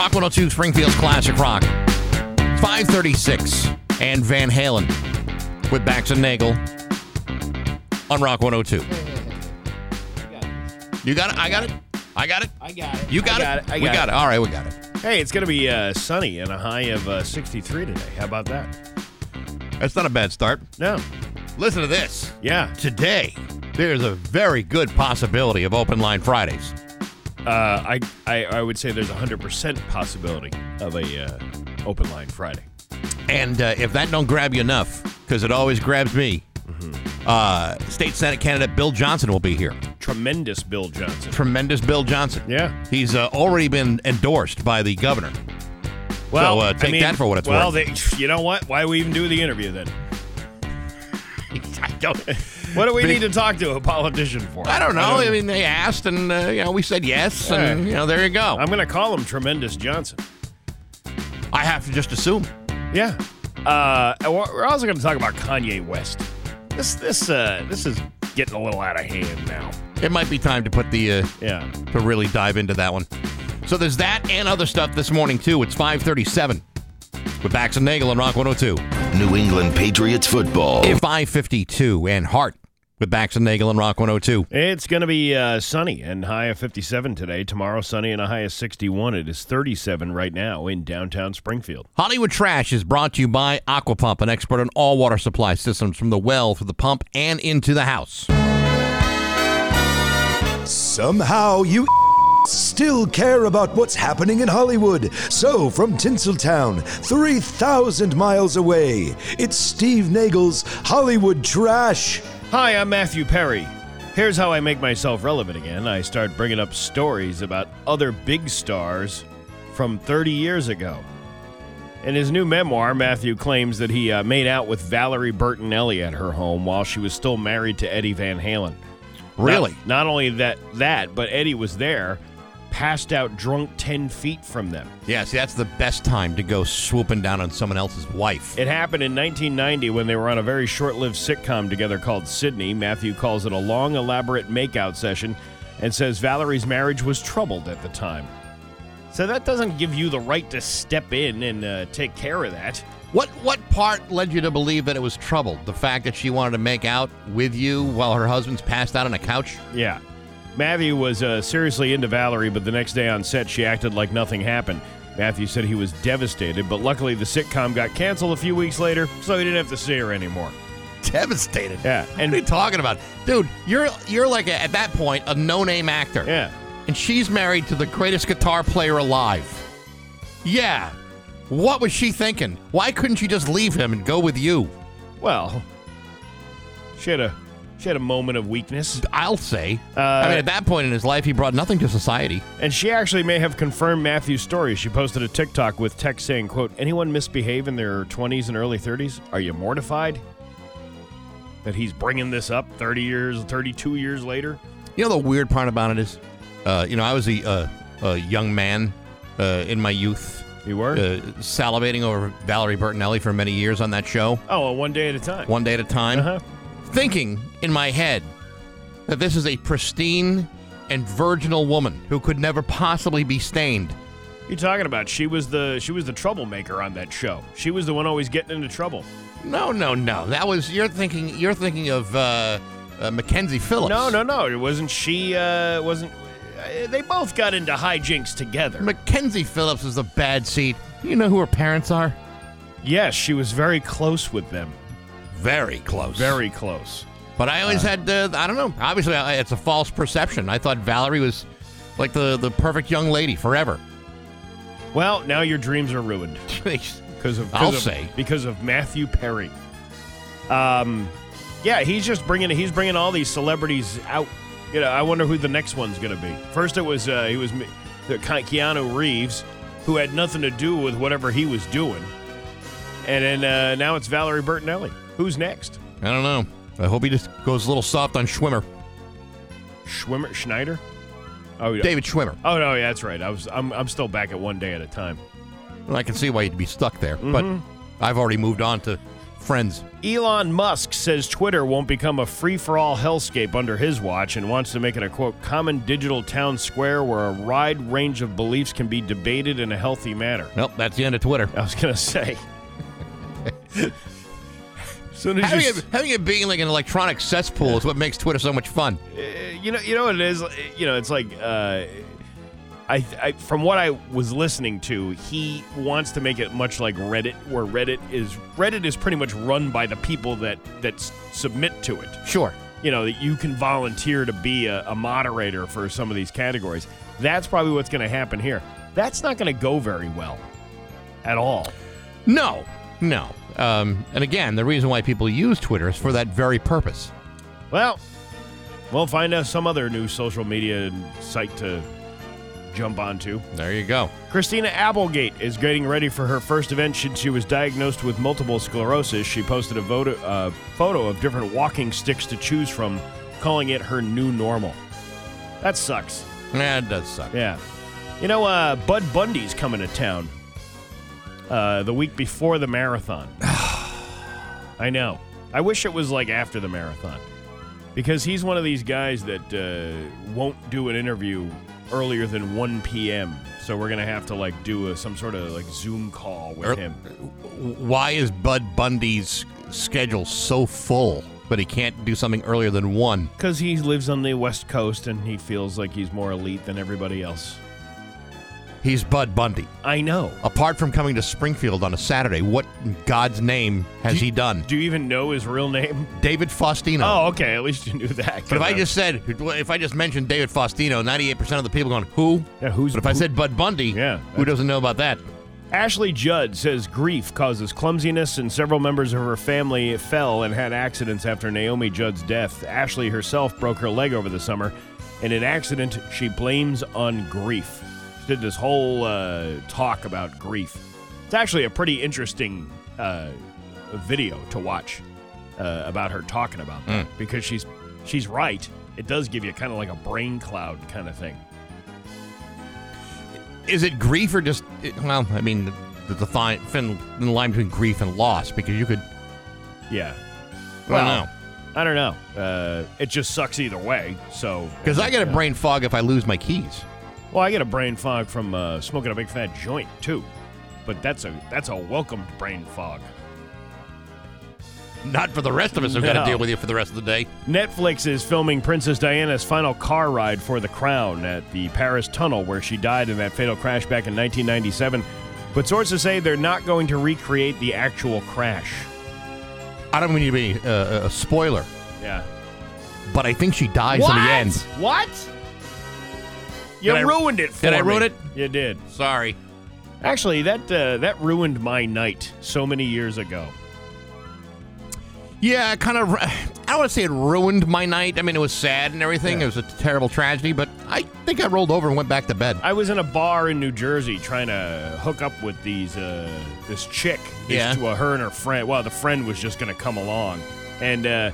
Rock 102 Springfield's Classic Rock. 536 and Van Halen with Bax and Nagel on Rock 102. You got it? I got it? I got it? I got it. You got, I got it? it. I we got got it. All right, we got it. Hey, it's going to be uh, sunny and a high of uh, 63 today. How about that? That's not a bad start. No. Listen to this. Yeah. Today, there's a very good possibility of open line Fridays. Uh, I, I I would say there's a 100% possibility of a uh, open line Friday. And uh, if that don't grab you enough, because it always grabs me, uh, State Senate candidate Bill Johnson will be here. Tremendous Bill Johnson. Tremendous Bill Johnson. Yeah. He's uh, already been endorsed by the governor. Well, uh, take I mean, that for what it's well, worth. They, you know what? Why we even do the interview then? I don't. What do we need to talk to a politician for? I don't know. I, mean, they asked, and uh, you know, we said yes, and you know, there you go. I'm going to call him Tremendous Johnson. I have to just assume. Yeah. Uh, and we're we're also going to talk about Kanye West. This this uh this is getting a little out of hand now. It might be time to put the uh, Yeah. to really dive into that one. So there's that and other stuff this morning too. It's 5:37 with Bax and Nagel on Rock 102. New England Patriots football. 5:52 and Hart with Bax and Nagel on Rock 102. It's going to be uh, sunny and high of 57 today. Tomorrow, sunny and a high of 61. It is 37 right now in downtown Springfield. Hollywood Trash is brought to you by Aquapump, an expert on all water supply systems from the well through the pump and into the house. Somehow you still care about what's happening in Hollywood. So, from Tinseltown, 3,000 miles away, it's Steve Nagel's Hollywood Trash. Hi, I'm Matthew Perry. Here's how I make myself relevant again. I start bringing up stories about other big stars from 30 years ago. In his new memoir, Matthew claims that he uh, made out with Valerie Bertinelli at her home while she was still married to Eddie Van Halen. Really? Not, not only that, that, but Eddie was there, passed out drunk 10 feet from them. Yeah, see, that's the best time to go swooping down on someone else's wife. It happened in 1990 when they were on a very short lived sitcom together called Sydney. Matthew calls it a long, elaborate makeout session and says Valerie's marriage was troubled at the time. So that doesn't give you the right to step in and uh, take care of that. What what part led you to believe that it was troubled? The fact that she wanted to make out with you while her husband's passed out on a couch? Yeah. Matthew was uh, seriously into Valerie, but the next day on set, she acted like nothing happened. Matthew said he was devastated, but luckily the sitcom got canceled a few weeks later, so he didn't have to see her anymore. Devastated. Yeah, And what are you talking about? Dude, you're you're like a, at that point a no-name actor. yeah, And she's married to the greatest guitar player alive. Yeah. What was she thinking? Why couldn't she just leave him and go with you? well, she had a she had a moment of weakness. I'll say. Uh, I mean, at that point in his life, he brought nothing to society. And she actually may have confirmed Matthew's story. She posted a TikTok with text saying, quote, anyone misbehave in their 20s and early 30s? Are you mortified? That he's bringing this up 30 years, 32 years later? You know the weird part about it is, uh, you know, I was a, uh, a young man uh, in my youth, You were? uh, salivating over Valerie Bertinelli for many years on that show, oh, well, one day at a time. one day at a time, Uh-huh. Thinking in my head that this is a pristine and virginal woman who could never possibly be stained. You talking about? She was the she was the troublemaker on that show. She was the one always getting into trouble. No, no, no. That was you're thinking. You're thinking of uh, uh, Mackenzie Phillips. No, no, no. It wasn't she. Uh, wasn't. Uh, they both got into hijinks together. Mackenzie Phillips is a bad seat. You know who her parents are? yes, she was very close with them. Very close. Very close. But I always had. the, I don't know. Obviously, I, it's a false perception. I thought Valerie was like the the perfect young lady forever. Well, now your dreams are ruined. Because of I'll because of- say. because of Matthew Perry. Um, yeah, he's just bringing he's bringing all these celebrities out. You know, I wonder who the next one's going to be. First, it was uh, he was Keanu Reeves, who had nothing to do with whatever he was doing, and then uh, now it's Valerie Bertinelli. Who's next? I don't know. I hope he just goes a little soft on Schwimmer. Schwimmer Schneider? Oh, yeah. David Schwimmer. Oh no, yeah, that's right. I was I'm I'm still back at one day at a time. Well, I can see why you'd be stuck there, but Mhm. I've already moved on to friends. Elon Musk says Twitter won't become a free for all hellscape under his watch and wants to make it a quote common digital town square where a wide range of beliefs can be debated in a healthy manner. Nope, that's the end of Twitter. I was going to say. soon as Having you, it, having it being like an electronic cesspool is what makes Twitter so much fun. you know, you know what it is. You know, it's like, uh, I, I, from what I was listening to, he wants to make it much like Reddit, where Reddit is Reddit is pretty much run by the people that that s- submit to it. Sure. You know that you can volunteer to be a, a moderator for some of these categories. That's probably what's going to happen here. That's not going to go very well, at all. No, no. Um, and again, the reason why people use Twitter is for that very purpose. Well, we'll find out some other new social media site to jump onto. There you go. Christina Applegate is getting ready for her first event since she was diagnosed with multiple sclerosis. She posted a voto, uh, photo of different walking sticks to choose from, calling it her new normal. That sucks. Yeah, it does suck. Yeah. You know, uh, Bud Bundy's coming to town uh, the week before the marathon. I know. I wish it was like after the marathon because he's one of these guys that uh, won't do an interview earlier than 1 p.m. So we're gonna have to like do a, some sort of like Zoom call with Er- him. Why is Bud Bundy's schedule so full, but he can't do something earlier than one? Because he lives on the West Coast and he feels like he's more elite than everybody else. He's Bud Bundy. I know. Apart from coming to Springfield on a Saturday, what in God's name has he done? Do you even know his real name? David Faustino. Oh, okay. At least you knew that. But if I just said, if I just mentioned David Faustino, 98% of the people going, who? yeah, who's But if I said Bud Bundy, Yeah, who doesn't know about that? Ashley Judd says grief causes clumsiness, and several members of her family fell and had accidents after Naomi Judd's death. Ashley herself broke her leg over the summer, In an accident she blames on grief. Did this whole uh, talk about grief. It's actually a pretty interesting uh, video to watch uh, about her talking about that because she's she's right. It does give you kind of like a brain cloud kind of thing. Is it grief or just, well, I mean, the, the fine, thin thin line between grief and loss, because you could, Yeah. I don't know. I don't know. Uh, it just sucks either way. So Because I get a brain fog if I lose my keys. Well, I get a brain fog from uh, smoking a big fat joint too, but that's a that's a welcomed brain fog. Not for the rest of us who've got No. to deal with you for the rest of the day. Netflix is filming Princess Diana's final car ride for the crown at the Paris Tunnel, where she died in that fatal crash back in 1997. But sources say they're not going to recreate the actual crash. I don't mean to be uh, a spoiler, Yeah. but I think she dies in the end. What? You Did I- ruined it for did I me. ruin it? You did. Sorry. Actually, that uh, that ruined my night so many years ago. Yeah, kind of. I don't want to say it ruined my night. I mean, it was sad and everything. It was a terrible tragedy, but I think I rolled over and went back to bed. I was in a bar in New Jersey trying to hook up with these uh, this chick. This, Yeah. Well, her and her friend. Well, the friend was just going to come along, and uh,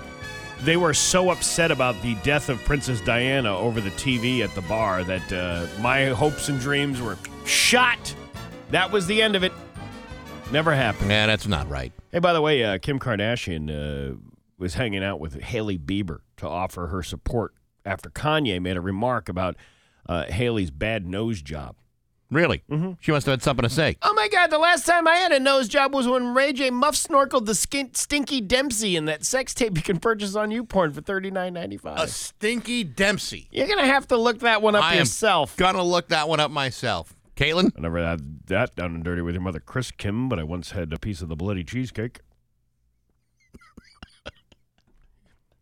they were so upset about the death of Princess Diana over the TV at the bar that uh, my hopes and dreams were shot. That was the end of it. Never happened. Yeah, that's not right. Hey, by the way, uh, Kim Kardashian uh, was hanging out with Hailey Bieber to offer her support after Kanye made a remark about uh, Hailey's bad nose job. Really? Mm-hmm. She must have had something to say. Oh my God! The last time I had a nose job was when Ray J Muff snorkeled the skin- Stinky Dempsey in that sex tape you can purchase on YouPorn for thirty nine ninety A stinky Dempsey. You're gonna have to look that one up I am yourself. Gonna look that one up myself. Caitlin? I never had that down and dirty with your mother, Kris Kim, but I once had a piece of the bloody cheesecake.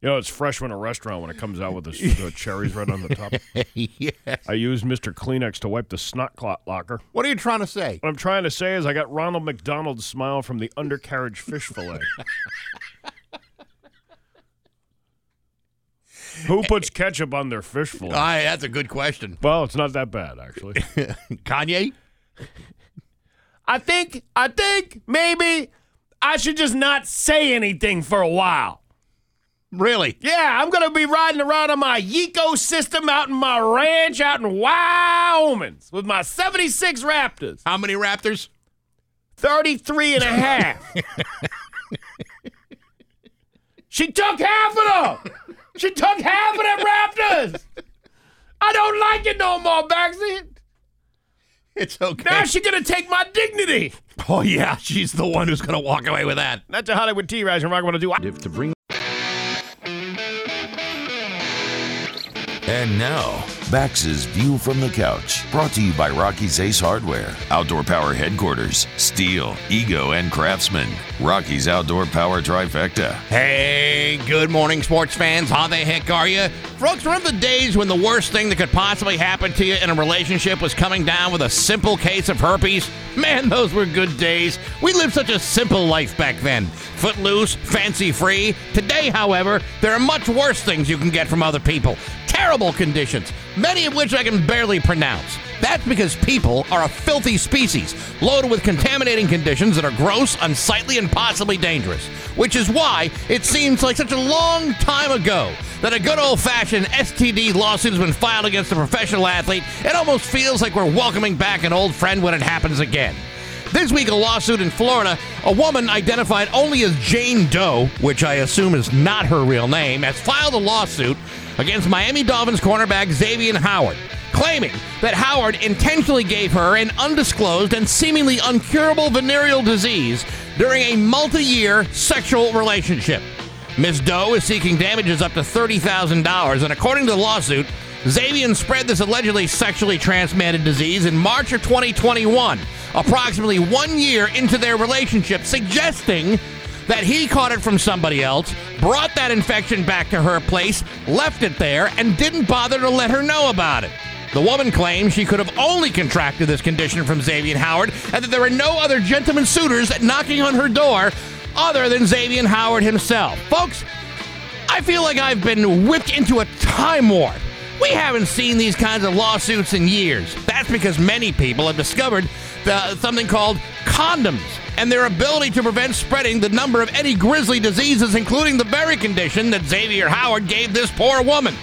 You know, it's fresh when a restaurant when it comes out with the, the cherries right on the top. yes. I used Mr. Kleenex to wipe the snot clot locker. What are you trying to say? What I'm trying to say is I got Ronald McDonald's smile from the undercarriage fish fillet. Who puts ketchup on their fish fillet? Aye, that's a good question. well, it's not that bad, actually. Kanye? I think, I think maybe I should just not say anything for a while. Really? Yeah, I'm going to be riding around on my ecosystem out in my ranch out in Wyoming with my 76 Raptors. How many Raptors? 33 and a half. She took half of them. she took half of them Raptors. I don't like it no more, Baxi. It's okay. Now she's gonna take my dignity. oh yeah, she's the one who's gonna walk away with that. That's a Hollywood T. Rise and Rock 102. If to bring. And now, Bax's View from the Couch, brought to you by Rocky's Ace Hardware, Outdoor Power Headquarters, Stihl, Ego, and Craftsman. Rocky's Outdoor Power Trifecta. Hey, good morning, sports fans. How the heck are you? Folks, remember the days when the worst thing that could possibly happen to you in a relationship was coming down with a simple case of herpes? Man, those were good days. We lived such a simple life back then. Footloose, fancy free. Today, however, there are much worse things you can get from other people. Terrible conditions, many of which I can barely pronounce. That's because people are a filthy species, loaded with contaminating conditions that are gross, unsightly, and possibly dangerous. Which is why it seems like such a long time ago that a good old fashioned STD lawsuit has been filed against a professional athlete. It almost feels like we're welcoming back an old friend when it happens again. This week, a lawsuit in Florida. A woman identified only as Jane Doe, which I assume is not her real name, has filed a lawsuit against Miami Dolphins cornerback Xavier Howard, claiming that Howard intentionally gave her an undisclosed and seemingly uncurable venereal disease during a multi year sexual relationship. Ms. Doe is seeking damages up to $30,000, and according to the lawsuit, Xavier spread this allegedly sexually transmitted disease in March of 2021, approximately one year into their relationship, suggesting that he caught it from somebody else, brought that infection back to her place, left it there, and didn't bother to let her know about it. The woman claims she could have only contracted this condition from Xavier Howard and that there were no other gentleman suitors knocking on her door other than Xavier Howard himself. Folks, I feel like I've been whipped into a time warp. We haven't seen these kinds of lawsuits in years. That's because many people have discovered the, something called condoms and their ability to prevent spreading the number of any grisly diseases, including the very condition that Xavier Howard gave this poor woman.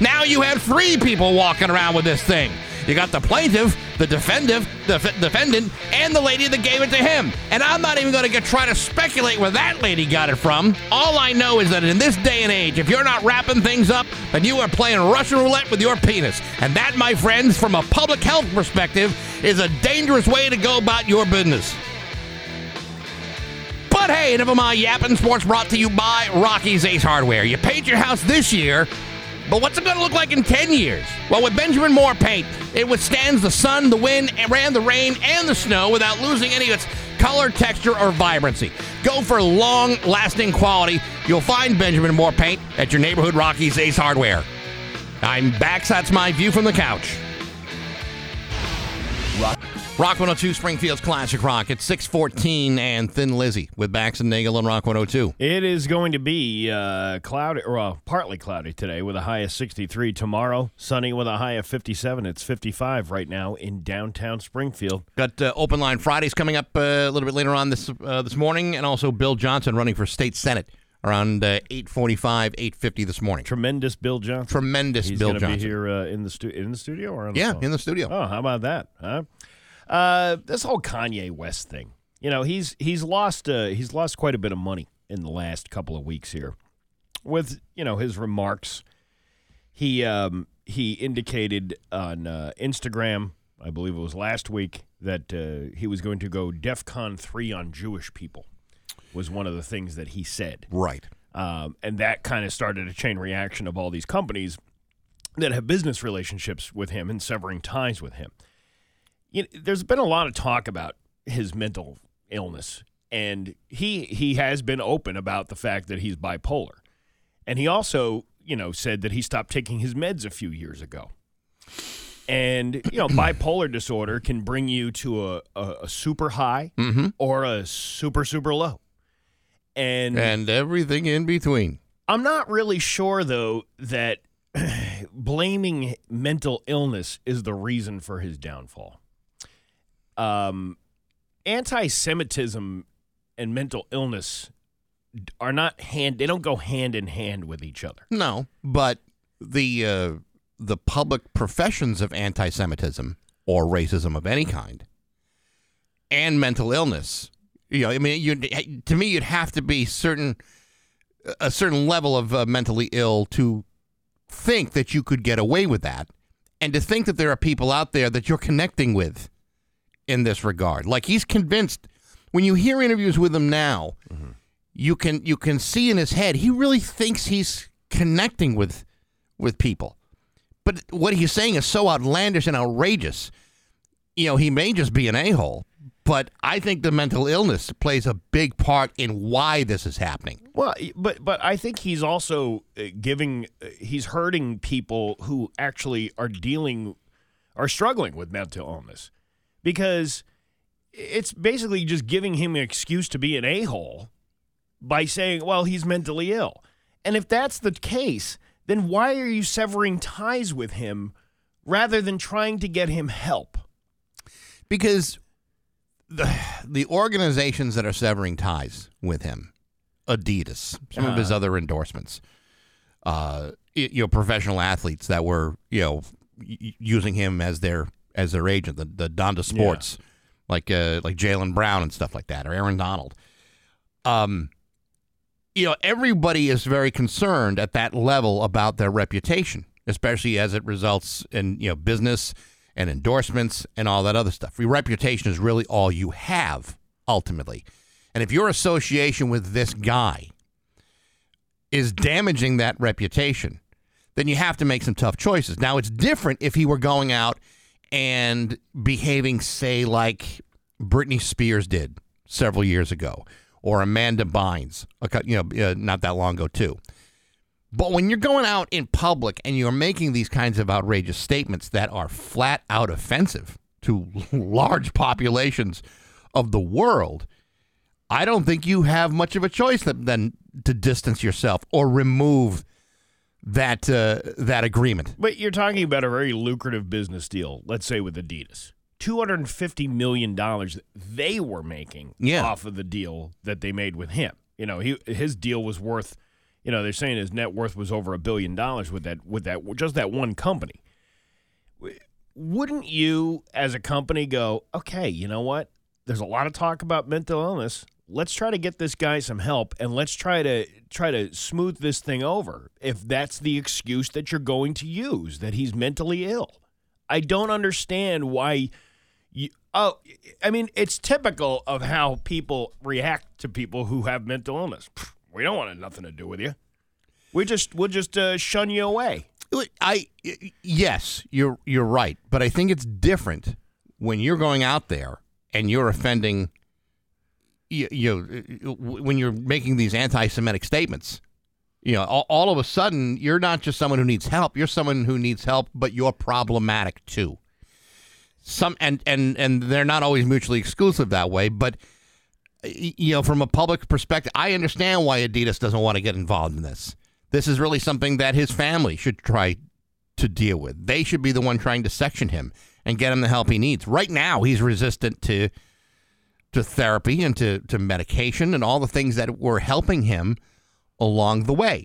Now you have three people walking around with this thing. You got the plaintiff, the defendant, the f- defendant, and the lady that gave it to him. And I'm not even going to try to speculate where that lady got it from. All I know is that in this day and age, if you're not wrapping things up, then you are playing Russian roulette with your penis. And that, my friends, from a public health perspective, is a dangerous way to go about your business. But hey, of my yapping sports brought to you by Rocky's Ace Hardware. You paint your house this year, but what's it going to look like in 10 years? Well, with Benjamin Moore paint, it withstands the sun, the wind, and the rain, and the snow without losing any of its color, texture, or vibrancy. Go for long lasting quality. You'll find Benjamin Moore paint at your neighborhood Rocky's Ace Hardware. I'm back, that's my view from the couch. Rock. Rock 102 Springfield's Classic Rock. It's 614 and Thin Lizzy with Bax and Nagel on Rock 102. It is going to be uh, cloudy, well, partly cloudy today with a high of 63. Tomorrow, sunny with a high of 57. It's 55 right now in downtown Springfield. Got uh, open line Fridays coming up uh, a little bit later on this uh, this morning, and also Bill Johnson running for state senate around uh, 8:45, 8:50 this morning. Tremendous Bill Johnson. Tremendous He's Bill Johnson. be here uh, in the stu- in the studio or on the yeah, in the studio. Oh, how about that? Huh? Uh, this whole Kanye West thing. You know, he's he's lost uh, he's lost quite a bit of money in the last couple of weeks here, with you know his remarks. He um, he indicated on uh, Instagram, I believe it was last week, that uh, he was going to go DEFCON three on Jewish people. Was one of the things that he said. Right. Um, and that kind of started a chain reaction of all these companies that have business relationships with him and severing ties with him. You know, there's been a lot of talk about his mental illness, and he he has been open about the fact that he's bipolar, and he also you know said that he stopped taking his meds a few years ago. And you know, bipolar disorder can bring you to a, a, a super high mm-hmm. or a super super low. And And everything in between. I'm not really sure though that blaming mental illness is the reason for his downfall. Um, anti-Semitism and mental illness are not hand; they don't go hand in hand with each other. No, but the uh, the public professions of anti-Semitism or racism of any kind and mental illness. You know, I mean, you to me, you'd have to be certain a certain level of uh, mentally ill to think that you could get away with that and to think that there are people out there that you're connecting with in this regard. Like he's convinced when you hear interviews with him now, you can you can see in his head he really thinks he's connecting with with people. But what he's saying is so outlandish and outrageous. You know, he may just be an a-hole, but I think the mental illness plays a big part in why this is happening. Well, but but I think he's also uh, giving uh, he's hurting people who actually are dealing are struggling with mental illness because it's basically just giving him an excuse to be an a-hole by saying, "Well, he's mentally ill." And if that's the case, then why are you severing ties with him rather than trying to get him help? because the the organizations that are severing ties with him, Adidas, some of his other endorsements, uh, you know, professional athletes that were you know using him as their as their agent, the the Donda Sports, like uh, like Jaylen Brown and stuff like that, or Aaron Donald. Um, you know, everybody is very concerned at that level about their reputation, especially as it results in you know business and endorsements and all that other stuff. Your reputation is really all you have ultimately, and if your association with this guy is damaging that reputation, then you have to make some tough choices. Now, it's different if he were going out and behaving, say, like Britney Spears did several years ago, or Amanda Bynes, you know, uh, not that long ago too. But when you're going out in public and you're making these kinds of outrageous statements that are flat out offensive to large populations of the world, I don't think you have much of a choice than, than to distance yourself or remove that uh, that agreement. But you're talking about a very lucrative business deal, let's say with Adidas. $250 million they were making Yeah. off of the deal that they made with him. You know, he his deal was worth, you know, they're saying his net worth was over a billion dollars with that with that just that one company. Wouldn't you as a company go, "Okay, you know what? There's a lot of talk about mental illness. Let's try to get this guy some help and let's try to try to smooth this thing over if that's the excuse that you're going to use that he's mentally ill." I don't understand why you, oh, I mean, it's typical of how people react to people who have mental illness. We don't want nothing to do with you. We just we'll just uh, shun you away. I yes, you're you're right, but I think it's different when you're going out there and you're offending. You, you when you're making these anti-Semitic statements, you know, all, all of a sudden you're not just someone who needs help. You're someone who needs help, but you're problematic too. Some and and and they're not always mutually exclusive that way, but you know, from a public perspective, I understand why Adidas doesn't want to get involved in this. This is really something that his family should try to deal with. They should be the one trying to section him and get him the help he needs. Right now, he's resistant to to therapy and to, to medication and all the things that were helping him along the way.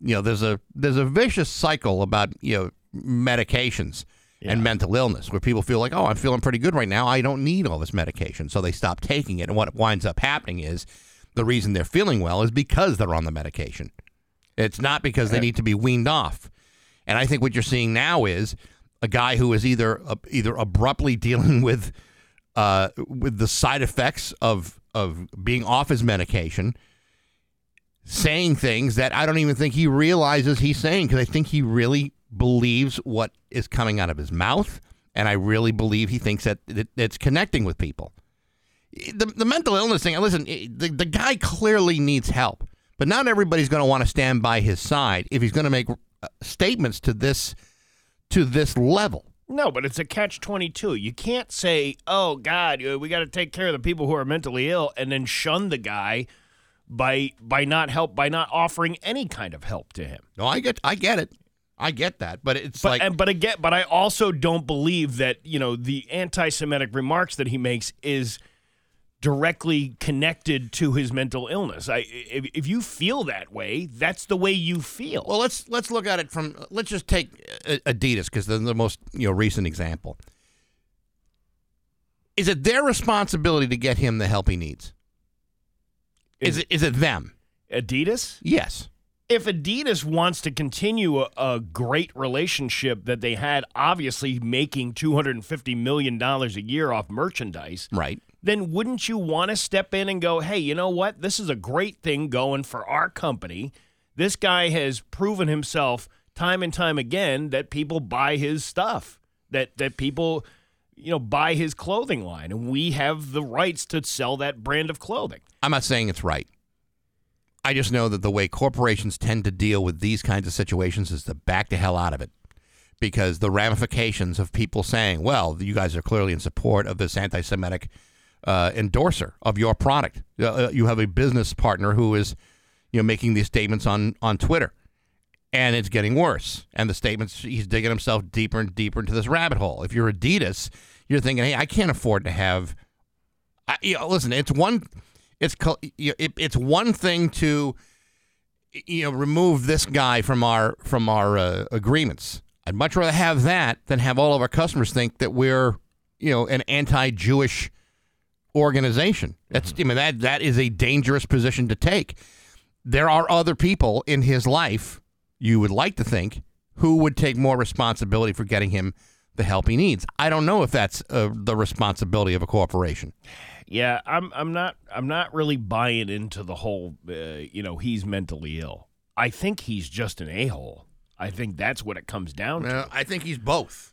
You know, there's a there's a vicious cycle about you know medications and mental illness where people feel like, oh, I'm feeling pretty good right now. I don't need all this medication, so they stop taking it. And what winds up happening is the reason they're feeling well is because they're on the medication. It's not because they need to be weaned off. And I think what you're seeing now is a guy who is either uh, either abruptly dealing with uh, with the side effects of of being off his medication, saying things that I don't even think he realizes he's saying because I think he really believes what is coming out of his mouth, and I really believe he thinks that it, it's connecting with people. The, the mental illness thing. Listen, the, the guy clearly needs help, but not everybody's going to want to stand by his side if he's going to make uh, statements to this to this level. No, but it's a catch 22. You can't say, oh, God, uh, we got to take care of the people who are mentally ill and then shun the guy by by not help by not offering any kind of help to him. No, I get I get it. I get that, but it's But like and, but again, but I also don't believe that you know the anti-Semitic remarks that he makes is directly connected to his mental illness. I if, if you feel that way, that's the way you feel. Well, let's let's look at it from let's just take Adidas because they're the most you know recent example. Is it their responsibility to get him the help he needs? Is it is it them? Adidas? Yes. If Adidas wants to continue a, a great relationship that they had, obviously making $250 million a year off merchandise, Right. Then wouldn't you want to step in and go, hey, you know what? This is a great thing going for our company. This guy has proven himself time and time again that people buy his stuff, that, that people, you know, buy his clothing line, and we have the rights to sell that brand of clothing. I'm not saying it's right. I just know that the way corporations tend to deal with these kinds of situations is to back the hell out of it. Because the ramifications of people saying, well, you guys are clearly in support of this anti Semitic uh, endorser of your product. Uh, uh, you have a business partner who is you know, making these statements on, on Twitter. And it's getting worse. And the statements, he's digging himself deeper and deeper into this rabbit hole. If you're Adidas, you're thinking, hey, I can't afford to have. I, you know, listen, it's one it's it, it's one thing to you know remove this guy from our from our uh, agreements. I'd much rather have that than have all of our customers think that we're you know an anti-Jewish organization. That's I mean that that is a dangerous position to take. There are other people in his life you would like to think who would take more responsibility for getting him the help he needs. I don't know if that's uh, the responsibility of a corporation. Yeah, I'm I'm not I'm not really buying into the whole uh, you know, he's mentally ill. I think he's just an a-hole. I think that's what it comes down to. Uh, I think he's both,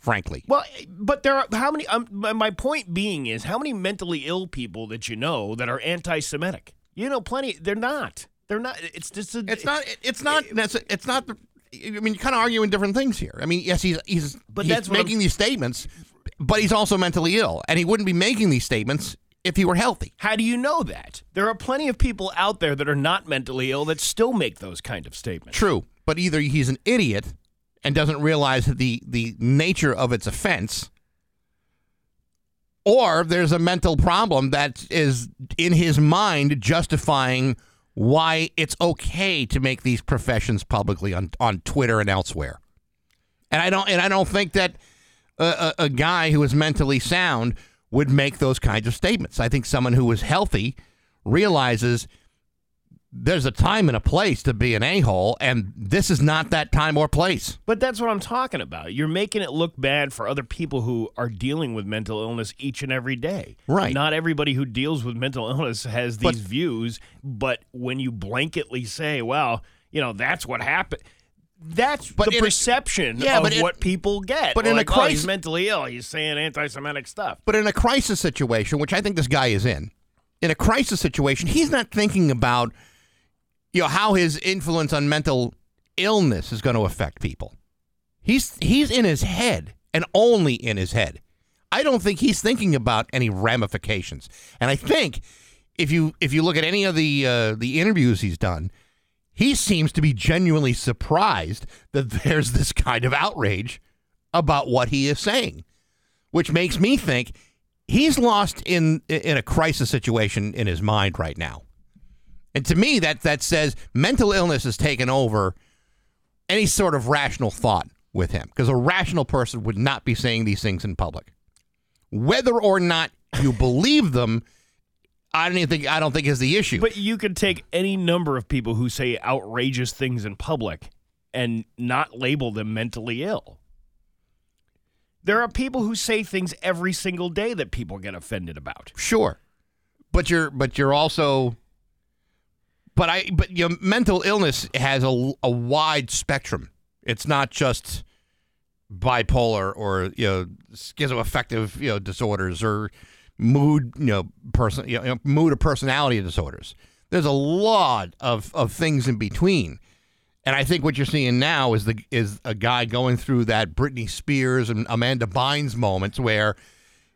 frankly. Well, but there are how many um, my my point being is how many mentally ill people that you know that are anti-Semitic? You know plenty they're not. They're not it's just a, It's not. It's not. It's, it's not. the- I mean, you're kind of arguing different things here. I mean, yes, he's he's But he's that's making these statements, but he's also mentally ill, and he wouldn't be making these statements if he were healthy. How do you know that? There are plenty of people out there that are not mentally ill that still make those kind of statements. True, but either he's an idiot and doesn't realize the the nature of its offense, or there's a mental problem that is in his mind justifying why it's okay to make these professions publicly on, on Twitter and elsewhere. And I don't and I don't think that a, a, a guy who is mentally sound would make those kinds of statements. I think someone who is healthy realizes there's a time and a place to be an a-hole and this is not that time or place. But that's what I'm talking about. You're making it look bad for other people who are dealing with mental illness each and every day. Right. Not everybody who deals with mental illness has these But- views, but when you blanketly say, well, you know, that's what happened. That's But the in a- perception Yeah, of what people get. but in a like, oh, he's crisis- mentally ill. He's saying anti-Semitic stuff. But in a crisis situation, which I think this guy is in, in a crisis situation, he's not thinking about you know how his influence on mental illness is going to affect people. He's he's in his head and only in his head. I don't think he's thinking about any ramifications. And I think if you if you look at any of the uh, the interviews he's done, he seems to be genuinely surprised that there's this kind of outrage about what he is saying which makes me think he's lost in in a crisis situation in his mind right now. And to me, that that says mental illness has taken over any sort of rational thought with him, because a rational person would not be saying these things in public, whether or not you believe them. I don't even think I don't think is the issue. But you could take any number of people who say outrageous things in public and not label them mentally ill. There are people who say things every single day that people get offended about. Sure, but you're but you're also. But I but your mental illness has a, a wide spectrum. It's not just bipolar or you know schizoaffective you know disorders or mood you know person you know mood or personality disorders. There's a lot of of things in between. And I think what you're seeing now is the is a guy going through that Britney Spears and Amanda Bynes moments where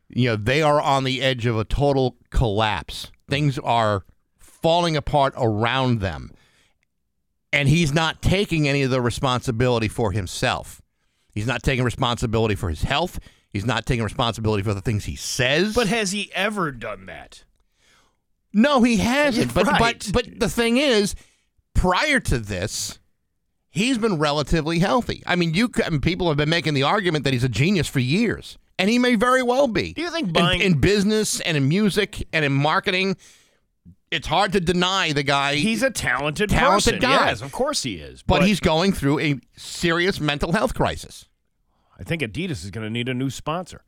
you know they are on the edge of a total collapse. Things are falling apart around them. And he's not taking any of the responsibility for himself. He's not taking responsibility for his health. He's not taking responsibility for the things he says. But has he ever done that? No, he hasn't. But Right. but but the thing is, prior to this, he's been relatively healthy. I mean, you I mean, people have been making the argument that he's a genius for years, and he may very well be. Do you think In- in, business and in music and in marketing? It's hard to deny the guy. He's a talented, Talented person. guy. Yes, of course he is. but he's going through a serious mental health crisis. I think Adidas is going to need a new sponsor.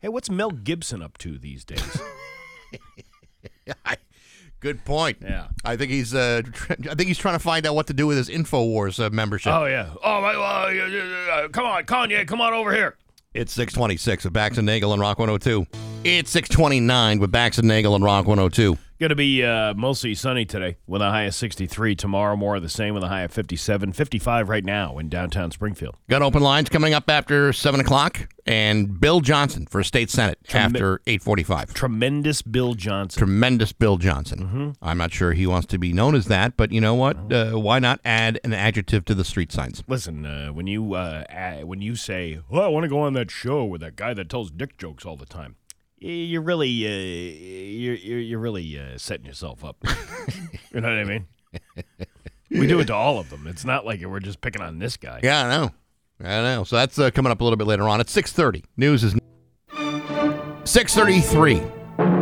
Hey, what's Mel Gibson up to these days? Good point. Yeah. I think he's. Uh, tr- I think he's trying to find out what to do with his Infowars uh, membership. oh yeah. Oh my. Well, yeah, yeah, yeah, come on, Kanye, come on over here. It's 626 with Bax and Nagel and Rock 102. It's 629 with Bax and Nagel and Rock 102. Going to be uh, mostly sunny today with a high of 63. Tomorrow, more of the same with a high of 57. 55 right now in downtown Springfield. Got open lines coming up after 7 o'clock. And Bill Johnson for State Senate after 845. Tremendous Bill Johnson. Tremendous Bill Johnson. Mm-hmm. I'm not sure he wants to be known as that, but you know what? Uh, why not add an adjective to the street signs? Listen, uh, when you uh, when you say, "Well, I want to go on that show with that guy that tells dick jokes all the time," you're really uh, you're you're, you're really uh, setting yourself up. you know what I mean? we do it to all of them. It's not like we're just picking on this guy. Yeah, I know. I know. So that's uh, coming up a little bit later on. It's 630. News is 633.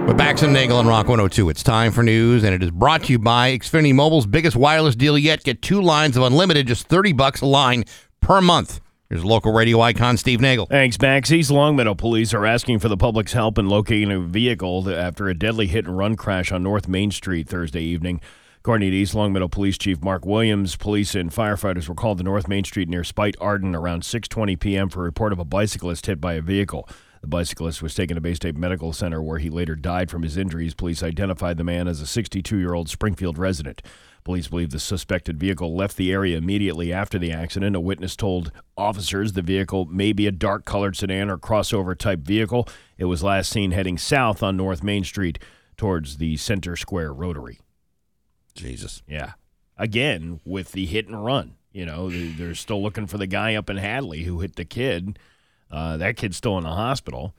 With Bax and Nagel and Rock 102. It's time for news, and it is brought to you by Xfinity Mobile's biggest wireless deal yet. Get two lines of unlimited, just 30 bucks a line per month. Here's local radio icon Steve Nagel. Thanks, Max. East Longmeadow police are asking for the public's help in locating a vehicle after a deadly hit and run crash on North Main Street Thursday evening. According to East Longmeadow Police Chief Mark Williams, police and firefighters were called to North Main Street near Spite Arden around 6:20 p.m. for a report of a bicyclist hit by a vehicle. The bicyclist was taken to Baystate Medical Center where he later died from his injuries. Police identified the man as a 62-year-old Springfield resident. Police believe the suspected vehicle left the area immediately after the accident. A witness told officers the vehicle may be a dark colored sedan or crossover type vehicle. It was last seen heading south on North Main Street towards the Center Square Rotary. Jesus. Yeah. Again, with the hit and run. You know, they- they're still looking for the guy up in Hadley who hit the kid. Uh, that kid's still in the hospital.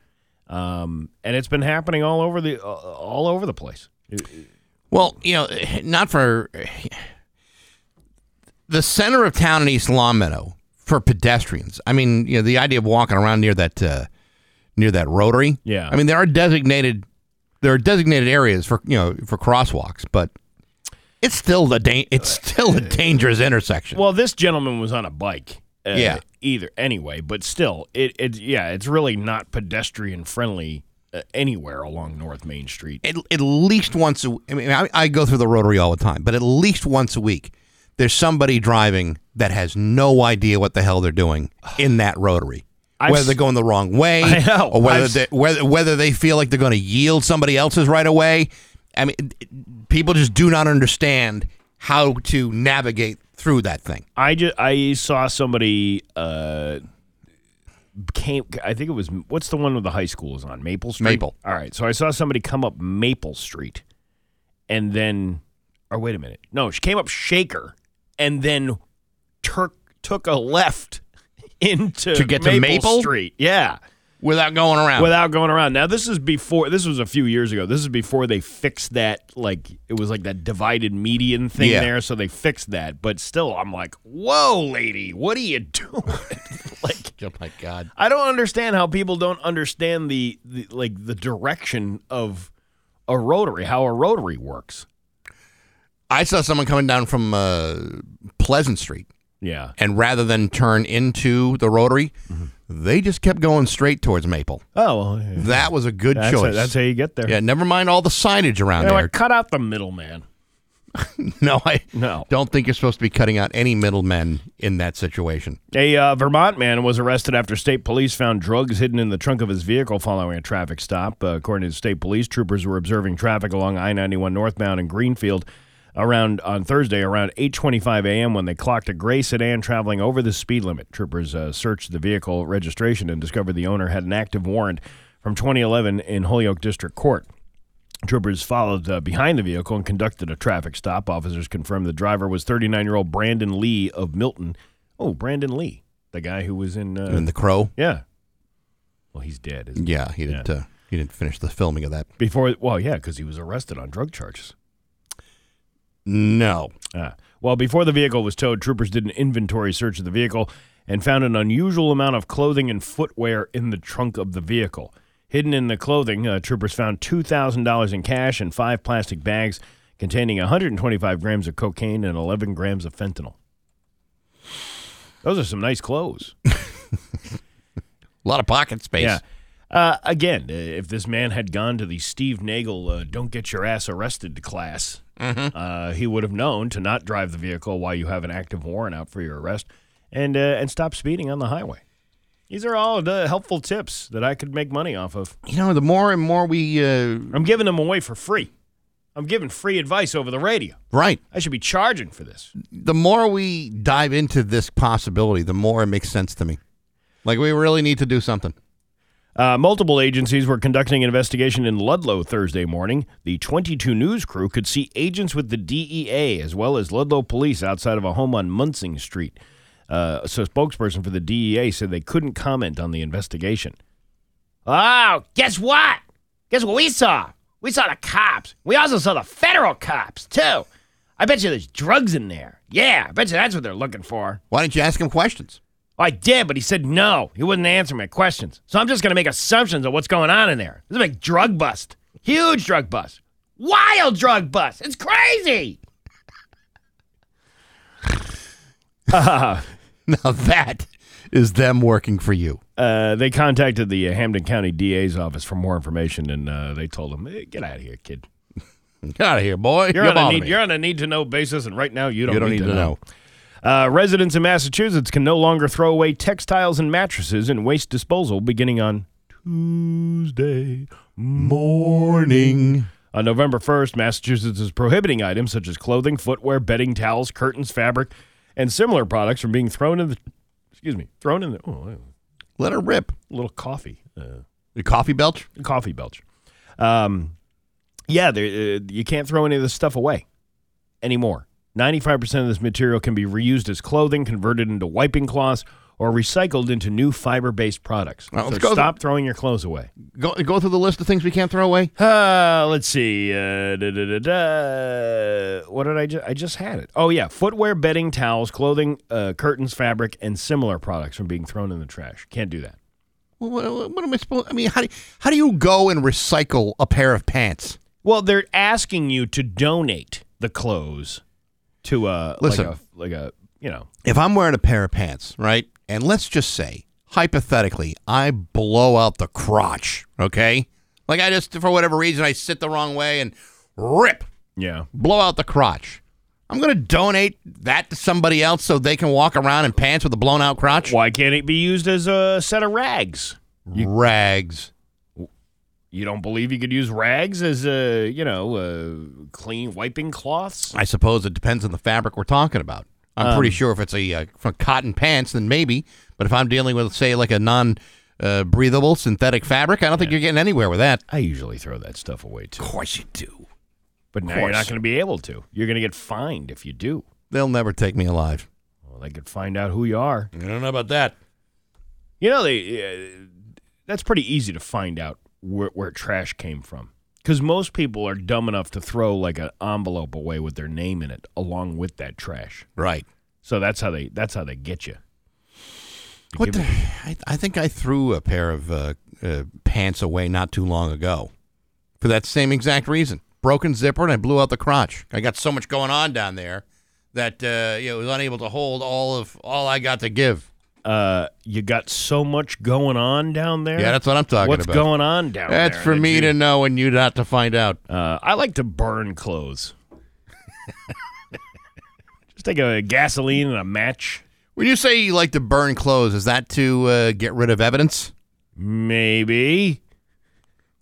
Um, and it's been happening all over the uh, all over the place. Well, you know, not for the center of town in East Longmeadow for pedestrians. I mean, you know, the idea of walking around near that uh, near that rotary. Yeah. I mean, there are designated there are designated areas for you know for crosswalks, but it's still the da- it's still a dangerous intersection. Well, this gentleman was on a bike. Uh, Yeah. Either anyway, but still, it it yeah, it's really not pedestrian friendly uh, anywhere along North Main Street. at, at least once a I mean, I, I go through the rotary all the time, but at least once a week, there's somebody driving that has no idea what the hell they're doing in that rotary. I've whether they're going the wrong way, I know. or whether they, whether whether they feel like they're going to yield somebody else's right away. I mean, people just do not understand how to navigate through that thing. I just I saw somebody uh came I think it was what's the one with the high school is on Maple Street. Maple. All right, so I saw somebody come up Maple Street, and then or wait a minute, no, she came up Shaker, and then Turk took a left into To get to Maple? Street. Yeah. Without going around. Without going around. Now this is before this was a few years ago. This is before they fixed that like it was like that divided median thing Yeah. there, so they fixed that. But still I'm like, "Whoa, lady, what are you doing?" like oh my God! I don't understand how people don't understand the, the like the direction of a rotary, how a rotary works. I saw someone coming down from uh, Pleasant Street. Yeah. and rather than turn into the rotary, they just kept going straight towards Maple. Oh, well, yeah. That was a good that's, choice. that's how you get there. yeah, never mind all the signage around You know there. Cut out the middleman. No, I No. don't think you're supposed to be cutting out any middlemen in that situation. A uh, Vermont man was arrested after state police found drugs hidden in the trunk of his vehicle following a traffic stop. Uh, according to state police, troopers were observing traffic along I-91 northbound in Greenfield around on Thursday around 8:25 a.m. when they clocked a gray sedan traveling over the speed limit. Troopers uh, searched the vehicle registration and discovered the owner had an active warrant from 2011 in Holyoke District Court. Troopers followed uh, behind the vehicle and conducted a traffic stop. Officers confirmed the driver was 39 year old Brandon Lee of Milton. Oh, Brandon Lee, the guy who was in. Uh, and the crow, yeah. Well, he's dead. Isn't he? yeah, he didn't. Uh, he didn't finish the filming of that. Before, well, yeah, because he was arrested on drug charges. No, Ah. Well, before the vehicle was towed, troopers did an inventory search of the vehicle and found an unusual amount of clothing and footwear in the trunk of the vehicle. Hidden in the clothing, uh, troopers found $2,000 in cash and five plastic bags containing 125 grams of cocaine and 11 grams of fentanyl. Those are some nice clothes. A lot of pocket space. Yeah. Uh, again, uh, if this man had gone to the Steve Nagel uh, "Don't get your ass arrested" class, uh, he would have known to not drive the vehicle while you have an active warrant out for your arrest, and uh, and stop speeding on the highway. These are all the helpful tips that I could make money off of. You know, the more and more we. Uh, I'm giving them away for free. I'm giving free advice over the radio. right. I should be charging for this. The more we dive into this possibility, the more it makes sense to me. Like, we really need to do something. Uh, multiple agencies were conducting an investigation in Ludlow Thursday morning. The 22 News crew could see agents with the DEA as well as Ludlow police outside of a home on Munsing Street. Uh, so, a spokesperson for the DEA said they couldn't comment on the investigation. Oh, guess what? Guess what we saw? We saw the cops. We also saw the federal cops, too. I bet you there's drugs in there. Yeah, I bet you that's what they're looking for. Why didn't you ask him questions? I did, but he said no. He wouldn't answer my questions. So I'm just going to make assumptions of what's going on in there. This is a big drug bust. Huge drug bust. Wild drug bust. It's crazy. Now, that is them working for you. Uh, they contacted the uh, Hampden County DA's office for more information, and uh, they told them, hey, "Get out of here, kid. Get out of here, boy. You're, You're on a need, you're, on a need, to know basis, and right now you don't, You don't need to know. Uh, residents in Massachusetts can no longer throw away textiles and mattresses in waste disposal beginning on Tuesday morning. On November 1st, Massachusetts is prohibiting items such as clothing, footwear, bedding, towels, curtains, fabric, and similar products from being thrown in the excuse me, thrown in the oh, Let her rip. a little coffee. Uh, The coffee belch? A coffee belch. Um, yeah, uh, you can't throw any of this stuff away anymore. 95% of this material can be reused as clothing, converted into wiping cloths, or recycled into new fiber based products. All right, let's so go stop throwing your clothes away. Go, go through the list of things we can't throw away. Uh, let's see. Uh, da, da, da. What did I just? I just had it. Oh yeah, footwear, bedding, towels, clothing, uh, curtains, fabric, and similar products from being thrown in the trash. Can't do that. What, what, what am I supposed? I mean, how do how do you go and recycle a pair of pants? Well, they're asking you to donate the clothes to a Listen. like a like a you know If I'm wearing a pair of pants, right, and let's just say hypothetically, I blow out the crotch, okay? Like I just for whatever reason I sit the wrong way and rip, yeah. blow out the crotch. I'm gonna donate that to somebody else so they can walk around in pants with a blown out crotch. Why can't it be used as a set of rags? Rags. You don't believe you could use rags as a you know uh, clean wiping cloths? I suppose it depends on the fabric we're talking about. I'm Um, pretty sure if it's a uh, from cotton pants, then maybe. But if I'm dealing with, say, like a non uh, breathable synthetic fabric, I don't think you're getting anywhere with that. I usually throw that stuff away too, Of course you do. but now you're not going to be able to. You're going to get fined if you do. They'll never take me alive. Well, they could find out who you are. I don't know about that. You know, they uh, that's pretty easy to find out where, where trash came from. Because most people are dumb enough to throw like an envelope away with their name in it, along with that trash. Right. So that's how they that's how they get you. What the, I, I think I threw a pair of uh, uh, pants away not too long ago for that same exact reason. Broken zipper and I blew out the crotch. I got so much going on down there that uh, you know, was unable to hold all of all I got to give. Uh, you got so much going on down there. Yeah, that's what I'm talking What's about. What's going on down there? That's for me you- to know and you not to find out. Uh, I like to burn clothes. Just take a gasoline and a match. When you say you like to burn clothes, is that to uh, get rid of evidence? Maybe.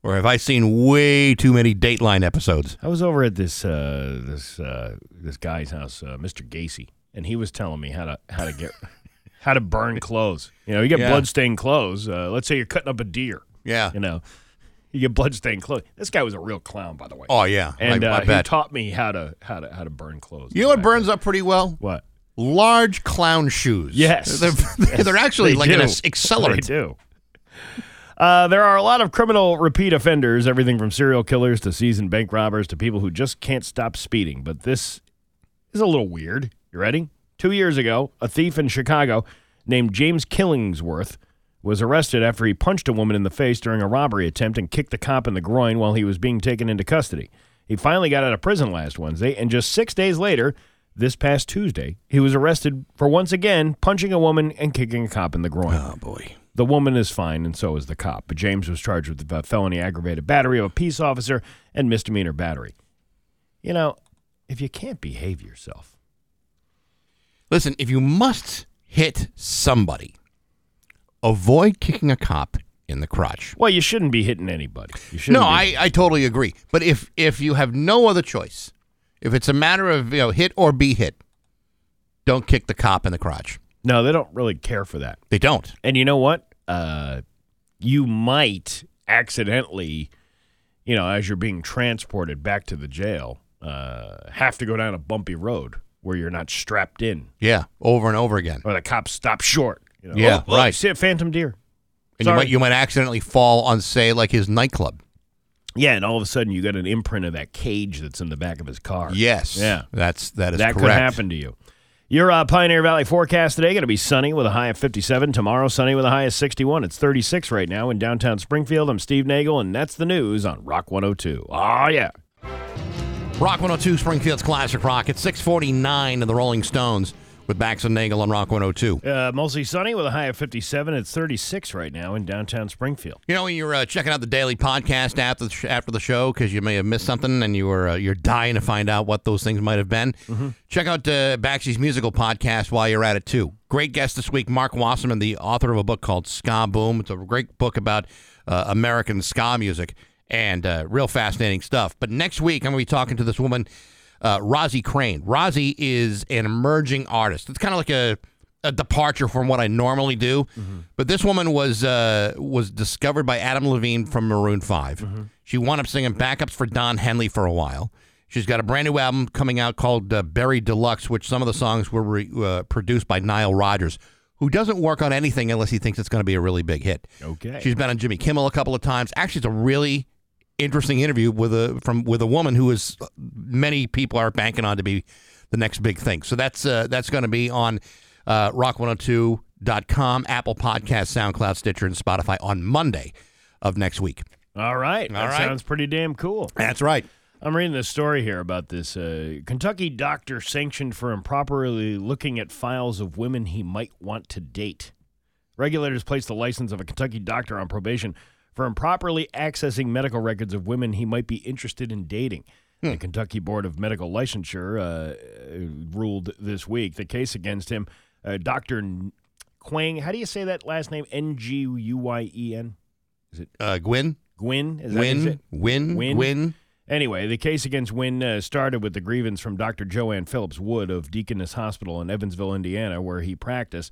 Or have I seen way too many Dateline episodes? I was over at this uh, this uh, this guy's house, uh, Mr. Gacy, and he was telling me how to how to get how to burn clothes. You know, you get Yeah. bloodstained clothes. Uh, let's say you're cutting up a deer. Yeah. You know, you get bloodstained clothes. This guy was a real clown, by the way. Oh yeah, and I, uh, I he taught me how to how to how to burn clothes. you know what burns up pretty well? What? Large clown shoes. Yes. they're, they're actually They like an do. ac- accelerant. They do. Uh, there are a lot of criminal repeat offenders, everything from serial killers to seasoned bank robbers to people who just can't stop speeding. But this is a little weird. You ready? Two years ago, a thief in Chicago named James Killingsworth was arrested after he punched a woman in the face during a robbery attempt and kicked the cop in the groin while he was being taken into custody. He finally got out of prison last Wednesday, and just six days later, this past Tuesday, he was arrested for once again punching a woman and kicking a cop in the groin. Oh boy. The woman is fine, and so is the cop. But James was charged with uh, felony aggravated battery of a peace officer and misdemeanor battery. You know, if you can't behave yourself, Listen, if you must hit somebody, avoid kicking a cop in the crotch. well, you shouldn't be hitting anybody. You shouldn't No, be- I, I totally agree. But if if you have no other choice, if it's a matter of you know hit or be hit, don't kick the cop in the crotch. no, they don't really care for that. They don't. And you know what? Uh, you might accidentally, you know, as you're being transported back to the jail, uh, have to go down a bumpy road where you're not strapped in, Yeah, over and over again. or the cops stop short. You know, Yeah, oh, right. See a phantom deer. And you might you might accidentally fall on say like his nightclub. Yeah, and all of a sudden you got an imprint of that cage that's in the back of his car. Yes. Yeah. That's that is that correct. could happen to you. Your uh, Pioneer Valley forecast today going to be sunny with a high of 57. Tomorrow, sunny with a high of 61. It's 36 right now in downtown Springfield. I'm Steve Nagel, and that's the news on Rock 102. Oh, yeah. Rock 102 Springfield's classic rock. It's 649 in the Rolling Stones with Bax and Nagel on Rock 102. Uh, mostly sunny with a high of 57. It's 36 right now in downtown Springfield. You know, when you're uh, checking out the daily podcast after the, sh- after the show because you may have missed something and you were uh, you're dying to find out what those things might have been, check out uh, musical podcast while you're at it too. Great guest this week, Marc Wasserman, the author of a book called Ska Boom. It's a great book about uh, American ska music and uh, real fascinating stuff. But next week, I'm going to be talking to this woman, uh, Rozzi Crane. Rozzi is an emerging artist. It's kind of like a a departure from what I normally do. But this woman was uh, was discovered by Adam Levine from Maroon 5 She wound up singing backups for Don Henley for a while. She's got a brand new album coming out called uh, Berry Deluxe, which some of the songs were re- uh, produced by Nile Rodgers, who doesn't work on anything unless he thinks it's going to be a really big hit. Okay. She's been on Jimmy Kimmel a couple of times. Actually, it's a really interesting interview with a from with a woman who is many people are banking on to be the next big thing. So that's uh, that's going to be on uh, rock102.com, Apple Podcast, SoundCloud, Stitcher, and Spotify on Monday of next week. All right. That All right. sounds pretty damn cool. That's right. I'm reading this story here about this uh, Kentucky doctor sanctioned for improperly looking at files of women he might want to date. Regulators placed the license of a Kentucky doctor on probation for improperly accessing medical records of women he might be interested in dating. The Kentucky Board of Medical Licensure uh, ruled this week the case against him, uh, Dr. Quang. How do you say that last name? N G U Y E N? Is it? Uh, Gwyn, Gwyn? Is that is? Win, Win? Win. Anyway, the case against Wynn uh, started with the grievance from Dr. Joanne Phillips Wood of Deaconess Hospital in Evansville, Indiana, where he practiced.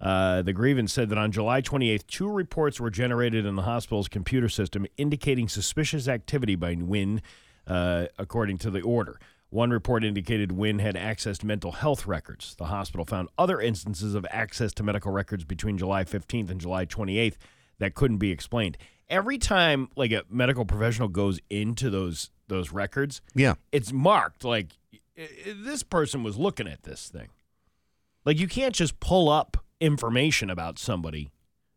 Uh, the grievance said that on July 28th, two reports were generated in the hospital's computer system indicating suspicious activity by Wynn, uh, according to the order. One report indicated Wynn had accessed mental health records. The hospital found other instances of access to medical records between July 15th and July 28th that couldn't be explained. Every time like a medical professional goes into those those records, Yeah. it's marked like this person was looking at this thing. Like you can't just pull up information about somebody,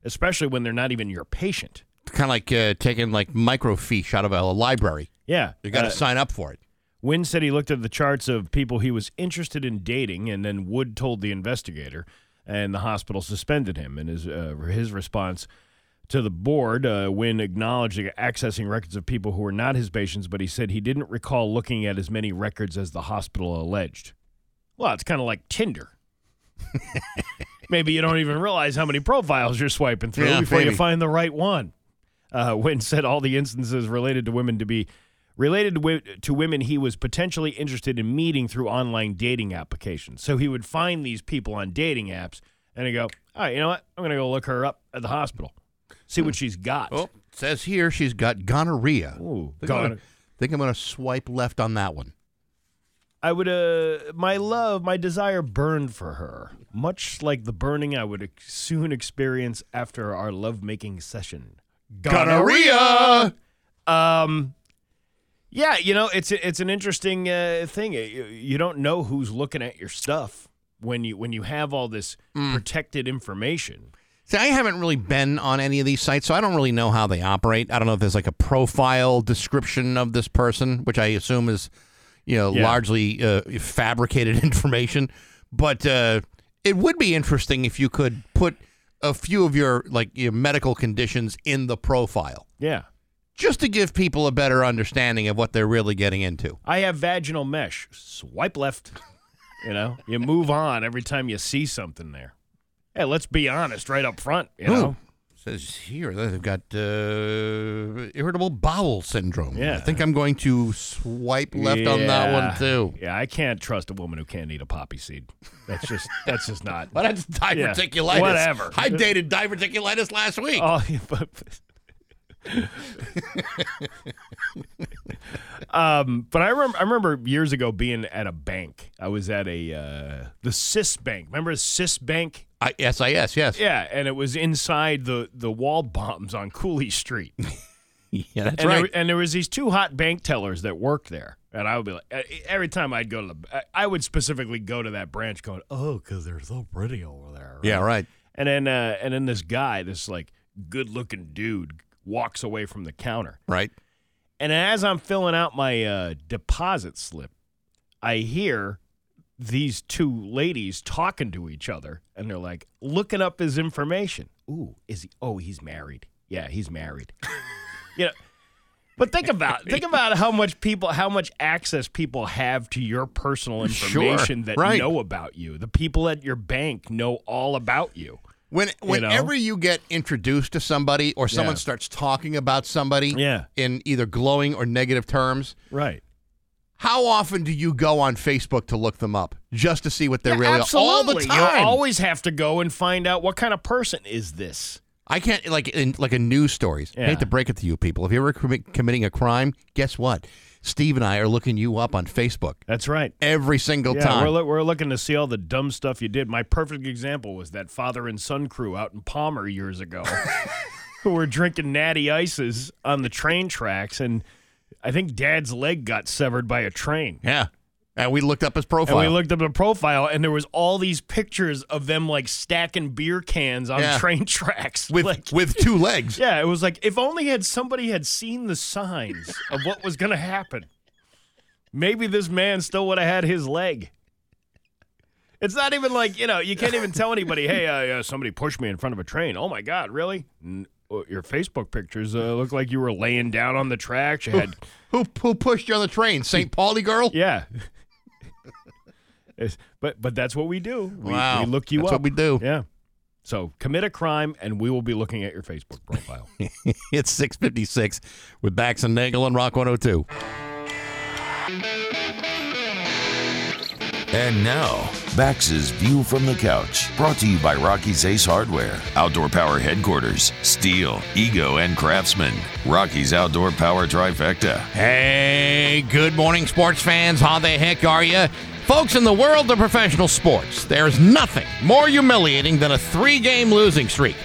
especially when they're not even your patient. Kind of like uh, taking like microfiche out of a library. Yeah, You got to uh, sign up for it. Wynn said he looked at the charts of people he was interested in dating, and then Wood told the investigator, and the hospital suspended him. And his uh, his response to the board, uh, Wynn acknowledged accessing records of people who were not his patients, but he said he didn't recall looking at as many records as the hospital alleged. Well, it's kind of like Tinder. maybe you don't even realize how many profiles you're swiping through Yeah, before you find the right one. Uh, Wynn said all the instances related to women to be related to, to women he was potentially interested in meeting through online dating applications. So he would find these people on dating apps and he'd go, all right, you know what? I'm going to go look her up at the hospital, see what she's got. Oh, it says here she's got gonorrhea. Ooh, think, I'm gonna, think I'm gonna swipe left on that one. I would, uh, my love, my desire burned for her, much like the burning I would ex- soon experience after our lovemaking session. Gonorrhea. Um, yeah, you know, it's it's an interesting uh, thing. You, you don't know who's looking at your stuff when you when you have all this protected information. See, I haven't really been on any of these sites, so I don't really know how they operate. I don't know if there's like a profile description of this person, which I assume is, you know, Yeah. largely uh, fabricated information. But uh, it would be interesting if you could put a few of your like your medical conditions in the profile, Yeah. just to give people a better understanding of what they're really getting into. I have vaginal mesh. Swipe left. You know, you move on every time you see something there. Hey, let's be honest right up front. You know, Says here they've got uh, irritable bowel syndrome. Yeah. I think I'm going to swipe left on that one too. Yeah, I can't trust a woman who can't eat a poppy seed. That's just that's just not. But that's diverticulitis. whatever. I dated diverticulitis last week. Oh, yeah, but, um, but I remember I remember years ago being at a bank. I was at a uh, the SIS Bank. Remember the SIS Bank? I, SIS, yes. Yeah, and it was inside the the wall bombs on Cooley Street. Yeah, that's and right. There, and there was these two hot bank tellers that worked there, and I would be like, every time I'd go to the, I- I would specifically go to that branch, going, oh, because they're so pretty over there. yeah, right. And then, uh, and then this guy, this like good looking dude, walks away from the counter, Right. and as I'm filling out my uh, deposit slip, I hear these two ladies talking to each other, and they're like looking up his information. Ooh, is he? Oh, he's married. Yeah, he's married. you know, but think about think about how much people, how much access people have to your personal Sure, information that right. know about you. The people at your bank know all about you. When whenever you get introduced to somebody or someone Yeah. starts talking about somebody Yeah. in either glowing or negative terms, Right. how often do you go on Facebook to look them up just to see what they're Yeah, really absolutely. all the time? You always have to go and find out what kind of person is this. I can't like in like a news stories. I hate to break it to you people. If you're commi- committing a crime, guess what? Steve and I are looking you up on Facebook That's right. every single Yeah, time. we're, we're looking to see all the dumb stuff you did. My perfect example was that father and son crew out in Palmer years ago who were drinking natty ices on the train tracks, and I think dad's leg got severed by a train. yeah, and we looked up his And profile. we looked up the profile, and there was all these pictures of them like stacking beer cans on Yeah. train tracks. with like, with two legs. yeah, it was like if only had somebody had seen the signs of what was going to happen. Maybe this man still would have had his leg. It's not even like you know you can't even tell anybody, hey, uh, yeah, somebody pushed me in front of a train. Oh my God, really? N- well, your Facebook pictures uh, look like you were laying down on the tracks. You had, Who who pushed you on the train? St. Pauli girl. yeah. It's- but but that's what we do. We, Wow. we look you That's up. what we do. Yeah. So commit a crime, and we will be looking at your Facebook profile. It's six fifty six with Bax and Nagel on Rock one hundred two. And now, Bax's View from the Couch, brought to you by Rocky's Ace Hardware, Outdoor Power Headquarters, Stihl, Ego, and Craftsman. Rocky's Outdoor Power Trifecta. Hey, good morning, sports fans. How the heck are you? Folks, in the world of professional sports, there's nothing more humiliating than a three game losing streak.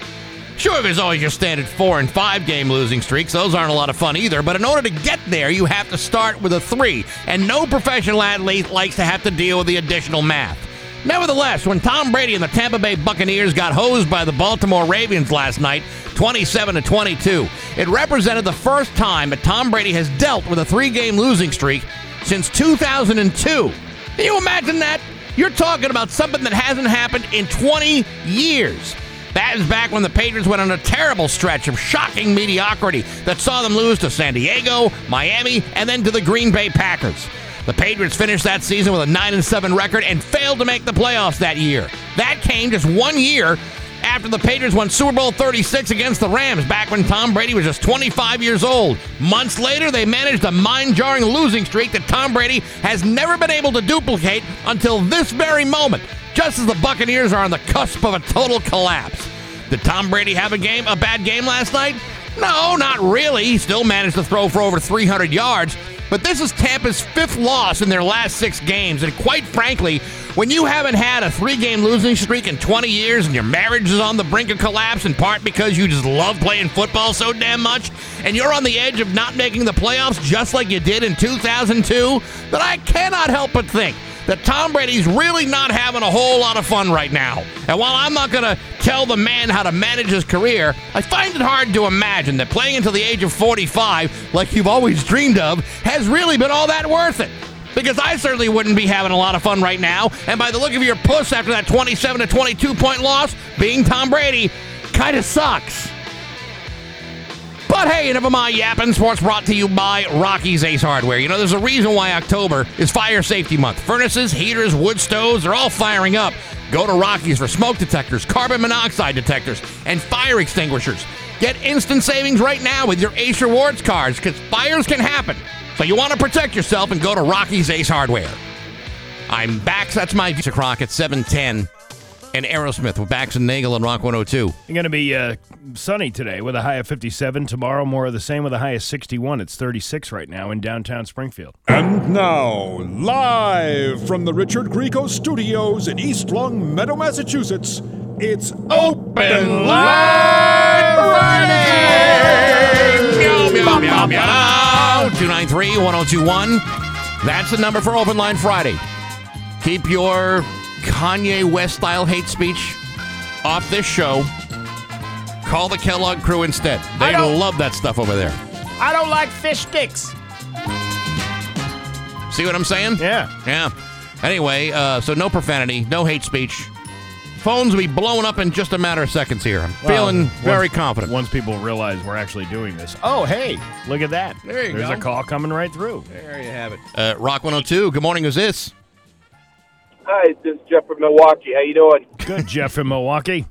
Sure, there's always your standard four and five game losing streaks. Those aren't a lot of fun either, but in order to get there, you have to start with a three, and no professional athlete likes to have to deal with the additional math. Nevertheless, when Tom Brady and the Tampa Bay Buccaneers got hosed by the Baltimore Ravens last night, 27 to 22, it represented the first time that Tom Brady has dealt with a three-game losing streak since 2002. Can you imagine that? You're talking about something that hasn't happened in 20 years. That is back when the Patriots went on a terrible stretch of shocking mediocrity that saw them lose to San Diego, Miami, and then to the Green Bay Packers. The Patriots finished that season with a 9 and 7 record and failed to make the playoffs that year. That came just one year after the Patriots won Super Bowl 36 against the Rams back when Tom Brady was just 25 years old. Months later, they managed a mind jarring losing streak that Tom Brady has never been able to duplicate until this very moment, just as the Buccaneers are on the cusp of a total collapse. Did Tom Brady have a game, a bad game last night? No, not really. He still managed to throw for over 300 yards. But this is Tampa's fifth loss in their last six games. And quite frankly, when you haven't had a three game losing streak in 20 years and your marriage is on the brink of collapse in part because you just love playing football so damn much, and you're on the edge of not making the playoffs just like you did in 2002, then I cannot help but think that Tom Brady's really not having a whole lot of fun right now. And while I'm not going to tell the man how to manage his career, I find it hard to imagine that playing until the age of 45, like you've always dreamed of, has really been all that worth it. Because I certainly wouldn't be having a lot of fun right now. And by the look of your puss after that 27 to 22 point loss, being Tom Brady kind of sucks. But hey, never mind yapping. Sports brought to you by Rocky's Ace Hardware. You know, there's a reason why October is Fire Safety Month. Furnaces, heaters, wood stoves, they're all firing up. Go to Rocky's for smoke detectors, carbon monoxide detectors, and fire extinguishers. Get instant savings right now with your Ace Rewards cards because fires can happen. So you want to protect yourself and go to Rocky's Ace Hardware. I'm back. That's my Visa Croc at 710 and Aerosmith with Bax and Nagel and Rock 102. It's going to be uh, sunny today with a high of 57. Tomorrow, more of the same with a high of 61. It's 36 right now in downtown Springfield. And now, live from the Richard Grieco Studios in East Longmeadow, Massachusetts, it's Open Line Friday! Meow, meow, meow, meow. 293 1021. That's the number for Open Line Friday. Keep your Kanye West style hate speech off this show. Call the Kellogg crew instead. They love that stuff over there. I don't like fish sticks. See what I'm saying? Yeah. Yeah. Anyway, uh, so no profanity, no hate speech. Phones will be blowing up in just a matter of seconds here. I'm feeling very once- confident. Once people realize we're actually doing this. Oh, hey, look at that. There you There's go. a call coming right through. There you have it. Uh, Rock 102. Good morning. Who's this? Hi, this is Jeff from Milwaukee. How you doing? Good, Jeff from Milwaukee.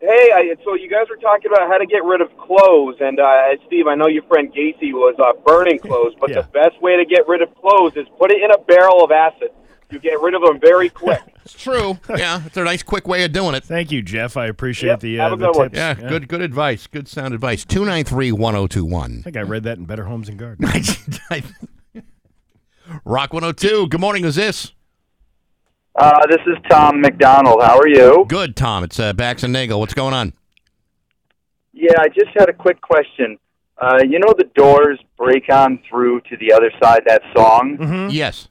Hey, I, so you guys were talking about how to get rid of clothes, and uh, Steve, I know your friend Gacy was uh, burning clothes, but Yeah. the best way to get rid of clothes is put it in a barrel of acid. You get rid of them very quick. It's true. yeah, it's a nice, quick way of doing it. Thank you, Jeff. I appreciate Yep, the, have uh, a the good one. tips. Yeah, good, good advice. Good sound advice. 293 1021. I think I read that in Better Homes and Gardens. Rock 102. Good morning. Who's this? Uh, this is Tom McDonald. How are you? Good, Tom. It's uh, Bax and Nagel. What's going on? Yeah, I just had a quick question. Uh, you know the doors break on through to the other side that song? Mm-hmm. Yes.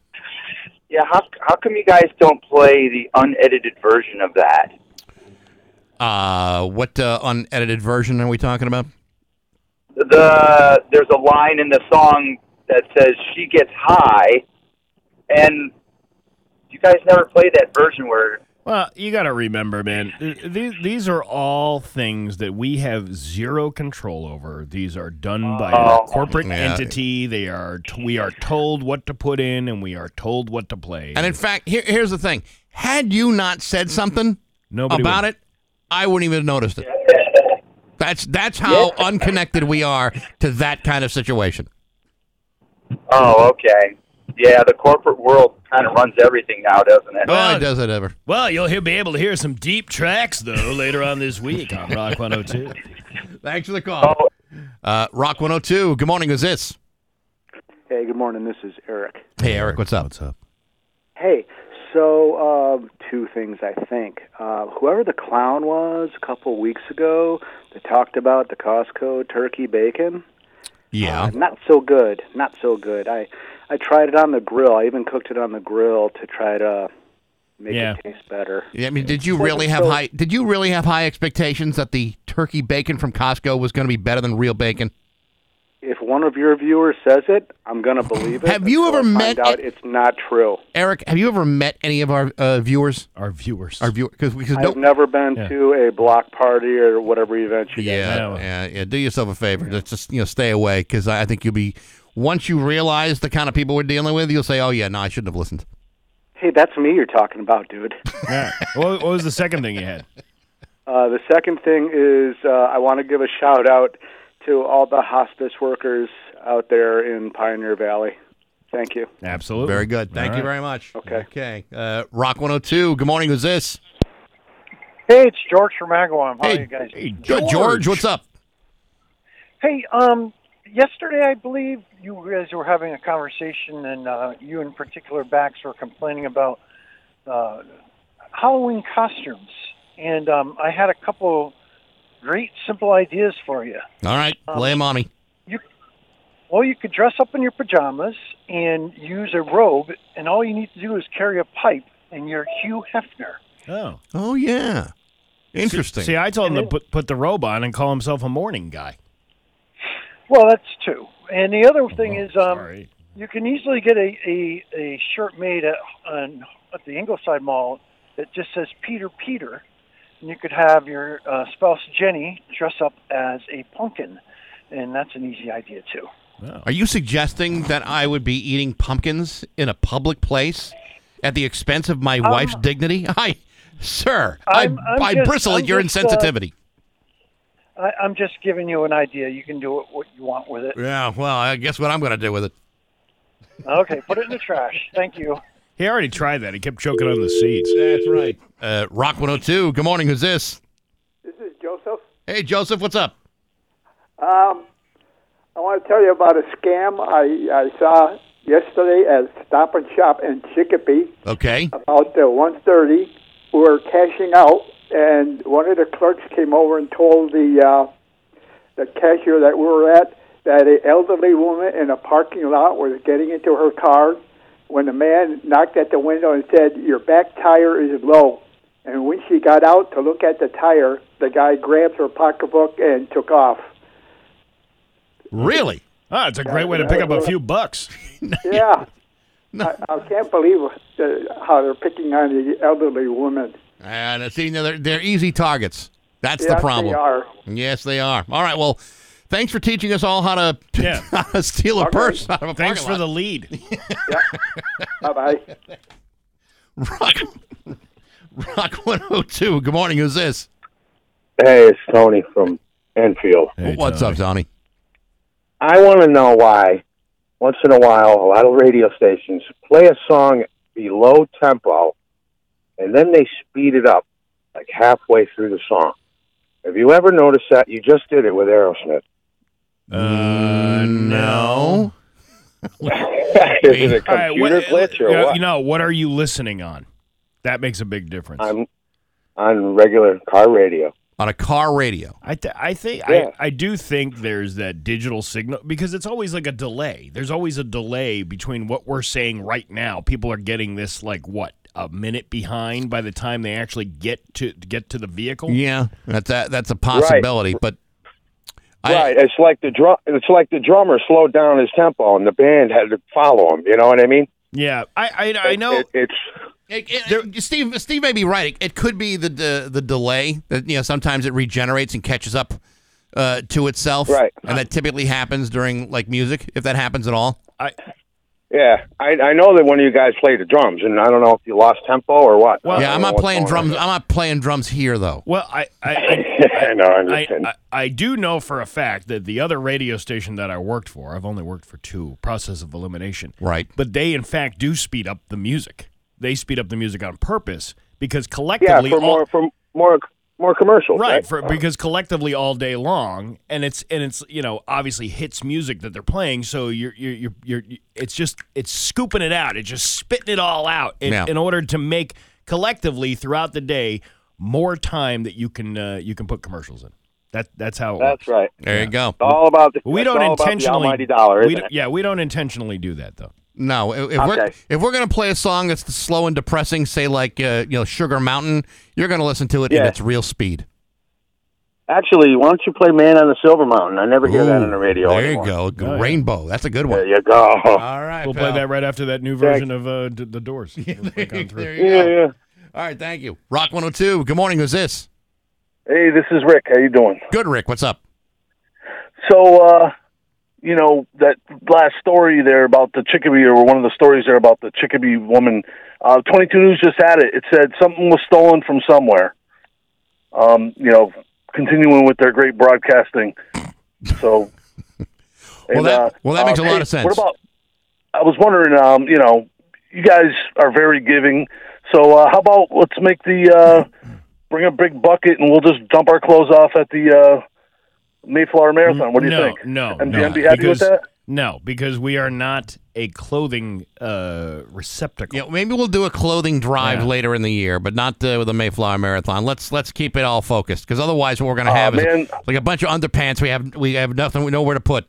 Yeah, how how come you guys don't play the unedited version of that? Uh, what uh, unedited version are we talking about? The there's a line in the song that says she gets high, and you guys never played that version where Well, you got to remember, man, these, these are all things that we have zero control over. These are done by Oh. a corporate Yeah. entity. They are t- we are told what to put in and we are told what to play. And in fact, here, here's the thing. Had you not said something Nobody about would- it, I wouldn't even have noticed it. That's that's how unconnected we are to that kind of situation. Oh, okay. Yeah, the corporate world kind of runs everything now, doesn't it? Oh, it does it ever? Well, you'll hear, be able to hear some deep tracks though later on this week on Rock 102. Thanks for the call. Oh, Uh, Rock 102. Good morning. Who's this? Hey, good morning. This is Eric. Hey, Eric. What's up? What's up? Hey, so um, two things I think. Uh, whoever the clown was a couple weeks ago that talked about the Costco turkey bacon, Yeah. uh, not so good. Not so good. I I tried it on the grill. I even cooked it on the grill to try to make Yeah. it taste better. Yeah, I mean, did you really have high? Did you really have high expectations that the turkey bacon from Costco was going to be better than real bacon? If one of your viewers says it, I'm gonna believe it. Have you ever I met out it- it's not true. Eric, have you ever met any of our uh, viewers? Our viewers. Our viewers. because because I've don't. never been Yeah. to a block party or whatever event you Yeah, Yeah. yeah, yeah. Do yourself a favor. Just, just you know, stay away because I I think you'll be. Once you realize the kind of people we're dealing with, you'll say, "Oh yeah, no, I shouldn't have listened." Hey, that's me you're talking about, dude. yeah. What, what was the second thing you had? Uh, the second thing is uh, I want to give a shout out to all the hospice workers out there in Pioneer Valley. Thank you. Absolutely. Very good. Thank All you right. very much. Okay. Okay. Uh, Rock 102. Good morning. Who's this? Hey, it's George from Agawam. How are you guys? Hey, Good, George. What's up? Hey, um, yesterday I believe you guys were having a conversation, and uh, you in particular, Bax, were complaining about uh, Halloween costumes, and um, I had a couple great simple ideas for you. All right, lay 'em on me. You, Well, you could dress up in your pajamas and use a robe, and all you need to do is carry a pipe, and you're Hugh Hefner. Oh. Oh yeah, interesting. See, I told him to put, put the robe on and call himself a morning guy. Well, that's two. And the other thing is, um, Sorry. you can easily get a, a, a shirt made at, on, at the Ingleside Mall that just says Peter Peter, and you could have your uh, spouse Jenny dress up as a pumpkin, and that's an easy idea too. Are you suggesting that I would be eating pumpkins in a public place at the expense of my wife's dignity? I, sir, I, I'm- I'm I just- bristle I'm at your just, uh, insensitivity. I, I'm just giving you an idea. You can do it what you want with it. yeah, well, I guess what I'm going to do with it. Okay, put it in the trash. Thank you. He already tried that. He kept choking on the seats. That's right. Uh, Rock 102. Good morning. Who's this? This is Joseph. Hey, Joseph. What's up? Um, I want to tell you about a scam I, I saw yesterday at Stop and Shop in Chicopee Okay. about uh, 1.30. We were cashing out, and one of the clerks came over and told the uh, the cashier that we were at that an elderly woman in a parking lot was getting into her car when the man knocked at the window and said, "Your back tire is low." And when she got out to look at the tire, the guy grabbed her pocketbook and took off. Really? Ah, it's a great way to pick up a few bucks. Yeah. I, I can't believe uh, how they're picking on the elderly women. And uh, see, they're, they're easy targets. That's Yes, the problem. they are. Yes, they are. All right. Well, thanks for teaching us all how to, Yeah. how to steal a Okay. purse out of a Thanks parking for the lot. lead. Bye bye. Rock, Rock 102. Good morning. Who's this? Hey, it's Tony from Enfield. Hey, What's Tony. up, Tony? I want to know why, once in a while, a lot of radio stations play a song below tempo, and then they speed it up like halfway through the song. Have you ever noticed that? You just did it with Aerosmith. Uh, no. Is it a All right, computer what- glitch or you know- what? You know, what are you listening on? That makes a big difference. I'm on regular car radio. On a car radio. I th- I think Yeah. I, I do think there's that digital signal because it's always like a delay. There's always a delay between what we're saying right now. People are getting this like what a minute behind by the time they actually get to get to the vehicle. Yeah, that's a, that's a possibility. But I, right. It's like the drum. It's like the drummer slowed down his tempo, and the band had to follow him. You know what I mean? Yeah, I I, I know. It, it's It, it, Steve, Steve may be right. It, it could be the, the the delay that you know sometimes it regenerates and catches up uh, to itself, Right. And that typically happens during like music, if that happens at all. I yeah. I I know that one of you guys played the drums, and I don't know if you lost tempo or what. Well, yeah, I'm not playing drums. on. I'm not playing drums here though. well I I, I know. I'm just I. I, I do know for a fact that the other radio station that I worked for, I've only worked for two, process of elimination. Right. But they, in fact, do speed up the music. They speed up the music on purpose because collectively, yeah, collectively, for all- more for more more commercials. right, Right. for because collectively all day long, and it's and it's you know obviously hits music that they're playing. So you're you're you're, you're it's just it's scooping it out. It's just spitting it all out in, Yeah. in order to make collectively throughout the day more time that you can uh, you can put commercials in. That that's how it That's works. right. There you go. It's all about the. We don't all the intentionally almighty dollar, we don't- Yeah, we don't intentionally do that though. No, if, if we're if we're gonna play a song that's slow and depressing, say like uh, you know Sugar Mountain, you're gonna listen to it in its real speed. Actually, why don't you play "Man on the Silver Mountain"? I never hear that on the radio There anymore. you go, Oh, yeah. Rainbow. That's a good one. There you go. All right, We'll play that right after that new Thanks. version of uh, D- the Doors. We'll click. There you Yeah, go. yeah. All right, thank you. Rock 102. Good morning. Who's this? Hey, this is Rick. How you doing? Good, Rick. What's up? So, uh, you know, that last story there about the Chicopee, or one of the stories there about the Chicopee woman, uh, 22 News just had it. It said something was stolen from somewhere. Um, you know, continuing with their great broadcasting. So, Well, that- well, that makes a lot hey, of sense. What about? I was wondering, um, you know, you guys are very giving. So, uh, how about let's make the uh, bring a big bucket and we'll just dump our clothes off at the uh, Mayflower Marathon. What do you no, think? No, MGM no, be happy because, with that? No, because we are not a clothing uh, receptacle. Yeah, maybe we'll do a clothing drive Yeah. later in the year, but not uh, with the Mayflower Marathon. Let's let's keep it all focused because otherwise, what we're going to Aw, have is man. like a bunch of underpants. We have we have nothing, we know where to put.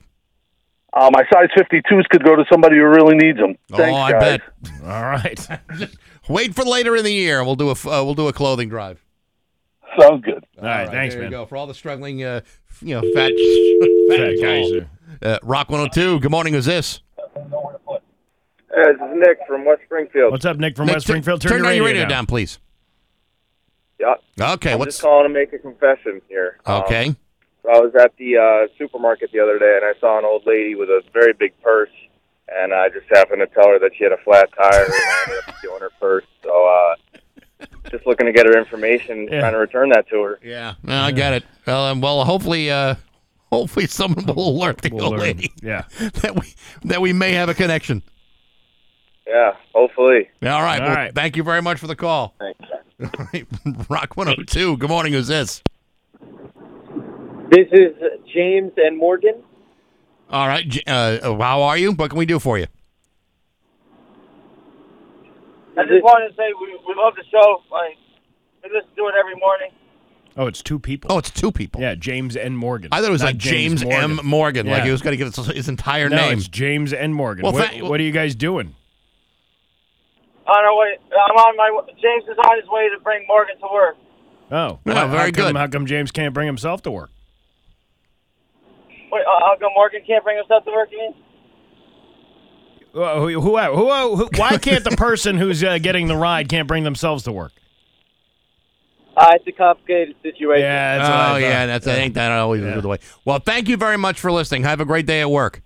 Uh, my size 52s could go to somebody who really needs them. Thanks, oh, I guys. bet. All right. Wait for later in the year. We'll do a f- uh, we'll do a clothing drive. Sounds good. All right, thanks, there man. you go for all the struggling, uh, you know, fat, fat, Fat guys. guys. Uh, Rock 102. Good morning. Who's this? Hey, this is Nick from West Springfield. What's up, Nick from Nick, West tu- Springfield? Turn, turn your down radio, your radio down. down, please. Yeah. Okay. I'm what's just calling to make a confession here. Um, okay? So I was at the uh, supermarket the other day, and I saw an old lady with a very big purse, and I just happened to tell her that she had a flat tire, and I ended up stealing her purse. So, uh, just looking to get her information, Yeah. trying to return that to her. yeah. No, I get it. Well, um, well, hopefully, uh, hopefully, someone will alert the We'll old learn. lady Yeah. that we that we may have a connection. Yeah, hopefully. All right. All well, right. Thank you very much for the call. Thanks. Rock 102. Good morning. Who's this? This is James and Morgan. All right. Uh, how are you? What can we do for you? I just wanted to say we, we love the show. Like, we listen to it every morning. Oh, it's two people. Oh, it's two people. Yeah, James and Morgan. I thought it was Not like James, M. Morgan. Morgan. Like Yeah. he was going to give his, his entire no, name. it's James and Morgan. Well, what, thank- what are you guys doing? On our way, I'm on my. w- James is on his way to bring Morgan to work. Oh, Yeah, how- very how come, good. How come James can't bring himself to work? Wait, uh, how come Morgan can't bring himself to work? You mean? Uh, who, who, who, who, why can't the person who's uh, getting the ride can't bring themselves to work? Uh, it's a complicated situation. Yeah, that's what I oh thought. yeah, that's I think that always Yeah. the way. Well, thank you very much for listening. Have a great day at work.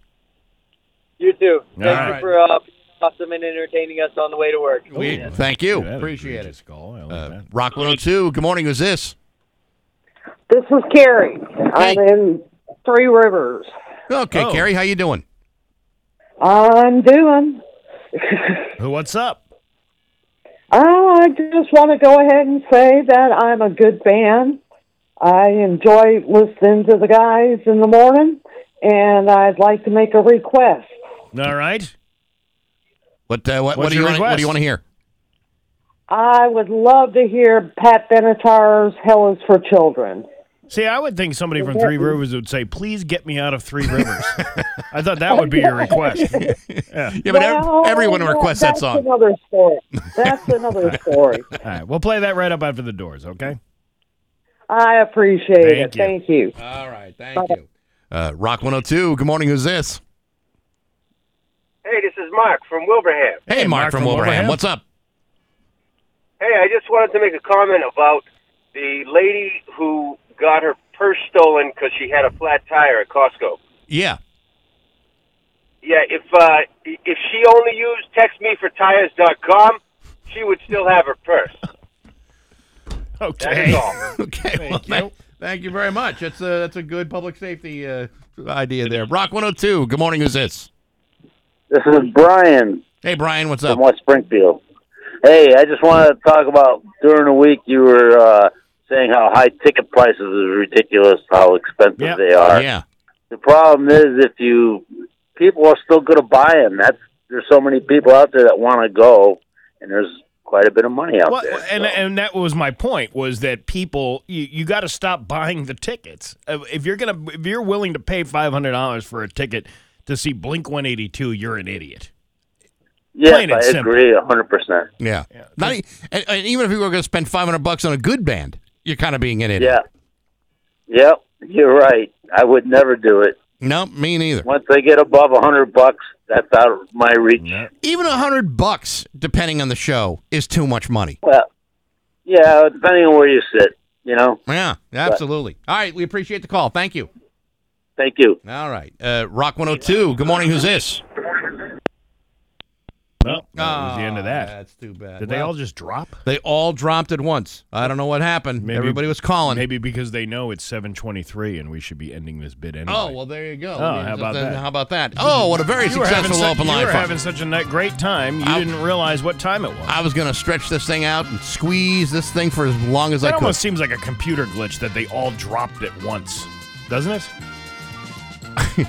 You too. Thank right. you for uh, awesome and entertaining us on the way to work. We, thank you. Dude, that was Appreciate it. egregious Call. I like Uh. Rock 102. Good morning. Who's this? This is Carrie. I'm in Three Rivers. Okay, Oh. Carrie, how you doing? I'm doing. Who? What's up? Oh, I just want to go ahead and say that I'm a good fan. I enjoy listening to the guys in the morning, and I'd like to make a request. All right. What uh, what, what do you want, what do you want to hear? I would love to hear Pat Benatar's "Hell Is for Children." See, I would think somebody from Three Rivers would say, "Please get me out of Three Rivers." I thought that would be your request. Yeah. Yeah, but ev- Well, everyone requests that song. that's another story. That's another story. All right, we'll play that right up after the doors. Okay. I appreciate Thank it. you. Thank you. All right, thank you. Uh, Rock 102. Good morning. Who's this? Hey, this is Mark from Wilbraham. Hey, Hey, Mark, Mark from, from Wilbraham. Wilbraham. What's up? Hey, I just wanted to make a comment about the lady who got her purse stolen because she had a flat tire at Costco. Yeah. Yeah, if uh, if she only used textmefortires.com, she would still have her purse. That Okay. is. Okay. well, Thank thank, you. thank you very much. That's a that's a good public safety uh, idea there. Rock 102. Good morning. Who's this? This is Brian Hey, Brian. What's up? from West Springfield. Hey, I just wanted to talk about during the week you were uh, saying how high ticket prices is ridiculous, how expensive Yep. they are. Yeah. The problem is if you people are still going to buy them. That's there's so many people out there that want to go, and there's quite a bit of money out Well, there. and so. and that was my point was that people you, you got to stop buying the tickets. Uh, If you're gonna if you're willing to pay five hundred dollars for a ticket to see Blink One Eighty Two, you're an idiot. yes, I simple. agree a hundred percent. Yeah. Not e- and, and even if you were going to spend 500 bucks on a good band, you're kind of being an idiot. Yeah, yep, you're right. I would never do it. No, me neither. Once they get above a hundred bucks, that's out of my reach. Even a hundred bucks, depending on the show, is too much money. Well, yeah, depending on where you sit, you know. Yeah, absolutely. All right, we appreciate the call. Thank you. Thank you. All right, uh, Rock 102. Good morning. Who's this? Well, that was the end of ah, that. That's too bad. Did they Well, all just drop? They all dropped at once. I don't know what happened. Maybe- Everybody was calling. Maybe because they know it's seven twenty three and we should be ending this bit anyway. Oh well, there you go. Oh, how about that? How about that? Oh, what a very you were having successful such, open you line. were having such a ni- great time. You I- didn't realize what time it was. I was going to stretch this thing out and squeeze this thing for as long as I could. It almost seems like a computer glitch that they all dropped at once, doesn't it?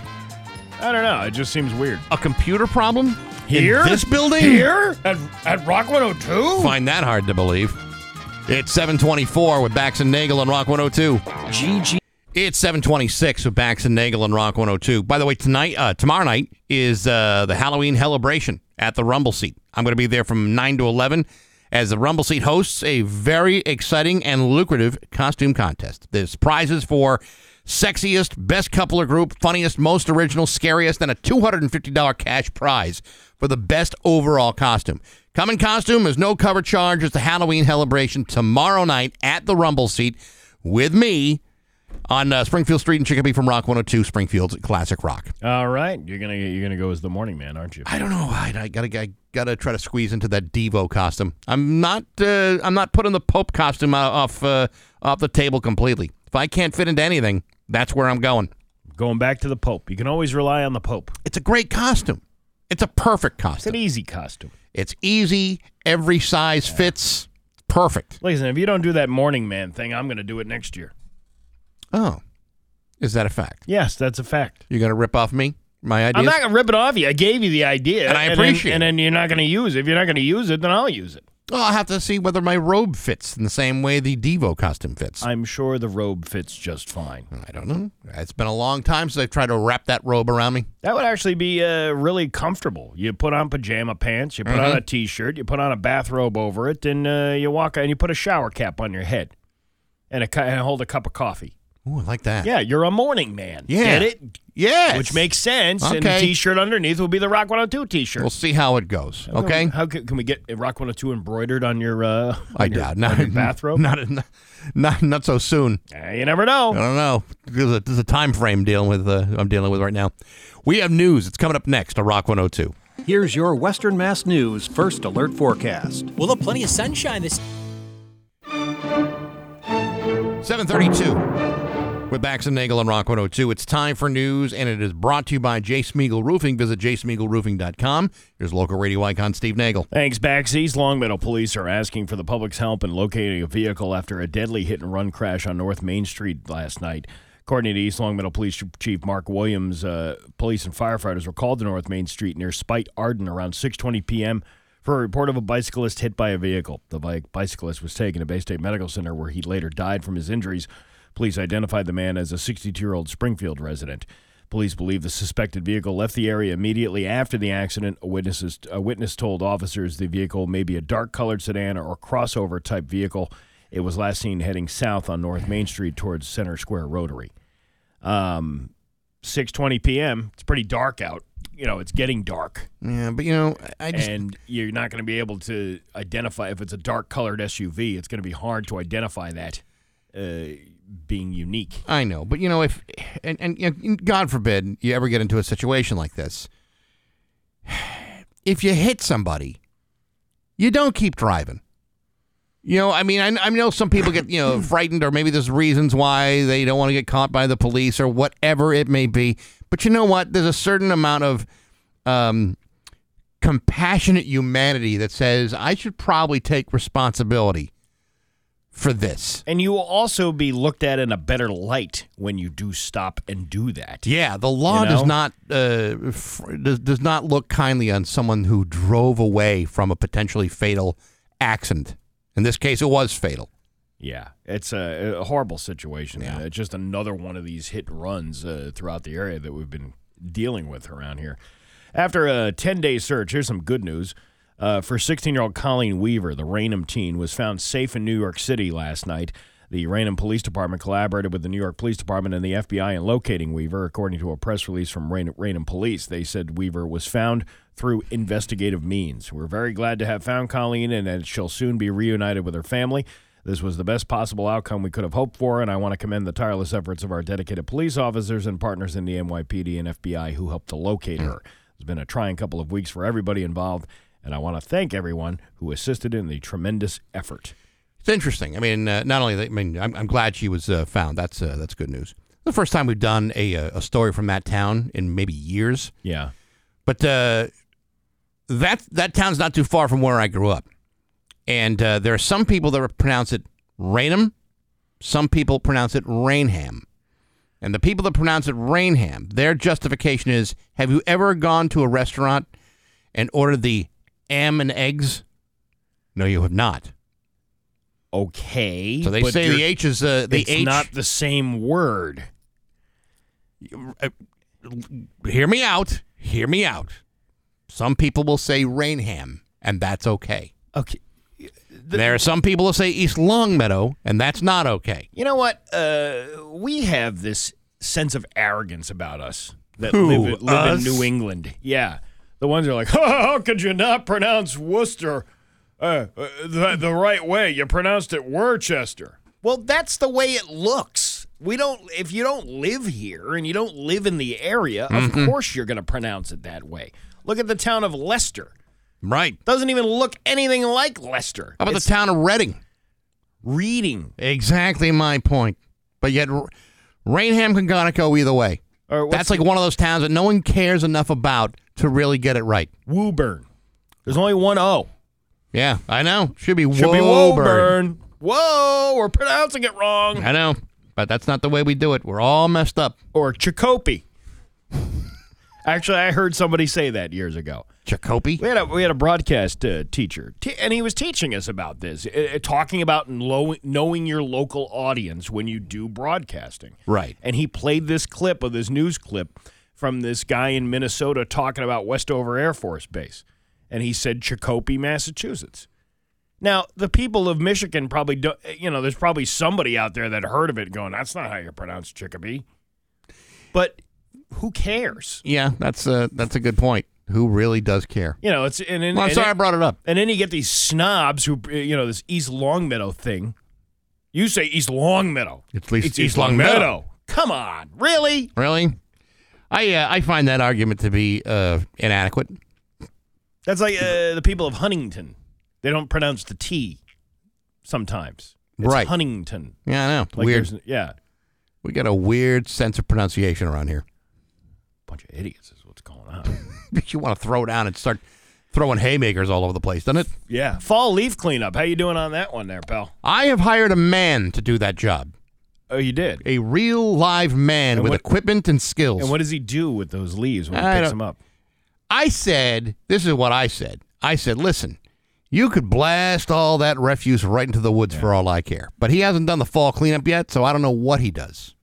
I don't know. It just seems weird. a computer problem Here? in this building? Here at at Rock 102. Find that hard to believe. It's 724 with Bax and Nagel on Rock 102. GG. It's 726 with Bax and Nagel and Rock 102. By the way, tonight, uh, tomorrow night is uh, the Halloween celebration at the Rumble Seat. I'm going to be there from 9 to 11 as the Rumble Seat hosts a very exciting and lucrative costume contest. There's prizes for sexiest, best couple or group, funniest, most original, scariest, and a $250 cash prize for the best overall costume. Come in costume, there's no cover charge. It's the Halloween celebration tomorrow night at the Rumble Seat with me on uh, Springfield Street in Chicopee from Rock 102, Springfield's classic rock. All right, you're gonna you're gonna go as the morning man, aren't you? I don't know. I, I gotta I gotta try to squeeze into that Devo costume. I'm not uh, I'm not putting the Pope costume off uh, off the table completely. If I can't fit into anything, that's where I'm going. Going back to the Pope. You can always rely on the Pope. It's a great costume. It's a perfect costume. It's an easy costume. It's easy. Every size fits. Perfect. Listen, if you don't do that morning man thing, I'm gonna do it next year. Oh, is that a fact? Yes, that's a fact. You're gonna rip off me? My idea. I'm not gonna rip it off you. I gave you the idea, And I appreciate And then you're not gonna use it. If you're not gonna use it, then I'll use it. Well, I'll have to see whether my robe fits in the same way the Devo costume fits. I'm sure the robe fits just fine. I don't know. It's been a long time since I've tried to wrap that robe around me. That would actually be uh, really comfortable. You put on pajama pants, you put on Mhm. a t-shirt, you put on a bathrobe over it, and uh, you walk and you put a shower cap on your head, and, a, cu- and hold a cup of coffee. Ooh, I like that. Yeah, you're a morning man. Yeah. Get it? Yes. Which makes sense. And the Okay. t-shirt underneath will be the Rock 102 t-shirt. We'll see how it goes. Can- Okay. How can, can we get a Rock 102 embroidered on your uh, I on your- doubt. on Not, your bathrobe? Not, not, not, not so soon. Uh, you never know. I don't know. There's a, there's a time frame dealing with. Uh, I'm dealing with right now. We have news. It's coming up next on Rock 102. Here's your Western Mass News first alert forecast. We'll have plenty of sunshine this 732 with Bax and Nagel on Rock 102. It's time for news, and it is brought to you by J. Smeagol Roofing. Visit jsmeagolroofing.com. Here's local radio icon Steve Nagel. Thanks, Baxeys. Longmeadow police are asking for the public's help in locating a vehicle after a deadly hit and run crash on North Main Street last night. According to East Longmeadow Police Chief Mark Williams, uh, police and firefighters were called to North Main Street near Spite Arden around 6:20 p.m. for a report of a bicyclist hit by a vehicle. The bike bicyclist was taken to Baystate Medical Center, where he later died from his injuries. Police identified the man as a 62-year-old Springfield resident. Police believe the suspected vehicle left the area immediately after the accident. A witness, a witness told officers the vehicle may be a dark colored sedan or crossover type vehicle. It was last seen heading south on North Main Street towards Center Square Rotary. Um, 6:20 p.m. It's pretty dark out. You know, it's getting dark. Yeah, but you know, I just and you're not going to be able to identify if it's a dark colored SUV. It's going to be hard to identify that uh, being unique. I know, but you know, if and and you know, God forbid you ever get into a situation like this, if you hit somebody, you don't keep driving. You know, I mean, I, I know some people get you know frightened, or maybe there's reasons why they don't want to get caught by the police or whatever it may be. But you know what? There's a certain amount of um, compassionate humanity that says I should probably take responsibility for this. And you will also be looked at in a better light when you do stop and do that. Yeah, the law You does not uh, f- does, does not look kindly on someone who drove away from a potentially fatal accident. In this case, it was fatal. Yeah, it's a, a horrible situation. Uh, it's just another one of these hit runs uh, throughout the area that we've been dealing with around here. After a 10 day search, here's some good news. Uh, for 16 year old Colleen Weaver, the Raynham teen was found safe in New York City last night. The Raynham Police Department collaborated with the New York Police Department and the FBI in locating Weaver, according to a press release from Raynham, Raynham Police. They said Weaver was found through investigative means. We're very glad to have found Colleen and that she'll soon be reunited with her family. This was the best possible outcome we could have hoped for, and I want to commend the tireless efforts of our dedicated police officers and partners in the NYPD and FBI who helped to locate her. It's been a trying couple of weeks for everybody involved, and I want to thank everyone who assisted in the tremendous effort. It's interesting. I mean, uh, not only that, I mean, I'm, I'm glad she was uh, found. That's uh, that's good news. The first time we've done a uh, a story from that town in maybe years. Yeah, but uh, that that town's not too far from where I grew up, and uh, there are some people that pronounce it Rainham, some people pronounce it Rainham, and the people that pronounce it Rainham, their justification is: Have you ever gone to a restaurant and ordered the ham and eggs? No, you have not. Okay. So they but say the H is uh, the it's H. not the same word. Hear me out. Hear me out. Some people will say Rainham, and that's okay. Okay. there are some people who say East Longmeadow, and that's not okay. You know what? Uh, we have this sense of arrogance about us that Who, live, live us? in New England. Yeah. The ones who are like, oh, how could you not pronounce Worcester uh, uh, the, the right way? You pronounced it Worcester. Well, that's the way it looks. We don't, if you don't live here and you don't live in the area, of course you're going to pronounce it that way. Look at the town of Leicester. Right. Doesn't even look anything like Leicester. How about It's the town of Reading? Reading. Exactly my point. But yet, R- Rainham can go either way. That's like one of those towns that no one cares enough about to really get it right. Woburn. There's only one O. Yeah, I know. Should be Should be Woburn. Woburn. Whoa, we're pronouncing it wrong. I know, but that's not the way we do it. We're all messed up. Or Chakopee. Actually, I heard somebody say that years ago. Chakopee? We had a we had a broadcast uh, teacher, t- and he was teaching us about this, uh, uh, talking about lo- knowing your local audience when you do broadcasting. Right. And he played this clip of this news clip from this guy in Minnesota talking about Westover Air Force Base, and he said Chakopee, Massachusetts. Now, the people of Michigan probably do, you know, there's probably somebody out there that heard of it going, that's not how you pronounce Chicopee. But who cares? Yeah, that's a that's a good point. Who really does care? You know, it's and, and Well, I'm and sorry I brought it up. And then you get these snobs who, you know, this East Longmeadow thing. You say East Longmeadow. It's East- it's East Longmeadow. Come on, really? Really? I uh, I find that argument to be uh, inadequate. That's like uh, the people of Huntington. They don't pronounce the T sometimes. It's Right. Huntington. Yeah, I know. Like weird. Yeah. We got a weird sense of pronunciation around here. Bunch of idiots going on. you want to throw down and start throwing haymakers all over the place, doesn't it? yeah. Fall leaf cleanup. How you doing on that one there, pal? I have hired a man to do that job. Oh, you did? A real live man And with what- equipment and skills. And what does he do with those leaves when he picks them up? I said, this is what I said. I said, listen, you could blast all that refuse right into the woods for all I care. But he hasn't done the fall cleanup yet, so I don't know what he does.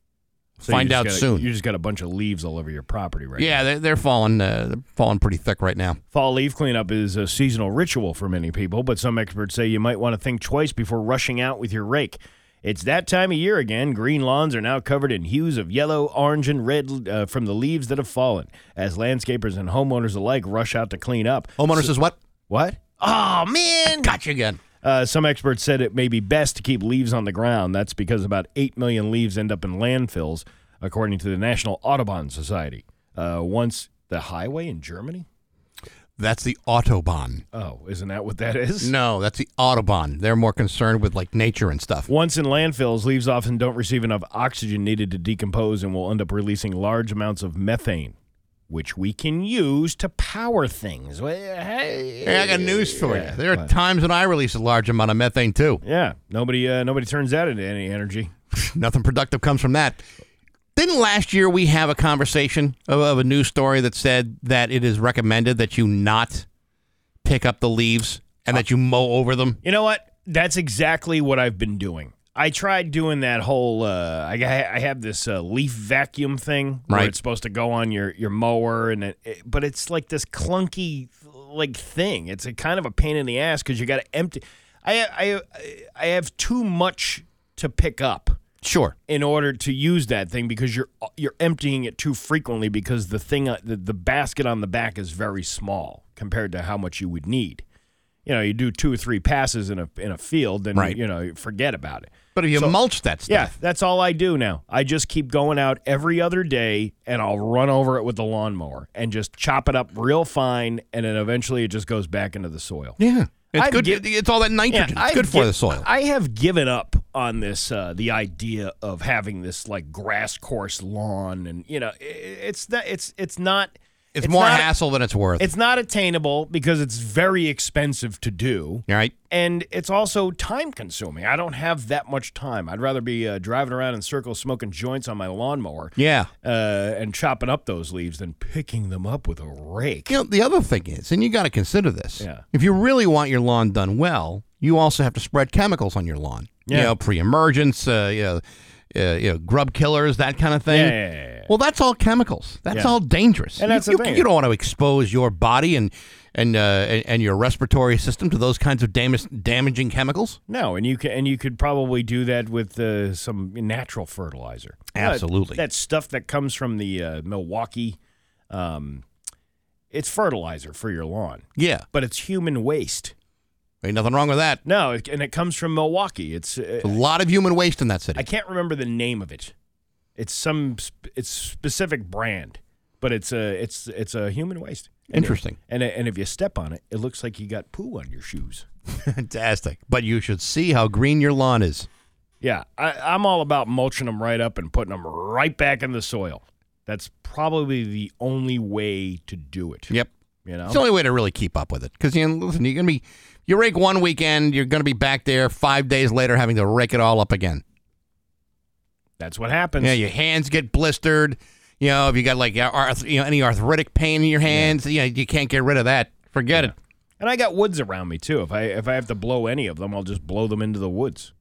So Find out got a- soon. You just got a bunch of leaves all over your property right yeah, they're, they're falling. Uh, they're falling pretty thick right now. Fall leaf cleanup is a seasonal ritual for many people, but some experts say you might want to think twice before rushing out with your rake. It's that time of year again. Green lawns are now covered in hues of yellow, orange, and red uh, from the leaves that have fallen, as landscapers and homeowners alike rush out to clean up. Homeowners So- says what? What? Oh, man. Got you again. Uh, some experts said it may be best to keep leaves on the ground. That's because about 8 million leaves end up in landfills, according to the National Audubon Society. Uh, once the highway in Germany? That's the Autobahn. Oh, isn't that what that is? No, that's the Autobahn. They're more concerned with like nature and stuff. Once in landfills, leaves often don't receive enough oxygen needed to decompose and will end up releasing large amounts of methane, which we can use to power things. Well, Hey, Hey, I got news for Yeah, you. There are what? times when I release a large amount of methane too. Yeah, nobody, uh, nobody turns that into any energy. Nothing productive comes from that. Didn't last year we have a conversation of, of a news story that said that it is recommended that you not pick up the leaves and that you mow over them? You know what? That's exactly what I've been doing. I tried doing that whole. Uh, I I have this uh, leaf vacuum thing where Right. it's supposed to go on your your mower, and it, it- but it's like this clunky like thing. It's a kind of a pain in the ass because you got to empty. I I I have too much to pick up. Sure. In order to use that thing, because you're you're emptying it too frequently, because the thing uh, the, the basket on the back is very small compared to how much you would need you know, you do two or three passes in a in a field, then Right. you know, you forget about it. But if you So- mulch that stuff, Yeah, that's all I do now. I just keep going out every other day, and I'll run over it with the lawnmower and just chop it up real fine, and then eventually it just goes back into the soil. yeah, it's I've good. gi- it's all that nitrogen. Yeah, it's good for gi- the soil. I have given up on this, uh, the idea of having this like grass course lawn, and you know, i- it's that it's it's not. It's, more not- hassle than it's worth. It's not attainable because it's very expensive to do. All right. And it's also time consuming. I don't have that much time. I'd rather be uh, driving around in circles smoking joints on my lawnmower Yeah. uh, and chopping up those leaves than picking them up with a rake. You know, the other thing is, and you got to consider this. Yeah. If you really want your lawn done well, you also have to spread chemicals on your lawn. You Yeah. know, pre-emergence, uh, you know, uh, you know, grub killers, that kind of thing. Yeah, yeah, yeah, yeah. Well, that's all chemicals. That's all dangerous. And that's you, the you, thing. you don't want to expose your body and and uh, and, your respiratory system to those kinds of dam- damaging chemicals. No, and you can and you could probably do that with uh, some natural fertilizer. Absolutely. that stuff that comes from the uh, Milwaukee, um, it's fertilizer for your lawn. Yeah, but it's human waste. Ain't nothing wrong with that. No, and it comes from Milwaukee. It's uh, A lot of human waste in that city. I can't remember the name of it. It's some it's specific brand, but it's a it's it's a human waste. And it- Interesting. And and if you step on it, it looks like you got poo on your shoes. Fantastic. But you should see how green your lawn is. Yeah, I, I'm all about mulching them right up and putting them right back in the soil. That's probably the only way to do it. Yep. You know, It's the only way to really keep up with it. Because you know, listen, you're gonna be you rake one weekend, you're gonna be back there five days later having to rake it all up again. that's what happens. Yeah, your hands get blistered. You know, if you got like arth- you know any arthritic pain in your hands, you know, you can't get rid of that. Forget it. And I got woods around me too. If I if I have to blow any of them, I'll just blow them into the woods.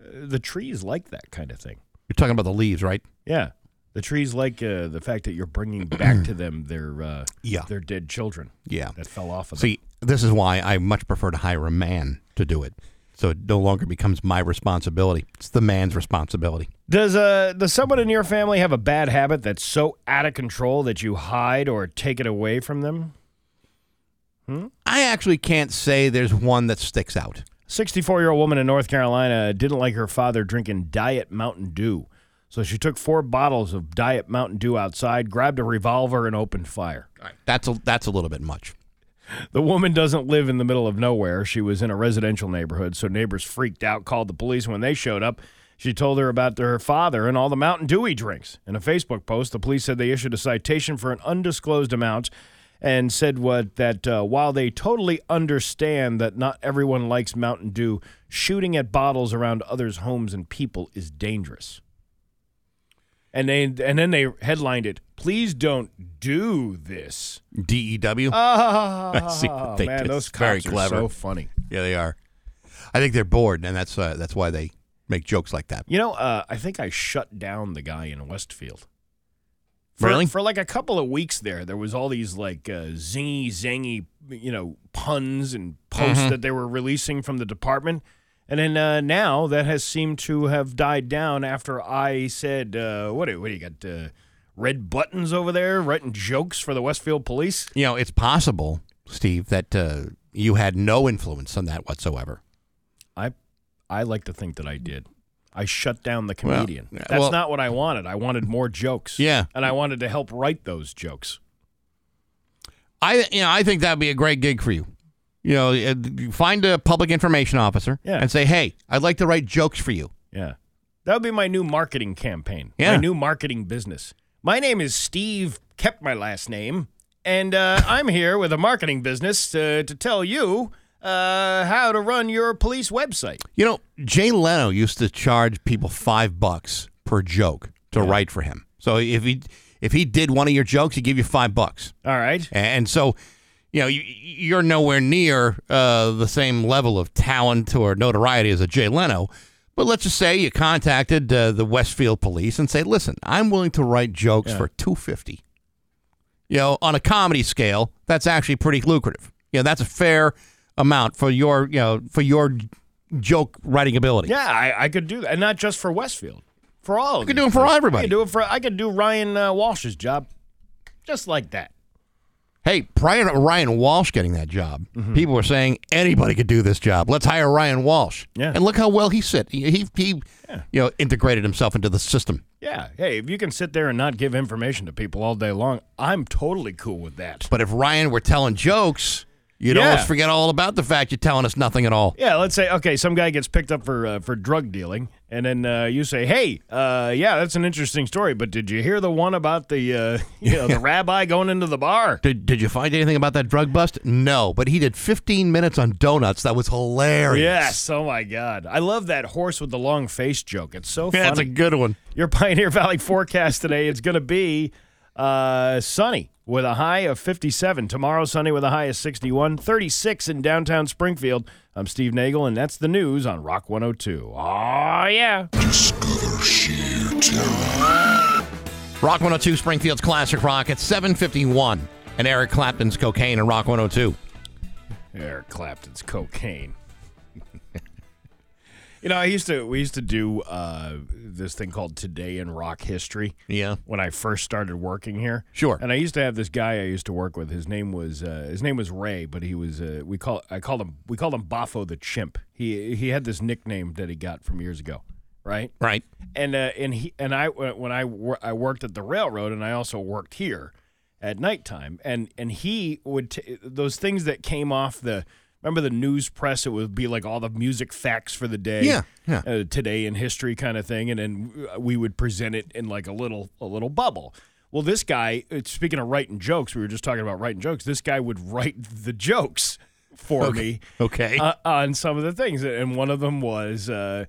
Uh, the trees like that kind of thing. You're talking about the leaves, right? Yeah, the trees like uh, the fact that you're bringing back to them their uh, Yeah. their dead children. Yeah. that fell off of them. See, this is why I much prefer to hire a man to do it. So it no longer becomes my responsibility. It's the man's responsibility. Does uh does someone in your family have a bad habit that's so out of control that you hide or take it away from them? I actually can't say there's one that sticks out. 64 year old woman in North Carolina didn't like her father drinking Diet Mountain Dew. So she took four bottles of Diet Mountain Dew outside, grabbed a revolver, and opened fire. That's a that's a little bit much. The woman doesn't live in the middle of nowhere. She was in a residential neighborhood, so neighbors freaked out, called the police. When they showed up, she told her about her father and all the Mountain Dew he drinks. In a Facebook post, the police said they issued a citation for an undisclosed amount and said what that uh, while they totally understand that not everyone likes Mountain Dew, shooting at bottles around others' homes and people is dangerous. And they and then they headlined it. Please don't do this. DEW. Ah, I see what they man, did. those It's very cops are clever. so funny. Yeah, they are. I think they're bored, and that's uh, that's why they make jokes like that. You know, uh, I think I shut down the guy in Westfield. For, Really? For like a couple of weeks there, there was all these like uh, zingy, zangy, you know, puns and posts Mhm. that they were releasing from the department. And then uh, now that has seemed to have died down after I said, uh, what, do- what do you got? Uh, Red Buttons over there writing jokes for the Westfield police? You know, it's possible, Steve, that uh, you had no influence on that whatsoever. I I like to think that I did. I shut down the comedian. yeah, That's well- not what I wanted. I wanted more jokes. Yeah. And I wanted to help write those jokes. I you know I think that'd be a great gig for you. You know, uh, find a public information officer Yeah. and say, "Hey, I'd like to write jokes for you." Yeah. That would be my new marketing campaign. Yeah. My new marketing business. My name is Steve, kept my last name, and uh, I'm here with a marketing business uh, to tell you uh, how to run your police website. You know, Jay Leno used to charge people five bucks per joke to write for him. So if he if he did one of your jokes, he'd give you five bucks. All right. And so, you know, you, you're nowhere near uh, the same level of talent or notoriety as a Jay Leno. But let's just say you contacted uh, the Westfield police and say, "Listen, I'm willing to write jokes for two fifty. You know, on a comedy scale, that's actually pretty lucrative. You know, that's a fair amount for your, you know, for your joke writing ability. Yeah, I, I could do that, and not just for Westfield, for all. You could do it for everybody. I could do it for. I could do Ryan uh, Walsh's job, just like that. Hey, prior to Ryan Walsh getting that job, Mm-hmm. people were saying anybody could do this job. Let's hire Ryan Walsh. Yeah. And look how well he sit. He, he, he you know, integrated himself into the system. Yeah. Hey, if you can sit there and not give information to people all day long, I'm totally cool with that. But if Ryan were telling jokes, you'd Yeah. almost forget all about the fact you're telling us nothing at all. Yeah, let's say okay, some guy gets picked up for uh, for drug dealing, and then uh, you say, "Hey, uh, yeah, that's an interesting story, but did you hear the one about the uh, you know the rabbi going into the bar?" Did, did you find anything about that drug bust? No, but he did 15 minutes on donuts. That was hilarious. Yes. Oh my God, I love that horse with the long face joke. It's so funny. Yeah, that's a good one. Your Pioneer Valley forecast today. It's going to be Uh, sunny with a high of 57. Tomorrow, sunny with a high of 61. 36 in downtown Springfield. I'm Steve Nagel, and that's the news on Rock 102. Oh, yeah. Discover sheer terror. Rock 102 Springfield's Classic Rock at 751. And Eric Clapton's Cocaine and Rock 102. Eric Clapton's cocaine. You know, I used to we used to do uh, this thing called Today in Rock History. Yeah. When I first started working here. Sure. And I used to have this guy I used to work with. His name was uh, his name was Ray, but he was uh, we call I called him we called him Boffo the Chimp. He he had this nickname that he got from years ago. Right. Right. And uh, and he and I when I wor- I worked at the railroad and I also worked here at nighttime and and he would t- those things that came off the remember the news press it would be like all the music facts for the day Yeah, yeah. uh, today in history kind of thing and then we would present it in like a little a little bubble well this guy speaking of writing jokes we were just talking about writing jokes this guy would write the jokes for Okay. me Okay. uh, on some of the things and one of them was uh,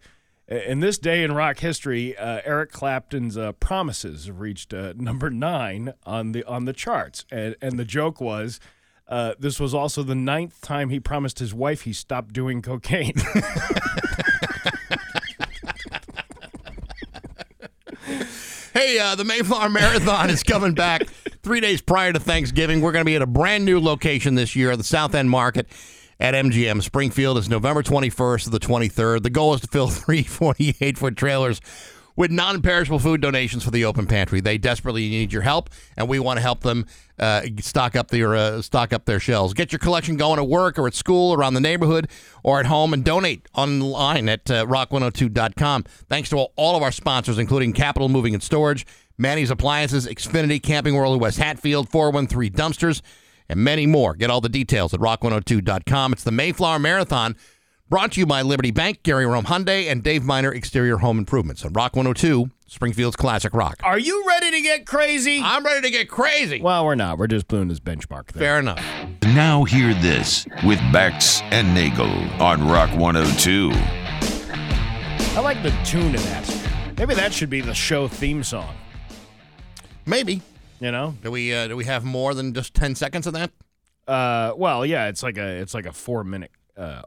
in this day in rock history, uh, Eric Clapton's uh, "Promises" reached uh, number nine on the on the charts, and and the joke was. Uh, this was also the ninth time he promised his wife he stopped doing cocaine. Hey, uh, the Mayflower Marathon is coming back three days prior to Thanksgiving. We're going to be at a brand new location this year, the South End Market at MGM. Springfield is November 21st to the 23rd. The goal is to fill three 48 foot trailers with non perishable food donations for the open pantry. They desperately need your help, and we want to help them uh, stock up their uh, stock up their shelves. Get your collection going at work or at school, around the neighborhood, or at home, and donate online at uh, rock102.com. Thanks to all, all of our sponsors, including Capital Moving and Storage, Manny's Appliances, Xfinity, Camping World West Hatfield, 413 Dumpsters, and many more. Get all the details at rock102.com. It's the Mayflower Marathon. Brought to you by Liberty Bank, Gary Rome Hyundai, and Dave Miner Exterior Home Improvements on Rock 102, Springfield's Classic Rock. Are you ready to get crazy? I'm ready to get crazy. Well, we're not. We're just doing this benchmark thing. Fair enough. Now hear this with Bax and Nagel on Rock 102. I like the tune of that. Maybe that should be the show theme song. Maybe. You know? Do we uh, do we have more than just 10 seconds of that? Uh, well, yeah, it's like a it's like a four minute uh,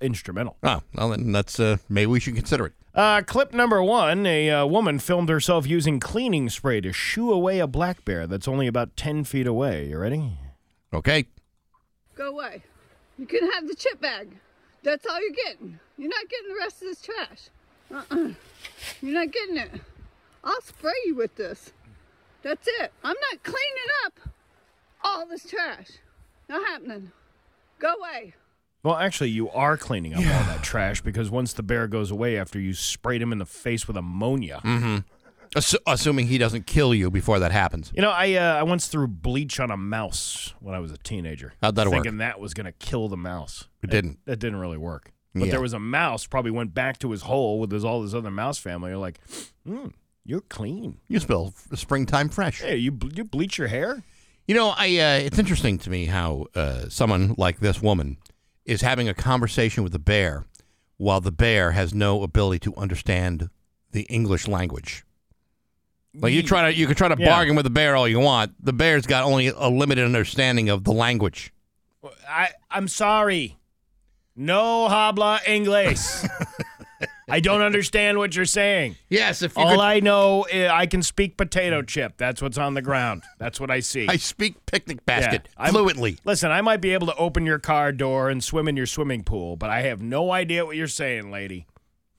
instrumental. Oh, well, then that's uh, maybe we should consider it. Uh, clip number one: A uh, woman filmed herself using cleaning spray to shoo away a black bear that's only about ten feet away. You ready? Okay. Go away. You can have the chip bag. That's all you're getting. You're not getting the rest of this trash. Uh-uh. You're not getting it. I'll spray you with this. That's it. I'm not cleaning up all this trash. Not happening. Go away. Well, actually, you are cleaning up all that trash because once the bear goes away after you sprayed him in the face with ammonia. Mm-hmm. Assu- assuming he doesn't kill you before that happens. You know, I uh, I once threw bleach on a mouse when I was a teenager. How'd that work? thinking that was going to kill the mouse. It didn't. That didn't really work. But Yeah. there was a mouse probably went back to his hole with his all his other mouse family. You're like, hmm, you're clean. You smell f- springtime fresh. Hey, you ble- you bleach your hair? You know, I uh, it's interesting to me how uh, someone like this woman is having a conversation with the bear while the bear has no ability to understand the English language. Like you try to you can try to Yeah. bargain with the bear all you want. The bear's got only a limited understanding of the language. I I'm sorry. No habla inglés. I don't understand what you're saying. Yes, if you all could- I know is I can speak potato chip. That's what's on the ground. That's what I see. I speak picnic basket I'm- fluently. Listen, I might be able to open your car door and swim in your swimming pool, but I have no idea what you're saying, lady.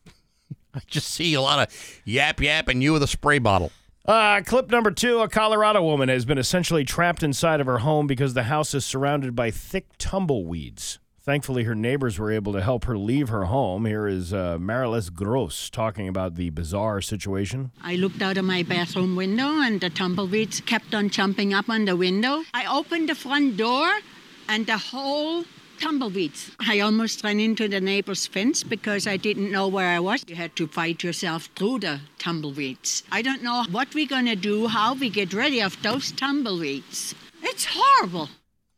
I just see a lot of yap yap and you with a spray bottle. Uh, clip number two A Colorado woman has been essentially trapped inside of her home because the house is surrounded by thick tumbleweeds. Thankfully, her neighbors were able to help her leave her home. Here is uh, Marilis Gross talking about the bizarre situation. I looked out of my bathroom window and the tumbleweeds kept on jumping up on the window. I opened the front door and the whole tumbleweeds. I almost ran into the neighbor's fence because I didn't know where I was. You had to fight yourself through the tumbleweeds. I don't know what we're going to do, how we get rid of those tumbleweeds. It's horrible.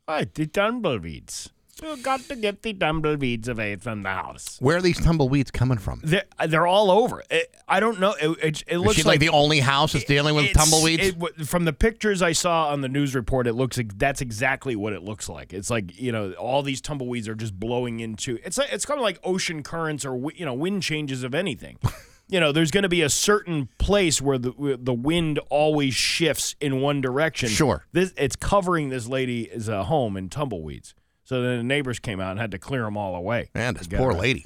Right, the tumbleweeds. You got to get the tumbleweeds away from the house. Where are these tumbleweeds coming from? They're, they're all over. It, I don't know. It, it, it Is looks she like the only house that's dealing with tumbleweeds? it from the pictures I saw on the news report, it looks like that's exactly what it looks like. It's like you know all these tumbleweeds are just blowing into. It's like it's kind of like ocean currents or you know wind changes of anything. you know, there's going to be a certain place where the where the wind always shifts in one direction. Sure. this it's covering this lady's uh, home in tumbleweeds. So then the neighbors came out and had to clear them all away. Man, this To get poor lady.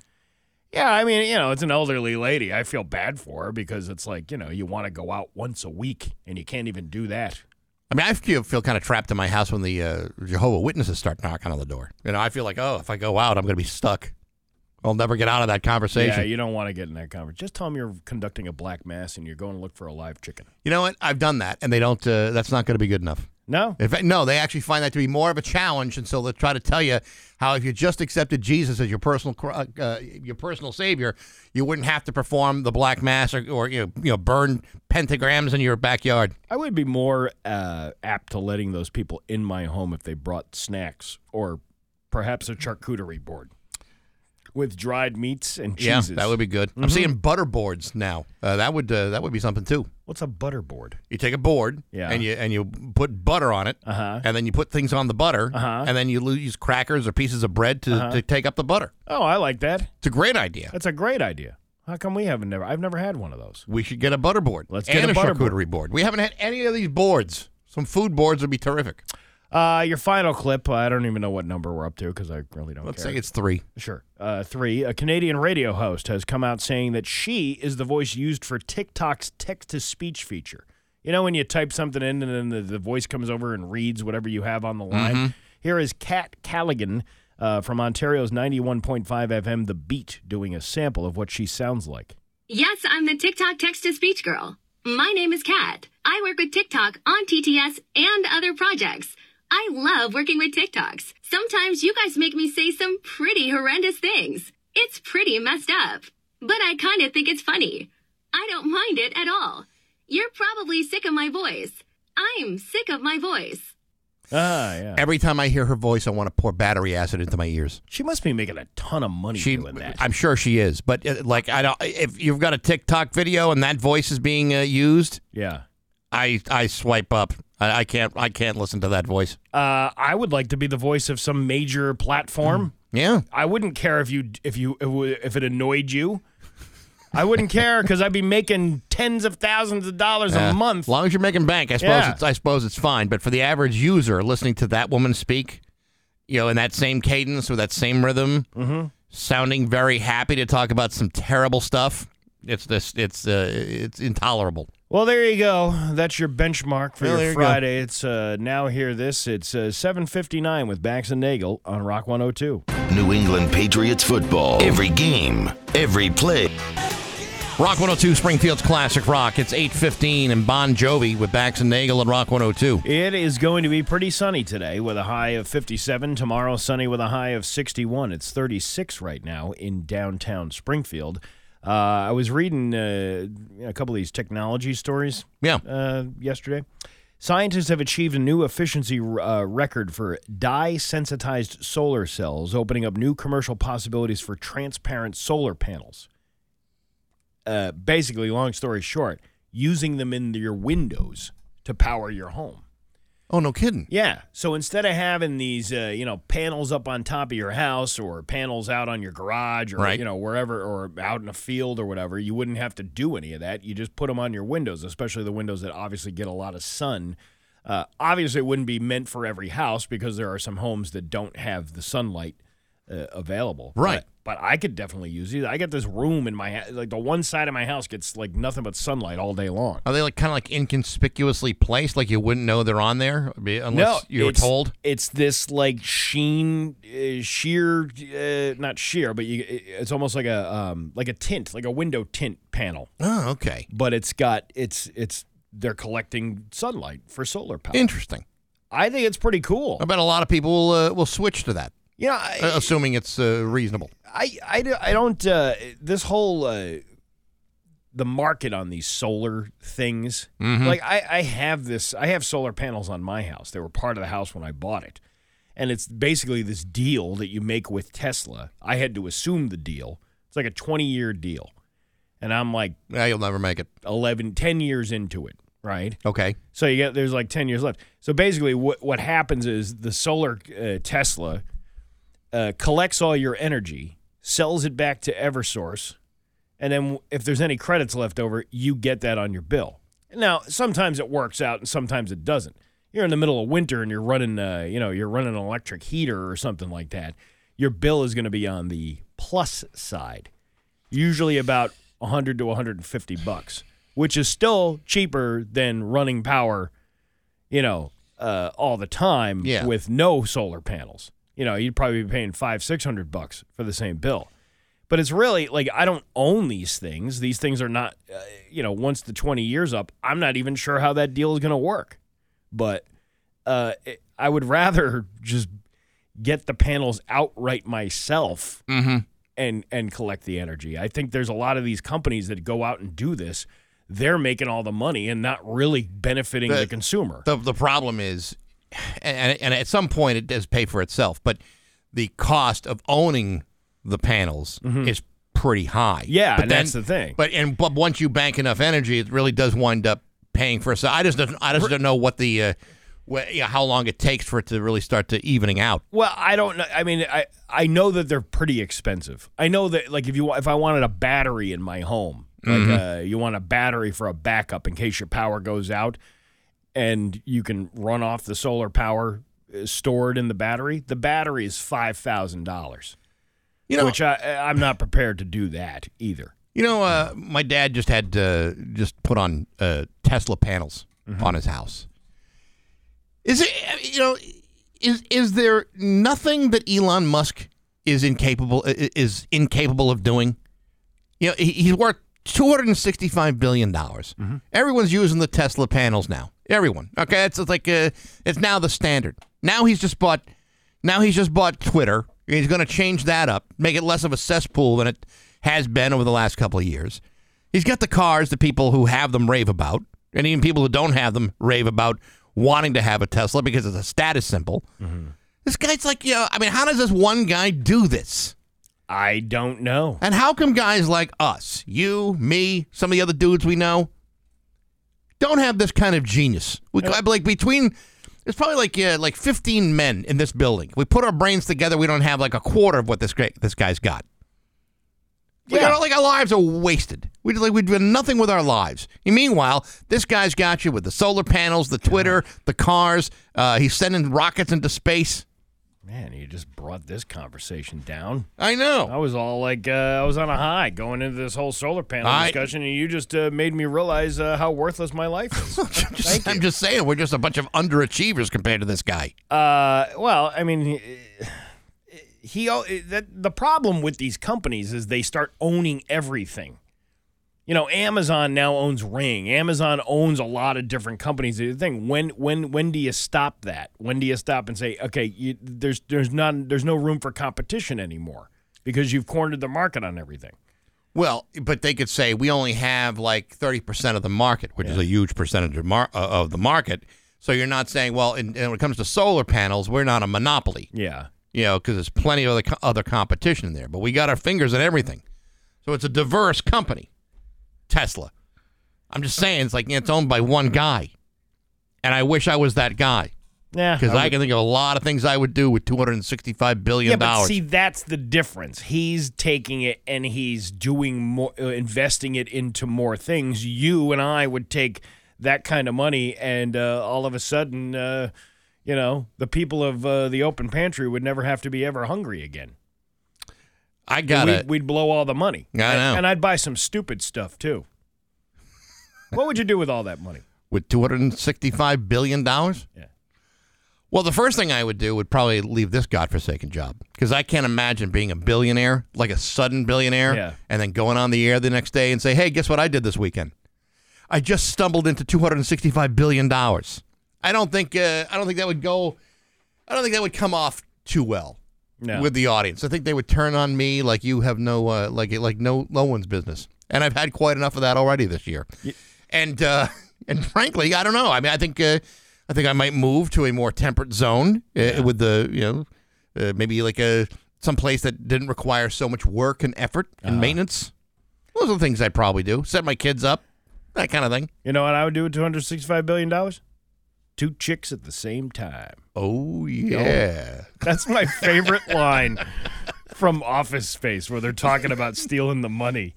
Yeah, I mean, you know, it's an elderly lady. I feel bad for her because it's like, you know, you want to go out once a week and you can't even do that. I mean, I feel, feel kind of trapped in my house when the uh, Jehovah Witnesses start knocking on the door. You know, I feel like, oh, if I go out, I'm going to be stuck. I'll never get out of that conversation. Yeah, you don't want to get in that conversation. Just tell them you're conducting a black mass and you're going to look for a live chicken. You know what? I've done that, and they don't. Uh, that's not going to be good enough. No. In fact, no, they actually find that to be more of a challenge, and so they'll try to tell you how if you just accepted Jesus as your personal uh, uh, your personal savior, you wouldn't have to perform the black mass or, or you know you know burn pentagrams in your backyard. I would be more uh, apt to letting those people in my home if they brought snacks or perhaps a charcuterie board with dried meats and cheeses. Yeah, that would be good. I'm Mhm. seeing butter boards now. Uh, that would uh, that would be something too. What's a butter board? You take a board, Yeah. and you and you put butter on it, uh-huh. and then you put things on the butter, Uh-huh. and then you use crackers or pieces of bread to, Uh-huh. to take up the butter. Oh, I like that. It's a great idea. That's a great idea. How come we haven't never? I've never had one of those. We should get a butter board. Let's and get a a, butter charcuterie board. We haven't had any of these boards. Some food boards would be terrific. Uh, your final clip. I don't even know what number we're up to because I really don't Let's care. say it's three. Sure. Uh, three. A Canadian radio host has come out saying that she is the voice used for TikTok's text to speech feature. You know, when you type something in and then the, the voice comes over and reads whatever you have on the line? Mhm. Here is Kat Callaghan uh, from Ontario's 91.5 FM, The Beat, doing a sample of what she sounds like. Yes, I'm the TikTok text to speech girl. My name is Kat. I work with TikTok on TTS and other projects. I love working with TikToks. Sometimes you guys make me say some pretty horrendous things. It's pretty messed up. But I kind of think it's funny. I don't mind it at all. You're probably sick of my voice. I'm sick of my voice. Ah, yeah. Every time I hear her voice, I want to pour battery acid into my ears. She must be making a ton of money She, doing that. I'm sure she is, but uh, like I don't. If you've got a TikTok video and that voice is being uh, used, Yeah. I I swipe up. I, I can't I can't listen to that voice. Uh, I would like to be the voice of some major platform. Yeah. I wouldn't care if you if you if it- if it annoyed you. I wouldn't care because I'd be making tens of thousands of dollars Uh, a month. As long as you're making bank, I suppose Yeah. it's I suppose it's fine. But for the average user listening to that woman speak, you know, in that same cadence with that same rhythm, Mm-hmm. sounding very happy to talk about some terrible stuff, it's this it's uh, it's intolerable. Well, there you go. That's your benchmark for Well, there your you. Friday. It's uh, now hear this. It's uh, 7:59 with Bax and Nagel on Rock 102. New England Patriots football. Every game, every play. Rock 102 Springfield's classic rock. It's 8:15 and Bon Jovi with Bax and Nagel and Rock 102. It is going to be pretty sunny today with a high of 57. Tomorrow, sunny with a high of 61. It's 36 right now in downtown Springfield. Uh, I was reading uh, a couple of these technology stories yeah. uh, yesterday. Scientists have achieved a new efficiency uh, record for dye sensitized solar cells, opening up new commercial possibilities for transparent solar panels. Uh, basically, long story short, using them in your windows to power your home. Oh, no kidding. Yeah. So instead of having these, uh, you know, panels up on top of your house or panels out on your garage or, Right. you know, wherever or out in a field or whatever, you wouldn't have to do any of that. You just put them on your windows, especially the windows that obviously get a lot of sun. Uh, obviously, it wouldn't be meant for every house because there are some homes that don't have the sunlight uh, available. Right. But, I could definitely use it. I got this room in my like the one side of my house gets like nothing but sunlight all day long. Are they like kind of like inconspicuously placed, like you wouldn't know they're on there unless no, you were told? It's this like sheen, uh, sheer, uh, not sheer, but you, it's almost like a um, like a tint, like a window tint panel. Oh, okay. But it's got it's it's they're collecting sunlight for solar power. Interesting. I think it's pretty cool. I bet a lot of people will, uh, will switch to that, You know, I, uh, assuming it's uh, reasonable. I, I, I don't uh, this whole uh, the market on these solar things Mhm. like I, I have this I have solar panels on my house they were part of the house when I bought it and it's basically this deal that you make with Tesla. I had to assume the deal. It's like a 20 year deal. And I'm like, yeah, you'll never make it. 11, 10 years into it, right? Okay. So you get there's like 10 years left. So basically, what what happens is the solar uh, Tesla uh, collects all your energy, sells it back to EverSource, and then if there's any credits left over, you get that on your bill. Now, sometimes it works out, and sometimes it doesn't. You're in the middle of winter and you're running, uh, you know, you're running an electric heater or something like that. Your bill is going to be on the plus side, usually about 100 to 150 bucks, which is still cheaper than running power, you know, uh, all the time Yeah. with no solar panels. You know, you'd probably be paying five, six hundred bucks for the same bill. But it's really like I don't own these things. These things are not, uh, you know, once the 20 years up, I'm not even sure how that deal is going to work. But uh, it, I would rather just get the panels outright myself Mhm. and and collect the energy. I think there's a lot of these companies that go out and do this. They're making all the money and not really benefiting the, The- consumer. The the problem is, and, and at some point it does pay for itself, but the cost of owning the panels is pretty high. Mm-hmm. Yeah, but and that's the thing. But and but once you bank enough energy, it really does wind up paying for itself. I just don't, I just don't know what the uh, wh- you know, how long it takes for it to really start to evening out. Well, I don't know. I mean, I I know that they're pretty expensive. I know that like if you if I wanted a battery in my home, like Mhm. uh, you want a battery for a backup in case your power goes out, and you can run off the solar power uh, stored in the battery. The battery is five thousand dollars. You know- which I I'm not prepared to do that either. You know, uh, my dad just had uh, just put on uh, Tesla panels Mm-hmm. on his house. Is it you know is is there nothing that Elon Musk is incapable is incapable of doing? You know, he, he's worth two hundred and sixty five billion dollars. Mm-hmm. Everyone's using the Tesla panels now. Everyone. Okay, it's, it's like uh, it's now the standard. Now he's just bought. Now he's just bought Twitter. He's going to change that up, make it less of a cesspool than it has been over the last couple of years. He's got the cars that people who have them rave about, and even people who don't have them rave about wanting to have a Tesla because it's a status symbol. This guy's like, you know, I mean, how does this one guy do this? I don't know. And how come guys like us, you, me, some of the other dudes we know, don't have this kind of genius? We like between there's probably like uh, like 15 men in this building. We put our brains together, we don't have like a quarter of what this guy, this guy's got. We got, like our lives are wasted. We like we do nothing with our lives. Meanwhile, this guy's got you with the solar panels, the Twitter, the cars. Uh, he's sending rockets into space. Man, you just brought this conversation down. I know. I was all like, uh, I was on a high going into this whole solar panel I- discussion, and you just uh, made me realize uh, how worthless my life is. Just- I'm just saying, we're just a bunch of underachievers compared to this guy. Uh, well, I mean, he, he that the problem with these companies is they start owning everything. You know, Amazon now owns Ring. Amazon owns a lot of different companies. The thing when when when do you stop that? When do you stop and say, okay, you, there's there's not there's no room for competition anymore because you've cornered the market on everything. Well, but they could say we only have like 30% of the market, which is a huge percentage of, mar- uh, of the market. So you're not saying, well, in, and when it comes to solar panels, we're not a monopoly. Yeah. You know, because there's plenty of other, co- other competition in there. But we got our fingers in everything. So it's a diverse company, Tesla. I'm just saying, it's like it's owned by one guy. And I wish I was that guy. Yeah, Because I I, can think of a lot of things I would do with $265 billion. Yeah, but see, that's the difference. He's taking it and he's doing more, uh, investing it into more things. You and I would take that kind of money, and uh, all of a sudden, uh, you know, the people of uh, the open pantry would never have to be ever hungry again. I got we'd, it. we'd blow all the money. I And- know. And I'd buy some stupid stuff too. what would you do with all that money? with $265 billion? Yeah. Well, the first thing I would do would probably leave this godforsaken job because I can't imagine being a billionaire, like a sudden billionaire, Yeah. and then going on the air the next day and say, hey, guess what I did this weekend? I just stumbled into $265 billion. I don't think, uh, I don't think that would go, I don't think that would come off too well No. with the audience. I think they would turn on me like you have no, uh, like, like no, no one's business. And I've had quite enough of that already this year. And, uh, and frankly, I don't know. I mean, I think, uh, I think I might move to a more temperate zone uh, with the you know uh, maybe like a some place that didn't require so much work and effort and Uh-huh. maintenance. Those are the things I'd probably do. Set my kids up, that kind of thing. You know what I would do with two hundred sixty-five billion dollars? Two chicks at the same time. Oh yeah, that's my favorite line from Office Space, where they're talking about stealing the money.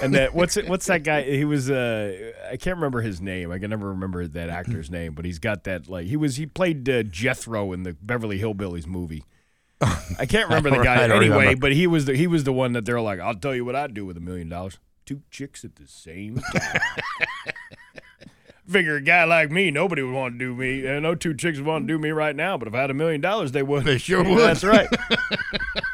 And that what's it? What's that guy? He was uh, I can't remember his name. I can never remember that actor's name, but he's got that like he was he played uh, Jethro in the Beverly Hillbillies movie. I can't remember the guy anyway, remember. but he was the he was the one that they're like, I'll tell you what I'd do with a million dollars. Two chicks at the same time. Figure a guy like me, nobody would want to do me. Uh, no two chicks would want to do me right now, but if I had a million dollars, they would. They sure would. That's right.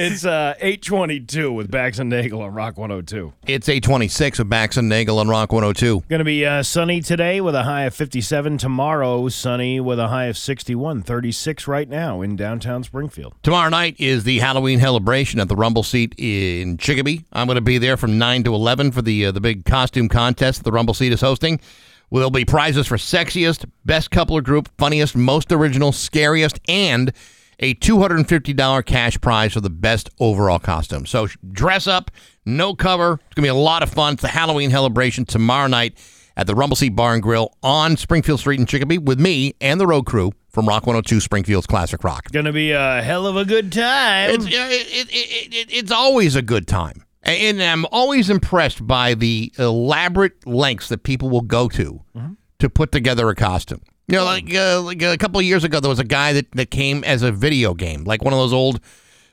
it's uh, 822 with Bax and Nagel on Rock 102. It's 826 with Bax and Nagel on Rock 102. Going to be uh, sunny today with a high of 57. Tomorrow, sunny with a high of 61. 36 right now in downtown Springfield. Tomorrow night is the Halloween celebration at the Rumble Seat in Chicopee. I'm going to be there from 9 to 11 for the uh, the big costume contest the Rumble Seat is hosting. There'll be prizes for sexiest, best couple or group, funniest, most original, scariest, and a $250 cash prize for the best overall costume. So dress up, no cover. It's going to be a lot of fun. It's the Halloween celebration tomorrow night at the Rumble Seat Bar and Grill on Springfield Street in Chicopee with me and the road crew from Rock 102 Springfield's Classic Rock. Going to be a hell of a good time. It's, it, it, it, it, it's always a good time. And I'm always impressed by the elaborate lengths that people will go to mm-hmm. to put together a costume. You know, like, uh, like a couple of years ago, there was a guy that, that came as a video game, like one of those old,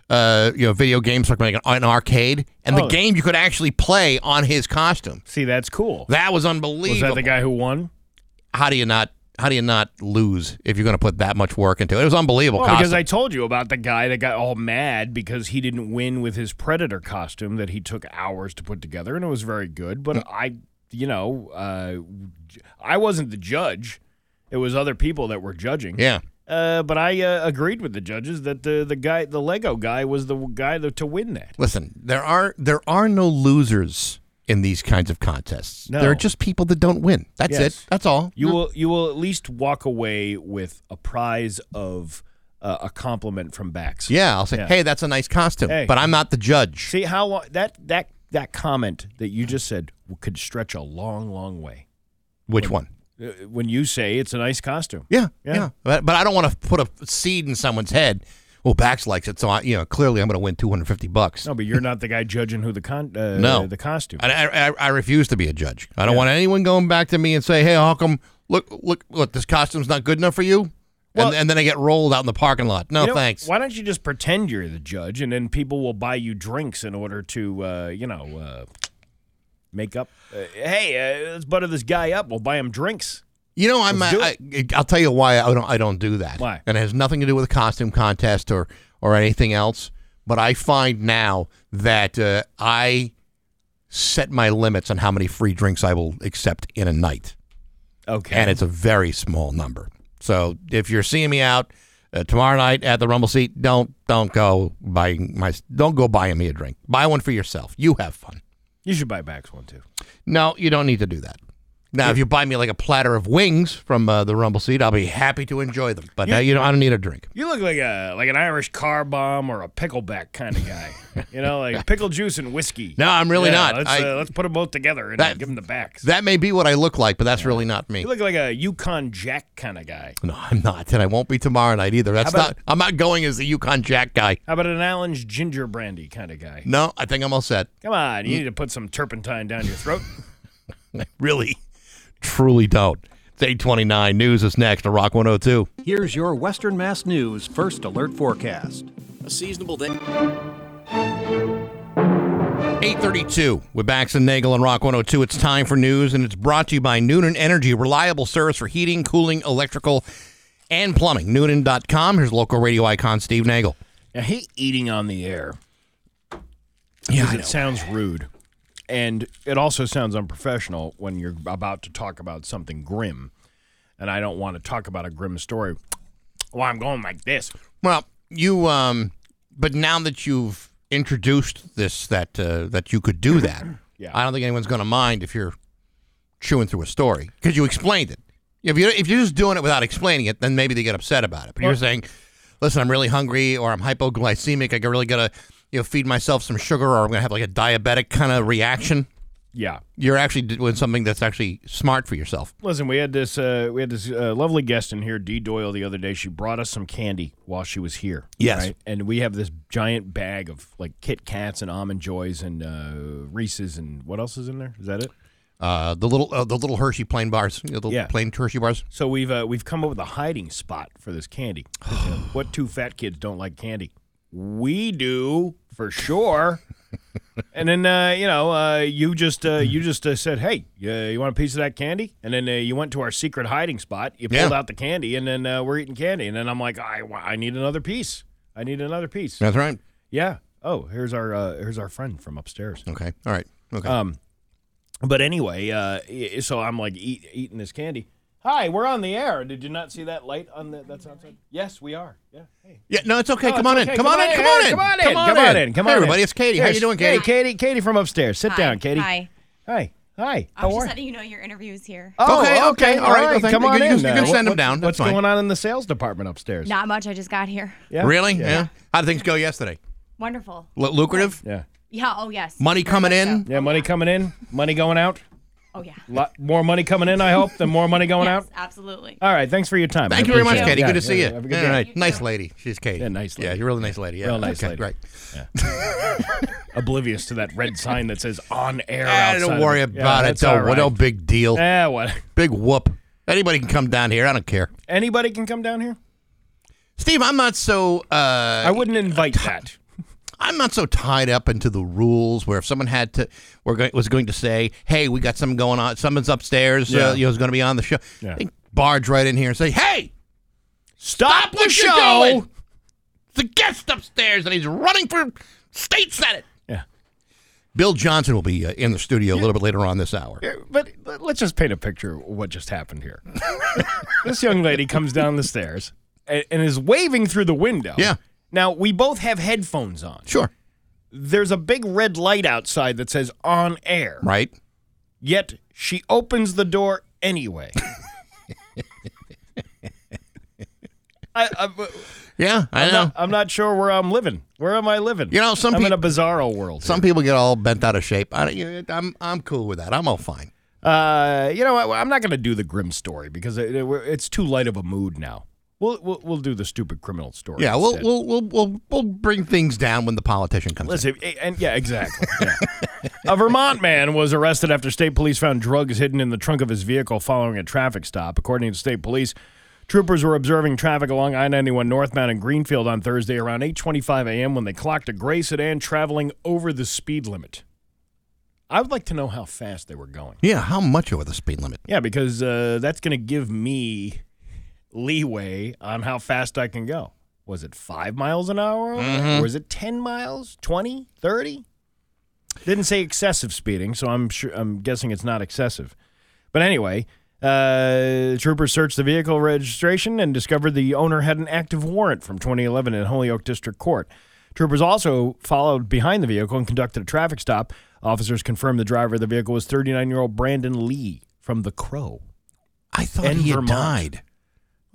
uh, you know, video games like an, an arcade, and the Oh. game you could actually play on his costume. See, that's cool. That was unbelievable. Was unbelievable. that the guy who won? How do you not? How do you not lose if you're going to put that much work into it? It was unbelievable. Well, because costume. I told you about the guy that got all mad because he didn't win with his Predator costume that he took hours to put together, and it was very good. But I, you know, uh, I wasn't the judge; it was other people that were judging. Yeah. Uh, but I uh, agreed with the judges that the the guy, the Lego guy, was the guy that, to win that. Listen, there are there are no losers in these kinds of contests. No. There are just people that don't win. That's Yes. it. That's all. You will you will at least walk away with a prize of uh, a compliment from Bax. Yeah, I'll say, Yeah. hey, that's a nice costume, Hey. but I'm not the judge. See how long that that that comment that you just said could stretch a long, long way. Which one? Uh, When you say it's a nice costume. Yeah, Yeah. yeah. But, but I don't want to put a seed in someone's head. Well, Bax likes it, so I, you know clearly I'm going to win 250 bucks. No, but you're not the guy judging who the con uh, No. the costume. I, I, I- I refuse to be a judge. I don't want anyone going back to me and say, "Hey, how come? Look, look, look, this costume's not good enough for you." Well- and, and then I get rolled out in the parking lot. No, You know, thanks. Why don't you just pretend you're the judge, and then people will buy you drinks in order to, uh, you know, uh, make up. Uh, hey, uh, let's butter this guy up. We'll buy him drinks. You know, I'm. Do I, I'll tell you why I don't. I don't do that. Why? And it has nothing to do with a costume contest or or anything else. But I find now that uh, I set my limits on how many free drinks I will accept in a night, Okay. and it's a very small number. So if you're seeing me out uh, tomorrow night at the Rumble Seat, don't don't go buying my don't go buying me a drink. Buy one for yourself. You have fun. You should buy Bax one too. No, you don't need to do that. Now, if you buy me like a platter of wings from uh, the Rumble Seat, I'll be happy to enjoy them. But uh, You- you know, I don't need a drink. You look like a like an Irish car bomb or a pickleback kind of guy. you know, like pickle juice and whiskey. No, I'm really Yeah, not. Let's, I- uh, let's put them both together and That- give them the backs. That may be what I look like, but that's really not me. You look like a Yukon Jack kind of guy. No, I'm not, and I won't be tomorrow night either. That's about- not. I'm not going as the Yukon Jack guy. How about an Allen's ginger brandy kind of guy? No, I think I'm all set. Come on, Mm. you need to put some turpentine down your throat. Really, truly don't. It's 829 News is next on Rock 102. Here's your Western Mass News First Alert Forecast. A seasonable day. 832 with Bax and Nagel on Rock 102. It's time for news, and it's brought to you by Noonan Energy, reliable service for heating, cooling, electrical, and plumbing. Noonan.com. Here's local radio icon Steve Nagel. I hate eating on the air. Yeah, because I it sounds rude, and it also sounds unprofessional when you're about to talk about something grim, and I don't want to talk about a grim story. Well, I'm going like this. Well, you, um, but now that you've introduced this, that uh, that you could do that, Yeah. I don't think anyone's going to mind if you're chewing through a story because you explained it. If you if you're just doing it without explaining it, then maybe they get upset about it. But you're saying, "Listen, I'm really hungry, or I'm hypoglycemic. I really gotta, you know, feed myself some sugar, or I'm gonna have like a diabetic kind of reaction." Yeah. You're actually doing something that's actually smart for yourself. Listen, we had this uh, we had this uh, lovely guest in here, Dee Doyle, the other day. She brought us some candy while she was here. Yes. and we have this giant bag of like Kit Kats and almond joys and uh, Reese's and what else is in there? Is that it? Uh, the little uh, the little Hershey plain bars, you know, the Yeah. plain Hershey bars. So we've uh, we've come up with a hiding spot for this candy. you know, what two fat kids don't like candy? We do for sure. and then uh, you know uh, you just uh, you just uh, said, "Hey, uh, you want a piece of that candy?" And then uh, you went to our secret hiding spot. You pulled Yeah. out the candy, and then uh, we're eating candy. And then I'm like, I, I need another piece. I need another piece. That's right. Yeah. Oh, here's our uh, here's our friend from upstairs. Okay. All right. Okay. Um, but anyway, uh, so I'm like eat, eating this candy. Hi, we're on the air. Did you not see that light on the that's outside? Yes, we are. Yeah. Hey. Yeah, no, it's okay. Come it's on in. okay. Come on in. Come on in. Come on in. Come on Come on in. Come on in. everybody. It's Katie. How you doing, Hey, Katie? Katie. Katie from upstairs. Sit down, Katie. Hi. Hi. Hi. I How was are just letting you know your interview's here. Oh, Okay, okay, all right. Well, Come you. on You in. can- you can what- send 'em what- down. What's fine. going on in the sales department upstairs? Not much. I just got here. Yeah. Really? Yeah. Yeah. How did things go yesterday? Wonderful. Lu- lucrative? Yeah. Yeah. Oh yes. Money coming in? so. Yeah. Money coming in. Money going out. Oh yeah. Lot more money coming in. I hope than more money going Yes, out. absolutely. All right. Thanks for your time. Thank I you very much, it. Katie. Yeah, Good to see yeah, you. Have a good Yeah, day. right. Nice lady. She's Katie. Yeah, nice Yeah, lady. you're a really nice lady. Yeah. Real nice okay, lady. Right. Oblivious to that red sign that says on air. Ah, outside don't worry it. Yeah, about it. that's Don't, all right. No big deal. Yeah, what? Big whoop. Anybody can come down here. I don't care. Anybody can come down here. Steve, I'm not so. Uh, I wouldn't invite that. I'm not so tied up into the rules where if someone had to, were going, was going to say, "Hey, we got something going on. Someone's upstairs. Yeah. Uh, you know, is going to be on the show." Yeah. They barge right in here and say, "Hey, Stop the what show. The guest upstairs, and he's running for state senate." Yeah. Bill Johnson will be uh, in the studio a little bit later on this hour. Yeah, But let- let's just paint a picture of what just happened here. this young lady comes down the stairs and, and is waving through the window. Yeah. Now, we both have headphones on. Sure. There's a big red light outside that says on air. Right. Yet she opens the door anyway. I, I, Yeah, I I'm know. Not, I'm not sure where I'm living. Where am I living? You know, some I'm in peop- a bizarro world. Some people get all bent out of shape. I, know, I'm I'm cool with that. I'm all fine. Uh, you know, I, I'm not going to do the grim story because it, it- it's too light of a mood now. We'll we'll, we'll do the stupid criminal story. Yeah, we'll we'll we'll we'll we'll bring things down when the politician comes. Listen, eh, and yeah, exactly. yeah. a Vermont man was arrested after state police found drugs hidden in the trunk of his vehicle following a traffic stop. According to state police, troopers were observing traffic along I-91 northbound in Greenfield on Thursday around 8:25 a.m. when they clocked a gray sedan traveling over the speed limit. I would like to know how fast they were going. Yeah, how much over the speed limit? Yeah, because uh, that's going to give me leeway on how fast I can go. Was it five miles an hour? Mhm. Or was it 10 miles, 20, 30? Didn't say excessive speeding, so I'm sure I'm guessing it's not excessive. But anyway, uh, troopers searched the vehicle registration and discovered the owner had an active warrant from 2011 in Holyoke District Court. Troopers also followed behind the vehicle and conducted a traffic stop. Officers confirmed the driver of the vehicle was 39-year-old Brandon Lee from The Crow. I thought he had died.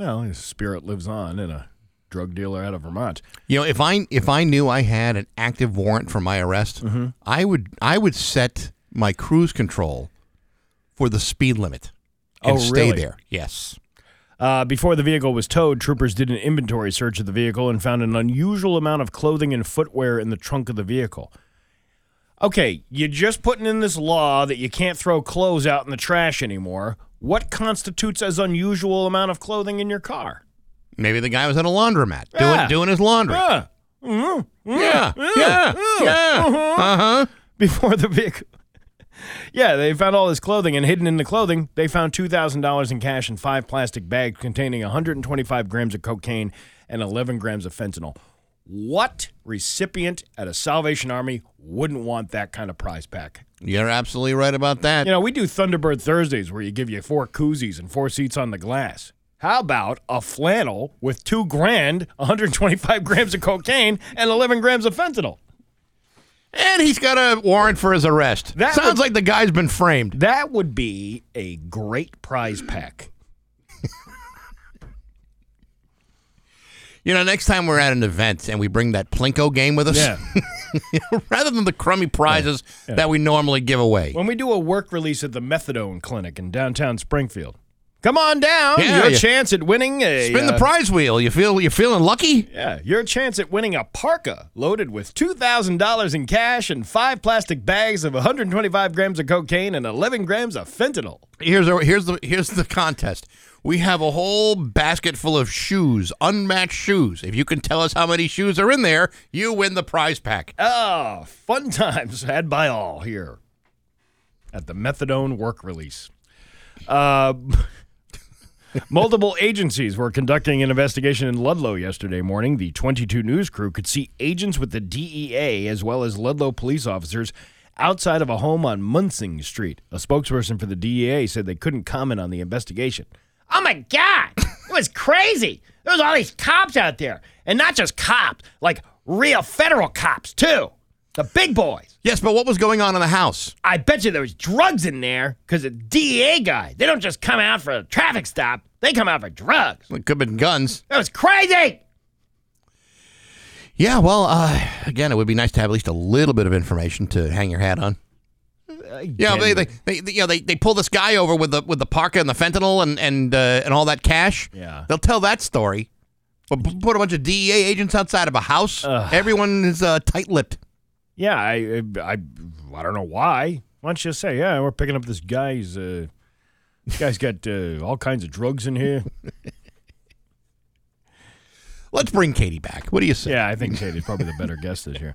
Well, his spirit lives on in a drug dealer out of Vermont. You know, if I if I knew I had an active warrant for my arrest, Mm-hmm. I would I would set my cruise control for the speed limit and Oh, stay really? there. Yes. Uh, before the vehicle was towed, troopers did an inventory search of the vehicle and found an unusual amount of clothing and footwear in the trunk of the vehicle. Okay, you're just putting in this law that you can't throw clothes out in the trash anymore. What constitutes as unusual amount of clothing in your car? Maybe the guy was at a laundromat doing Yeah. doing his laundry. Yeah. Mhm. Yeah. Yeah. Yeah. Yeah. Yeah. Uh-huh. Uh-huh. Before the vehicle. Yeah, they found all his clothing, and hidden in the clothing, they found $2,000 in cash and five plastic bags containing 125 grams of cocaine and 11 grams of fentanyl. What recipient at a Salvation Army wouldn't want that kind of prize pack. You're absolutely right about that. You know, we do Thunderbird Thursdays where you give you four koozies and four seats on the glass. How about a flannel with two grand, 125 grams of cocaine, and 11 grams of fentanyl? And he's got a warrant for his arrest. That Sounds would, like the guy's been framed. That would be a great prize pack. you know, next time we're at an event and we bring that Plinko game with us. Yeah. rather than the crummy prizes Yeah. that we normally give away. When we do a work release at the Methadone Clinic in downtown Springfield, come on down. Yeah, your yeah. chance at winning a Spin the uh, prize wheel. You feel you're feeling lucky? Yeah, your chance at winning a parka loaded with two thousand dollars in cash and five plastic bags of 125 grams of cocaine and 11 grams of fentanyl. Here's our, here's the here's the contest. We have a whole basket full of shoes, unmatched shoes. If you can tell us how many shoes are in there, you win the prize pack. Oh, fun times had by all here at the Methadone work release. Uh, multiple agencies were conducting an investigation in Ludlow yesterday morning. The 22 News crew could see agents with the DEA as well as Ludlow police officers outside of a home on Munsing Street. A spokesperson for the DEA said they couldn't comment on the investigation. Oh my God! It was crazy. There was all these cops out there, and not just cops, like real federal cops too. The big boys. Yes, but what was going on in the house? I bet you there was drugs in there because the DEA guy. They don't just come out for a traffic stop. They come out for drugs. It could have been guns. That was crazy. Yeah, well, uh, again, it would be nice to have at least a little bit of information to hang your hat on. Yeah, they, they, they, they, you know, they, they pull this guy over with the with the parka and the fentanyl and and uh, and all that cash. Yeah. they'll tell that story. But p- put a bunch of DEA agents outside of a house. Everyone is uh, tight-lipped. Yeah, I, I, I don't know why. Why don't you say, yeah, we're picking up this guy's. Uh, this guy's got uh, all kinds of drugs in here. Let's bring Katie back. What do you say? Yeah, I think Katie's probably the better guest this year.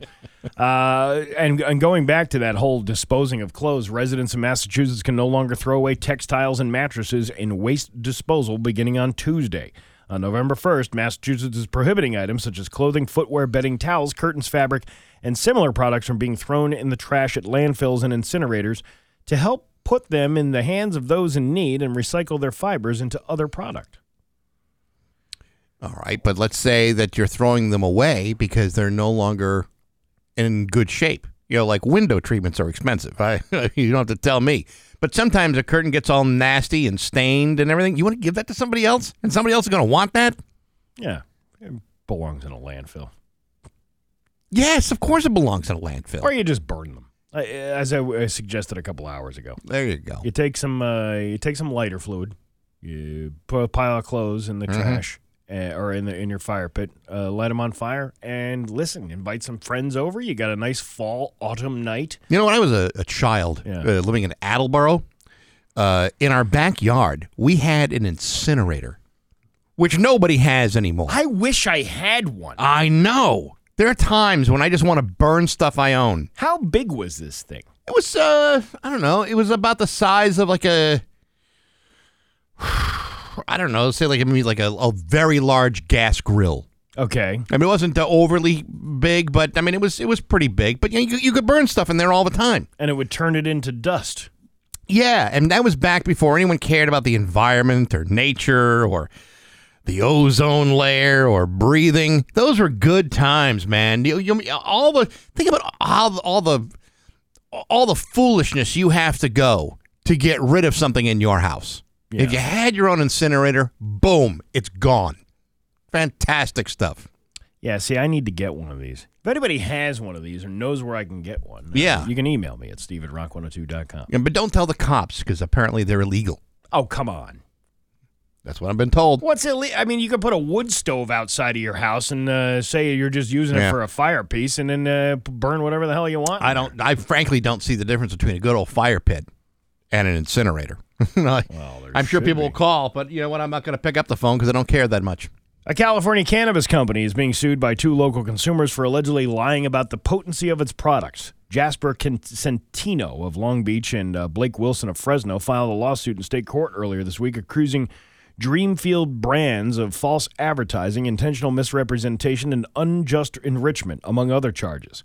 Uh, and and going back to that whole disposing of clothes, residents in Massachusetts can no longer throw away textiles and mattresses in waste disposal beginning on Tuesday. On November 1st, Massachusetts is prohibiting items such as clothing, footwear, bedding, towels, curtains, fabric, and similar products from being thrown in the trash at landfills and incinerators to help put them in the hands of those in need and recycle their fibers into other product. All right, but let's say that you're throwing them away because they're no longer in good shape. You know, like window treatments are expensive. I, you don't have to tell me. But sometimes a curtain gets all nasty and stained and everything. You want to give that to somebody else, and somebody else is going to want that. Yeah, it belongs in a landfill. Yes, of course it belongs in a landfill. Or you just burn them, as I, suggested a couple hours ago. There you go. You take some, uh, you take some lighter fluid, you put a pile of clothes in the Mhm. trash uh, or in the in your fire pit, uh, light them on fire, and listen. Invite some friends over. You got a nice fall autumn night. You know, when I was a, a child Yeah. uh, living in Attleboro, uh, in our backyard, we had an incinerator, which nobody has anymore. I wish I had one. I know. There are times when I just want to burn stuff I own. How big was this thing? It was, uh, I don't know. It was about the size of like a, I don't know, say like maybe like a, a very large gas grill. Okay. I mean, it wasn't overly big, but I mean, it was it was pretty big. But you, know, you, you could burn stuff in there all the time. And it would turn it into dust. Yeah, and that was back before anyone cared about the environment or nature or the ozone layer or breathing. Those were good times, man. You, you, all the think about all the, all the all the foolishness you have to go to get rid of something in your house. If you had your own incinerator, boom, it's gone. Fantastic stuff. Yeah, see, I need to get one of these. If anybody has one of these or knows where I can get one, Yeah. you can email me at steve at rock102.com. Yeah, but don't tell the cops because apparently they're illegal. Oh, come on. That's what I've been told. What's illegal? I mean, you could put a wood stove outside of your house and uh, say you're just using Yeah. it for a fire piece and then uh, burn whatever the hell you want. I don't. I frankly don't see the difference between a good old fire pit and an incinerator. I, I'm sure people be. will call, but you know what? I'm not going to pick up the phone because I don't care that much. A California cannabis company is being sued by two local consumers for allegedly lying about the potency of its products. Jasper Centino of Long Beach and uh, Blake Wilson of Fresno filed a lawsuit in state court earlier this week accusing Dreamfield brands of false advertising, intentional misrepresentation, and unjust enrichment, among other charges.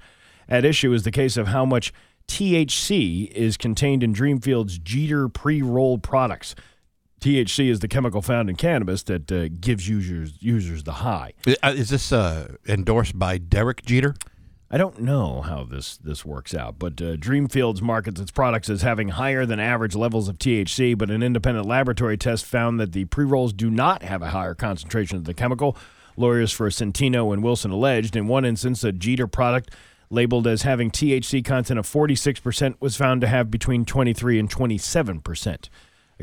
At issue is the case of how much THC is contained in Dreamfield's Jeeter pre rolled products. THC is the chemical found in cannabis that uh, gives users users the high. Is this uh, endorsed by Derek Jeter? I don't know how this this works out, but uh, Dreamfields markets its products as having higher than average levels of THC, but an independent laboratory test found that the pre rolls do not have a higher concentration of the chemical. Lawyers for Centino and Wilson alleged in one instance a Jeeter product labeled as having THC content of 46% was found to have between 23 and 27%.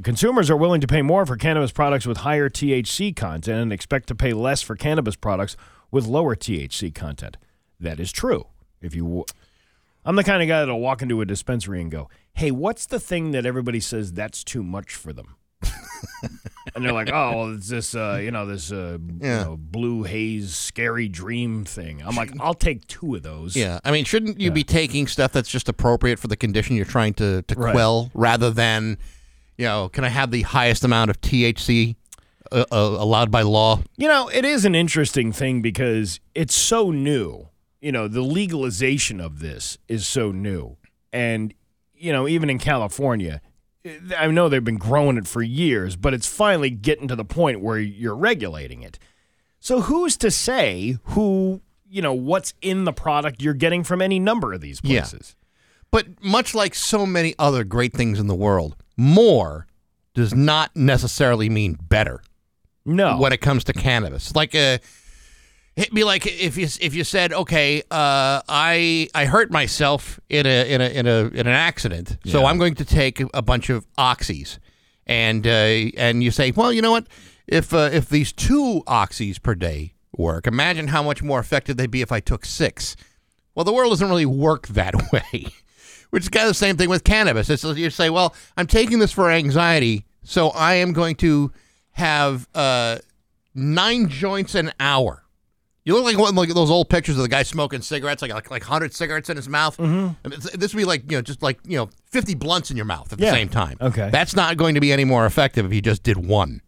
Consumers are willing to pay more for cannabis products with higher THC content and expect to pay less for cannabis products with lower THC content. That is true. If you w- I'm the kind of guy that'll walk into a dispensary and go, "Hey, what's the thing that everybody says that's too much for them?" and they're like, "Oh, well, it's this, uh, you know, this uh, Yeah. you know, blue haze, scary dream thing." I'm like, "I'll take two of those." Yeah, I mean, shouldn't you be taking stuff that's just appropriate for the condition you're trying to, to Right. quell, rather than, you know, can I have the highest amount of THC uh, uh, allowed by law? You know, it is an interesting thing because it's so new. You know, the legalization of this is so new. And, you know, even in California, I know they've been growing it for years, but it's finally getting to the point where you're regulating it. So who's to say who, you know, what's in the product you're getting from any number of these Yeah. places? But much like so many other great things in the world, more does not necessarily mean better. No. When it comes to cannabis, like uh it'd be like if you if you said, okay, uh, I I hurt myself in a in a in a in an accident, so I'm going to take a bunch of oxys, and uh, and you say, well, you know what? If uh, if these two oxys per day work, imagine how much more effective they'd be if I took six. Well, the world doesn't really work that way. Which is kind of the same thing with cannabis. It's you say, well, I'm taking this for anxiety, so I am going to have uh, nine joints an hour. You look like one like those old pictures of the guy smoking cigarettes, like like, like hundred cigarettes in his mouth. Mm-hmm. This would be like you know just like you know fifty blunts in your mouth at Yeah. the same time. Okay. that's not going to be any more effective if you just did one.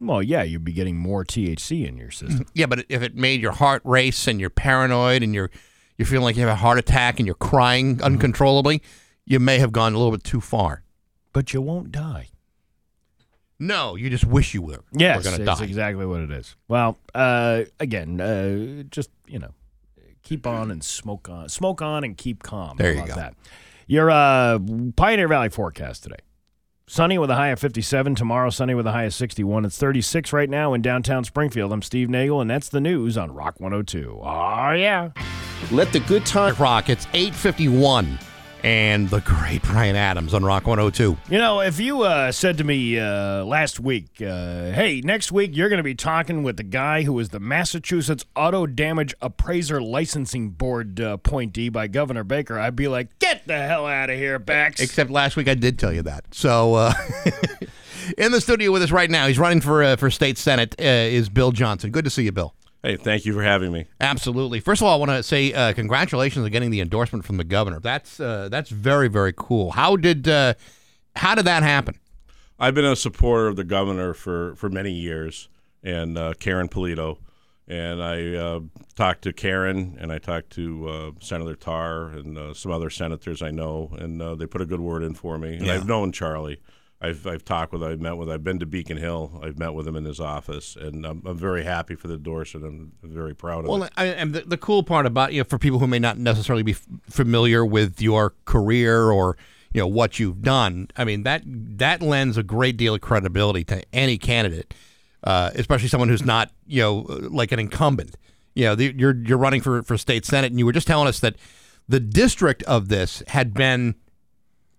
Well, yeah, you'd be getting more THC in your system. Yeah, but if it made your heart race and you're paranoid and you're you're feeling like you have a heart attack and you're crying Mm-hmm. uncontrollably, you may have gone a little bit too far. But you won't die. No, you just wish you were. Yes, were going to that's die. exactly what it is. Well, uh, again, uh, just you know, keep on and smoke on, smoke on and keep calm. There you about go. That. Your uh, Pioneer Valley forecast today: sunny with a high of 57. Tomorrow, sunny with a high of 61. It's 36 right now in downtown Springfield. I'm Steve Nagel, and that's the news on Rock 102. Oh yeah. Let the good time rock. It's 851 and the great Bryan Adams on Rock 102. You know, if you uh, said to me uh, last week, uh, hey, next week you're going to be talking with the guy who is the Massachusetts Auto Damage Appraiser Licensing Board uh, appointee by Governor Baker, I'd be like, get the hell out of here, Bax. Except last week I did tell you that. So uh, in the studio with us right now, he's running for uh, for state senate. Uh, is Bill Johnson? Good to see you, Bill. Hey, thank you for having me. Absolutely. First of all, I want to say uh, congratulations on getting the endorsement from the governor. That's uh, that's very very cool. How did uh, how did that happen? I've been a supporter of the governor for, for many years, and uh, Karyn Polito. And I uh, talked to Karyn, and I talked to uh, Senator Tarr and uh, some other senators I know, and uh, they put a good word in for me. And Yeah. I've known Charlie. I've, I've talked with, I've met with, I've been to Beacon Hill. I've met with him in his office, and I'm, I'm very happy for the endorsement. I'm very proud of Well, it. I, and the, the cool part about you know, for people who may not necessarily be f- familiar with your career or you know what you've done, I mean that that lends a great deal of credibility to any candidate, uh, especially someone who's not you know like an incumbent. You know, the, you're you're running for for state senate, and you were just telling us that the district of this had been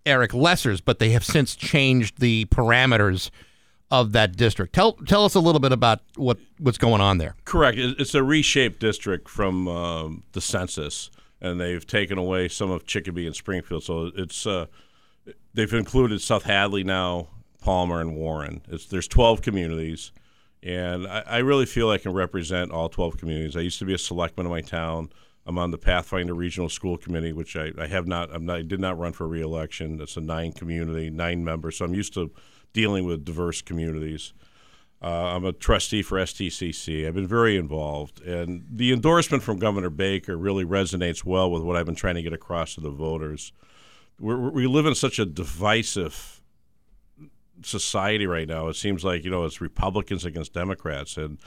Eric Lesser's, but they have since changed the parameters of that district. Tell tell us a little bit about what what's going on there. Correct. It's a reshaped district from um, the census, and they've taken away some of Chicopee and Springfield. So it's uh, they've included South Hadley now, Palmer, and Warren. It's, there's 12 communities, and I, I really feel I can represent all 12 communities. I used to be a selectman in my town. I'm on the Pathfinder Regional School Committee, which I, I have not, I'm not, I did not run for reelection. It's a nine community, nine members, so I'm used to dealing with diverse communities. Uh, I'm a trustee for STCC. I've been very involved, and the endorsement from Governor Baker really resonates well with what I've been trying to get across to the voters. We're, we live in such a divisive society right now. It seems like you know it's Republicans against Democrats, and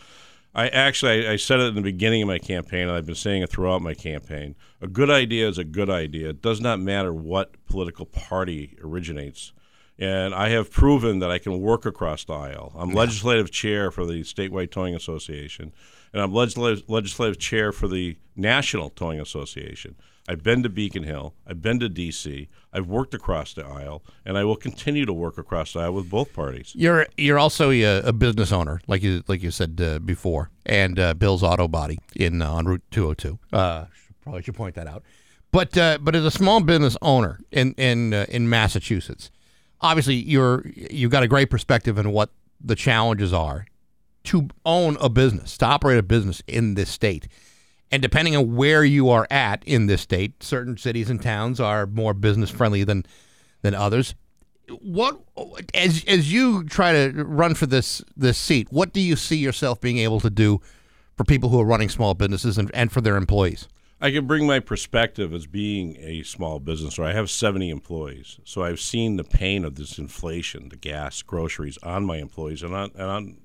I actually I, I said it in the beginning of my campaign, and I've been saying it throughout my campaign. A good idea is a good idea. It does not matter what political party originates And I have proven that I can work across the aisle. I'm legislative chair for the Statewide Towing Association, and I'm legislative, legislative chair for the National Towing Association. I've been to Beacon Hill. I've been to D.C. I've worked across the aisle, and I will continue to work across the aisle with both parties. You're you're also a, a business owner, like you like you said uh, before, and uh, Bill's Auto Body in uh, on Route 202. Uh, probably should point that out. But uh, but as a small business owner in in uh, in Massachusetts, obviously you're you've got a great perspective on what the challenges are to own a business, to operate a business in this state. And depending on where you are at in this state, certain cities and towns are more business friendly than than others. What as as you try to run for this this seat, what do you see yourself being able to do for people who are running small businesses and, and for their employees? I can bring my perspective as being a small business owner. I have 70 employees, so I've seen the pain of this inflation, the gas, groceries on my employees and on, and on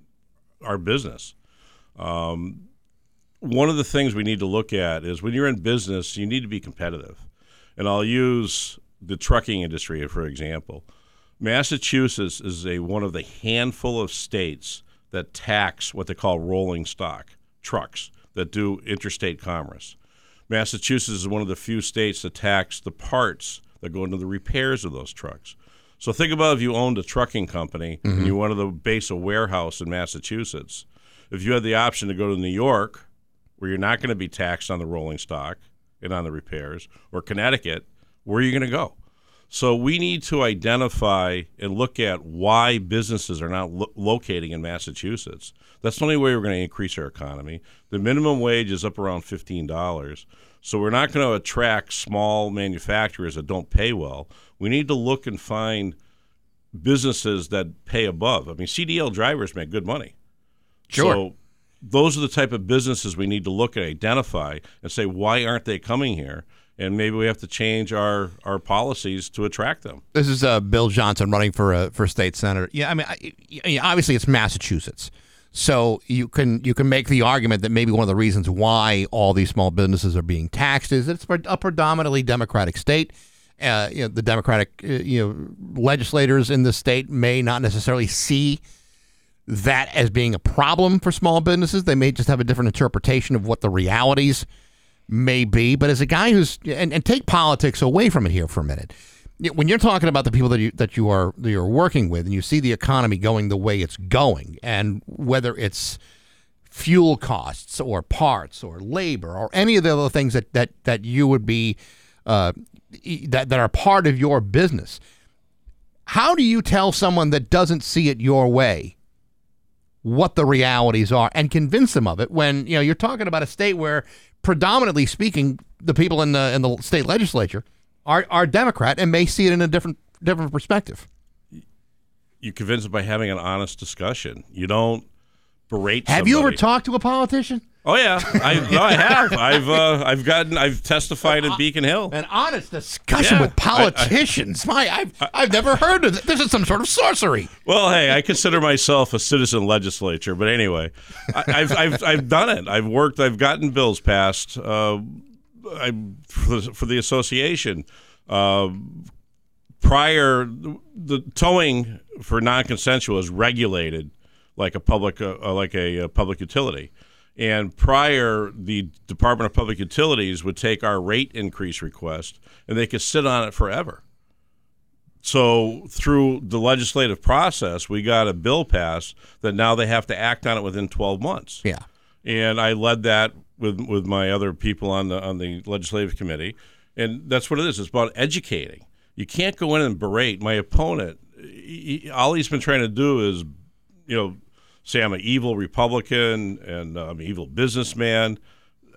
our business. Um, one of the things we need to look at is when you're in business, you need to be competitive. And I'll use the trucking industry for example. Massachusetts is a one of the handful of states that tax what they call rolling stock trucks that do interstate commerce. Massachusetts is one of the few states that tax the parts that go into the repairs of those trucks. So think about if you owned a trucking company Mm-hmm. and you wanted to base a warehouse in Massachusetts. If you had the option to go to New York, where you're not going to be taxed on the rolling stock and on the repairs, or Connecticut, where are you going to go? So we need to identify and look at why businesses are not lo- locating in Massachusetts. That's the only way we're going to increase our economy. The minimum wage is up around fifteen dollars, so we're not going to attract small manufacturers that don't pay well. We need to look and find businesses that pay above. I mean, CDL drivers make good money. Sure. So those are the type of businesses we need to look at, identify, and say why aren't they coming here? And maybe we have to change our, our policies to attract them. This is uh, Bill Johnson running for uh, for state senator. Yeah, I mean, I, obviously it's Massachusetts, so you can you can make the argument that maybe one of the reasons why all these small businesses are being taxed is it's a predominantly Democratic state. Uh, you know, the Democratic uh, you know legislators in the state may not necessarily see that as being a problem for small businesses. They may just have a different interpretation of what the realities may be. But as a guy who's and, and take politics away from it here for a minute. When you're talking about the people that you that you are that you're working with, and you see the economy going the way it's going, and whether it's fuel costs or parts or labor or any of the other things that that that you would be uh, that that are part of your business, how do you tell someone that doesn't see it your way what the realities are and convince them of it when you know you're talking about a state where predominantly speaking the people in the in the state legislature are are democrat and may see it in a different different perspective You convince them by having an honest discussion. You don't berate. have you ever talked to a politician Oh yeah, I, no, I have. I've uh, I've gotten I've testified in Beacon Hill. An honest discussion Yeah, with politicians my i've i've never heard of this this is some sort of sorcery Well, hey, I consider myself a citizen legislature, but anyway, I, I've, I've I've done it. I've worked. I've gotten bills passed. Uh, I for, the- for the association. Uh, prior, the towing for non-consensual is regulated like a public uh, like a, uh public utility. And prior, the Department of Public Utilities would take our rate increase request and they could sit on it forever. So through the legislative process, we got a bill passed that now they have to act on it within 12 months. Yeah. And I led that with with my other people on the on the legislative committee, and that's what it is. It's about educating. You can't go in and berate my opponent. He- all he's been trying to do is, you know, say I'm an evil Republican and uh, I'm an evil businessman.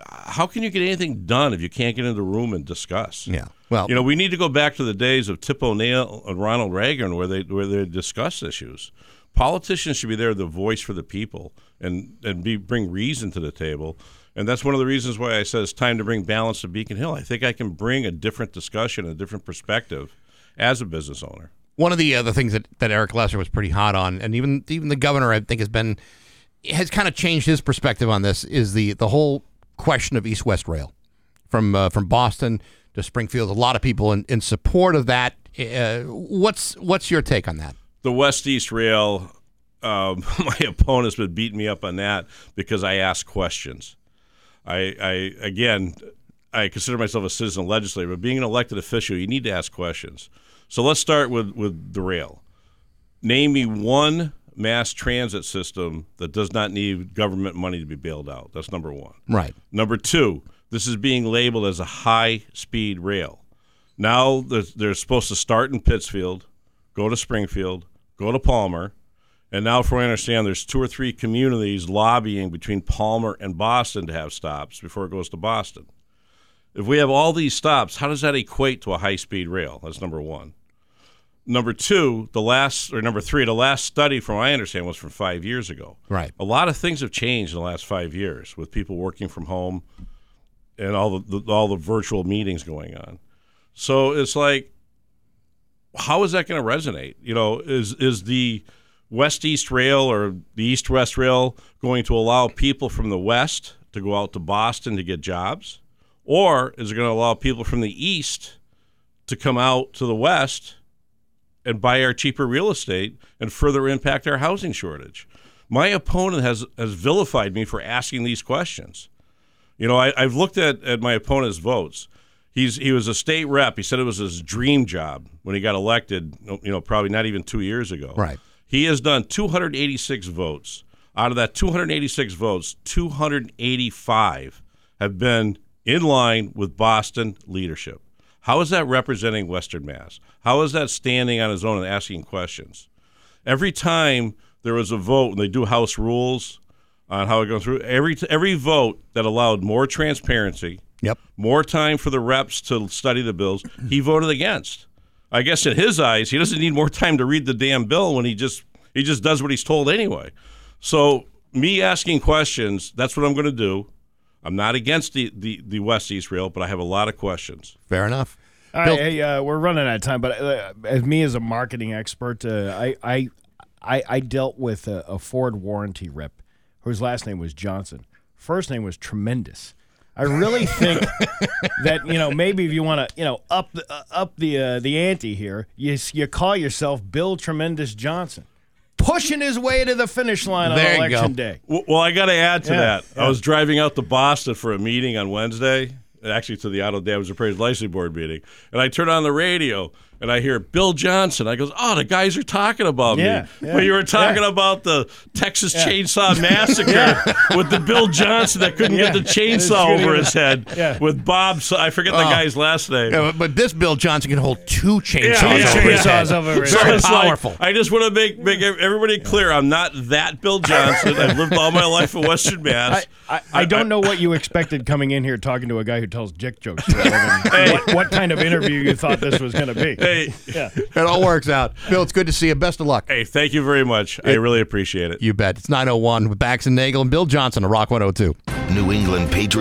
How can you get anything done if you can't get into the room and discuss? Yeah. Well, you know, we need to go back to the days of Tip O'Neill and Ronald Reagan, where they where they discuss issues. Politicians should be there, the voice for the people, and and be bring reason to the table. And that's one of the reasons why I said it's time to bring balance to Beacon Hill. I think I can bring a different discussion, a different perspective, as a business owner. One of the other things that, that Eric Lesser was pretty hot on, and even even the governor, I think, has been has kind of changed his perspective on this. Is the the whole question of East West Rail from uh, from Boston to Springfield? A lot of people in, in support of that. Uh, what's what's your take on that? The West East Rail. Um, my opponent's been beating me up on that because I ask questions. I, I again, I consider myself a citizen legislator, but being an elected official, you need to ask questions. So let's start with with the rail. Name me one mass transit system that does not need government money to be bailed out. That's number one. Right. Number two, this is being labeled as a high speed rail. Now they're, they're supposed to start in Pittsfield, go to Springfield, go to Palmer, and now, from what I understand, there's two or three communities lobbying between Palmer and Boston to have stops before it goes to Boston. If we have all these stops, how does that equate to a high speed rail? That's number one. Number two, the last, or number three, the last study, from what I understand, was from five years ago. Right. A lot of things have changed in the last five years with people working from home and all the, the all the virtual meetings going on. So it's like, how is that going to resonate? You know, is is the West East Rail or the East West Rail going to allow people from the West to go out to Boston to get jobs? Or is it going to allow people from the East to come out to the West and buy our cheaper real estate and further impact our housing shortage? My opponent has, has vilified me for asking these questions. You know, I, I've looked at, at my opponent's votes. He's he was a state rep. He said it was his dream job when he got elected. You know, probably not even two years ago. Right. He has done 286 votes. Out of that 286 votes, 285 have been in line with Boston leadership. How is that representing Western Mass? How is that standing on his own and asking questions? Every time there was a vote, and they do House rules on how it goes through, every every vote that allowed more transparency, Yep. more time for the reps to study the bills, he voted against. I guess in his eyes, he doesn't need more time to read the damn bill when he just he just does what he's told anyway. So me asking questions, that's what I'm going to do. I'm not against the, the, the West East Rail, but I have a lot of questions. Fair enough. All right, hey, uh, we're running out of time, but uh, as me as a marketing expert, uh, I, I, I I dealt with a, a Ford warranty rep whose last name was Johnson. First name was Tremendous. I really think that you know maybe if you want to you know up the, uh, up the uh, the ante here, you you call yourself Bill Tremendous Johnson, pushing his way to the finish line There on election go. day. Well, well, I got to add to Yeah, that. yeah. I was driving out to Boston for a meeting on Wednesday, actually to the Auto Damage Appraised Licensing Board meeting, and I turn on the radio and I hear Bill Johnson. I goes, "Oh, the guys are talking about Yeah, me." yeah, but you were talking yeah. about the Texas Yeah. Chainsaw Massacre with the Bill Johnson that couldn't Yeah. get the chainsaw over his head Yeah. with Bob. I forget the Oh. guy's last name. Yeah, but- but this Bill Johnson can hold two chainsaws Yeah, over his head. over his So Very it's like, powerful. I just want to make make everybody clear. I'm not that Bill Johnson. I've lived all my life in Western Mass. I, I, I don't know what you expected coming in here talking to a guy who tells dick jokes. for a living. what, what kind of interview you thought this was going to be? Hey, Yeah. It all works out. Bill, it's good to see you. Best of luck. hey, thank you very much. I really appreciate it. You bet. It's 901 with Bax and Nagel and Bill Johnson of Rock 102. New England Patriots.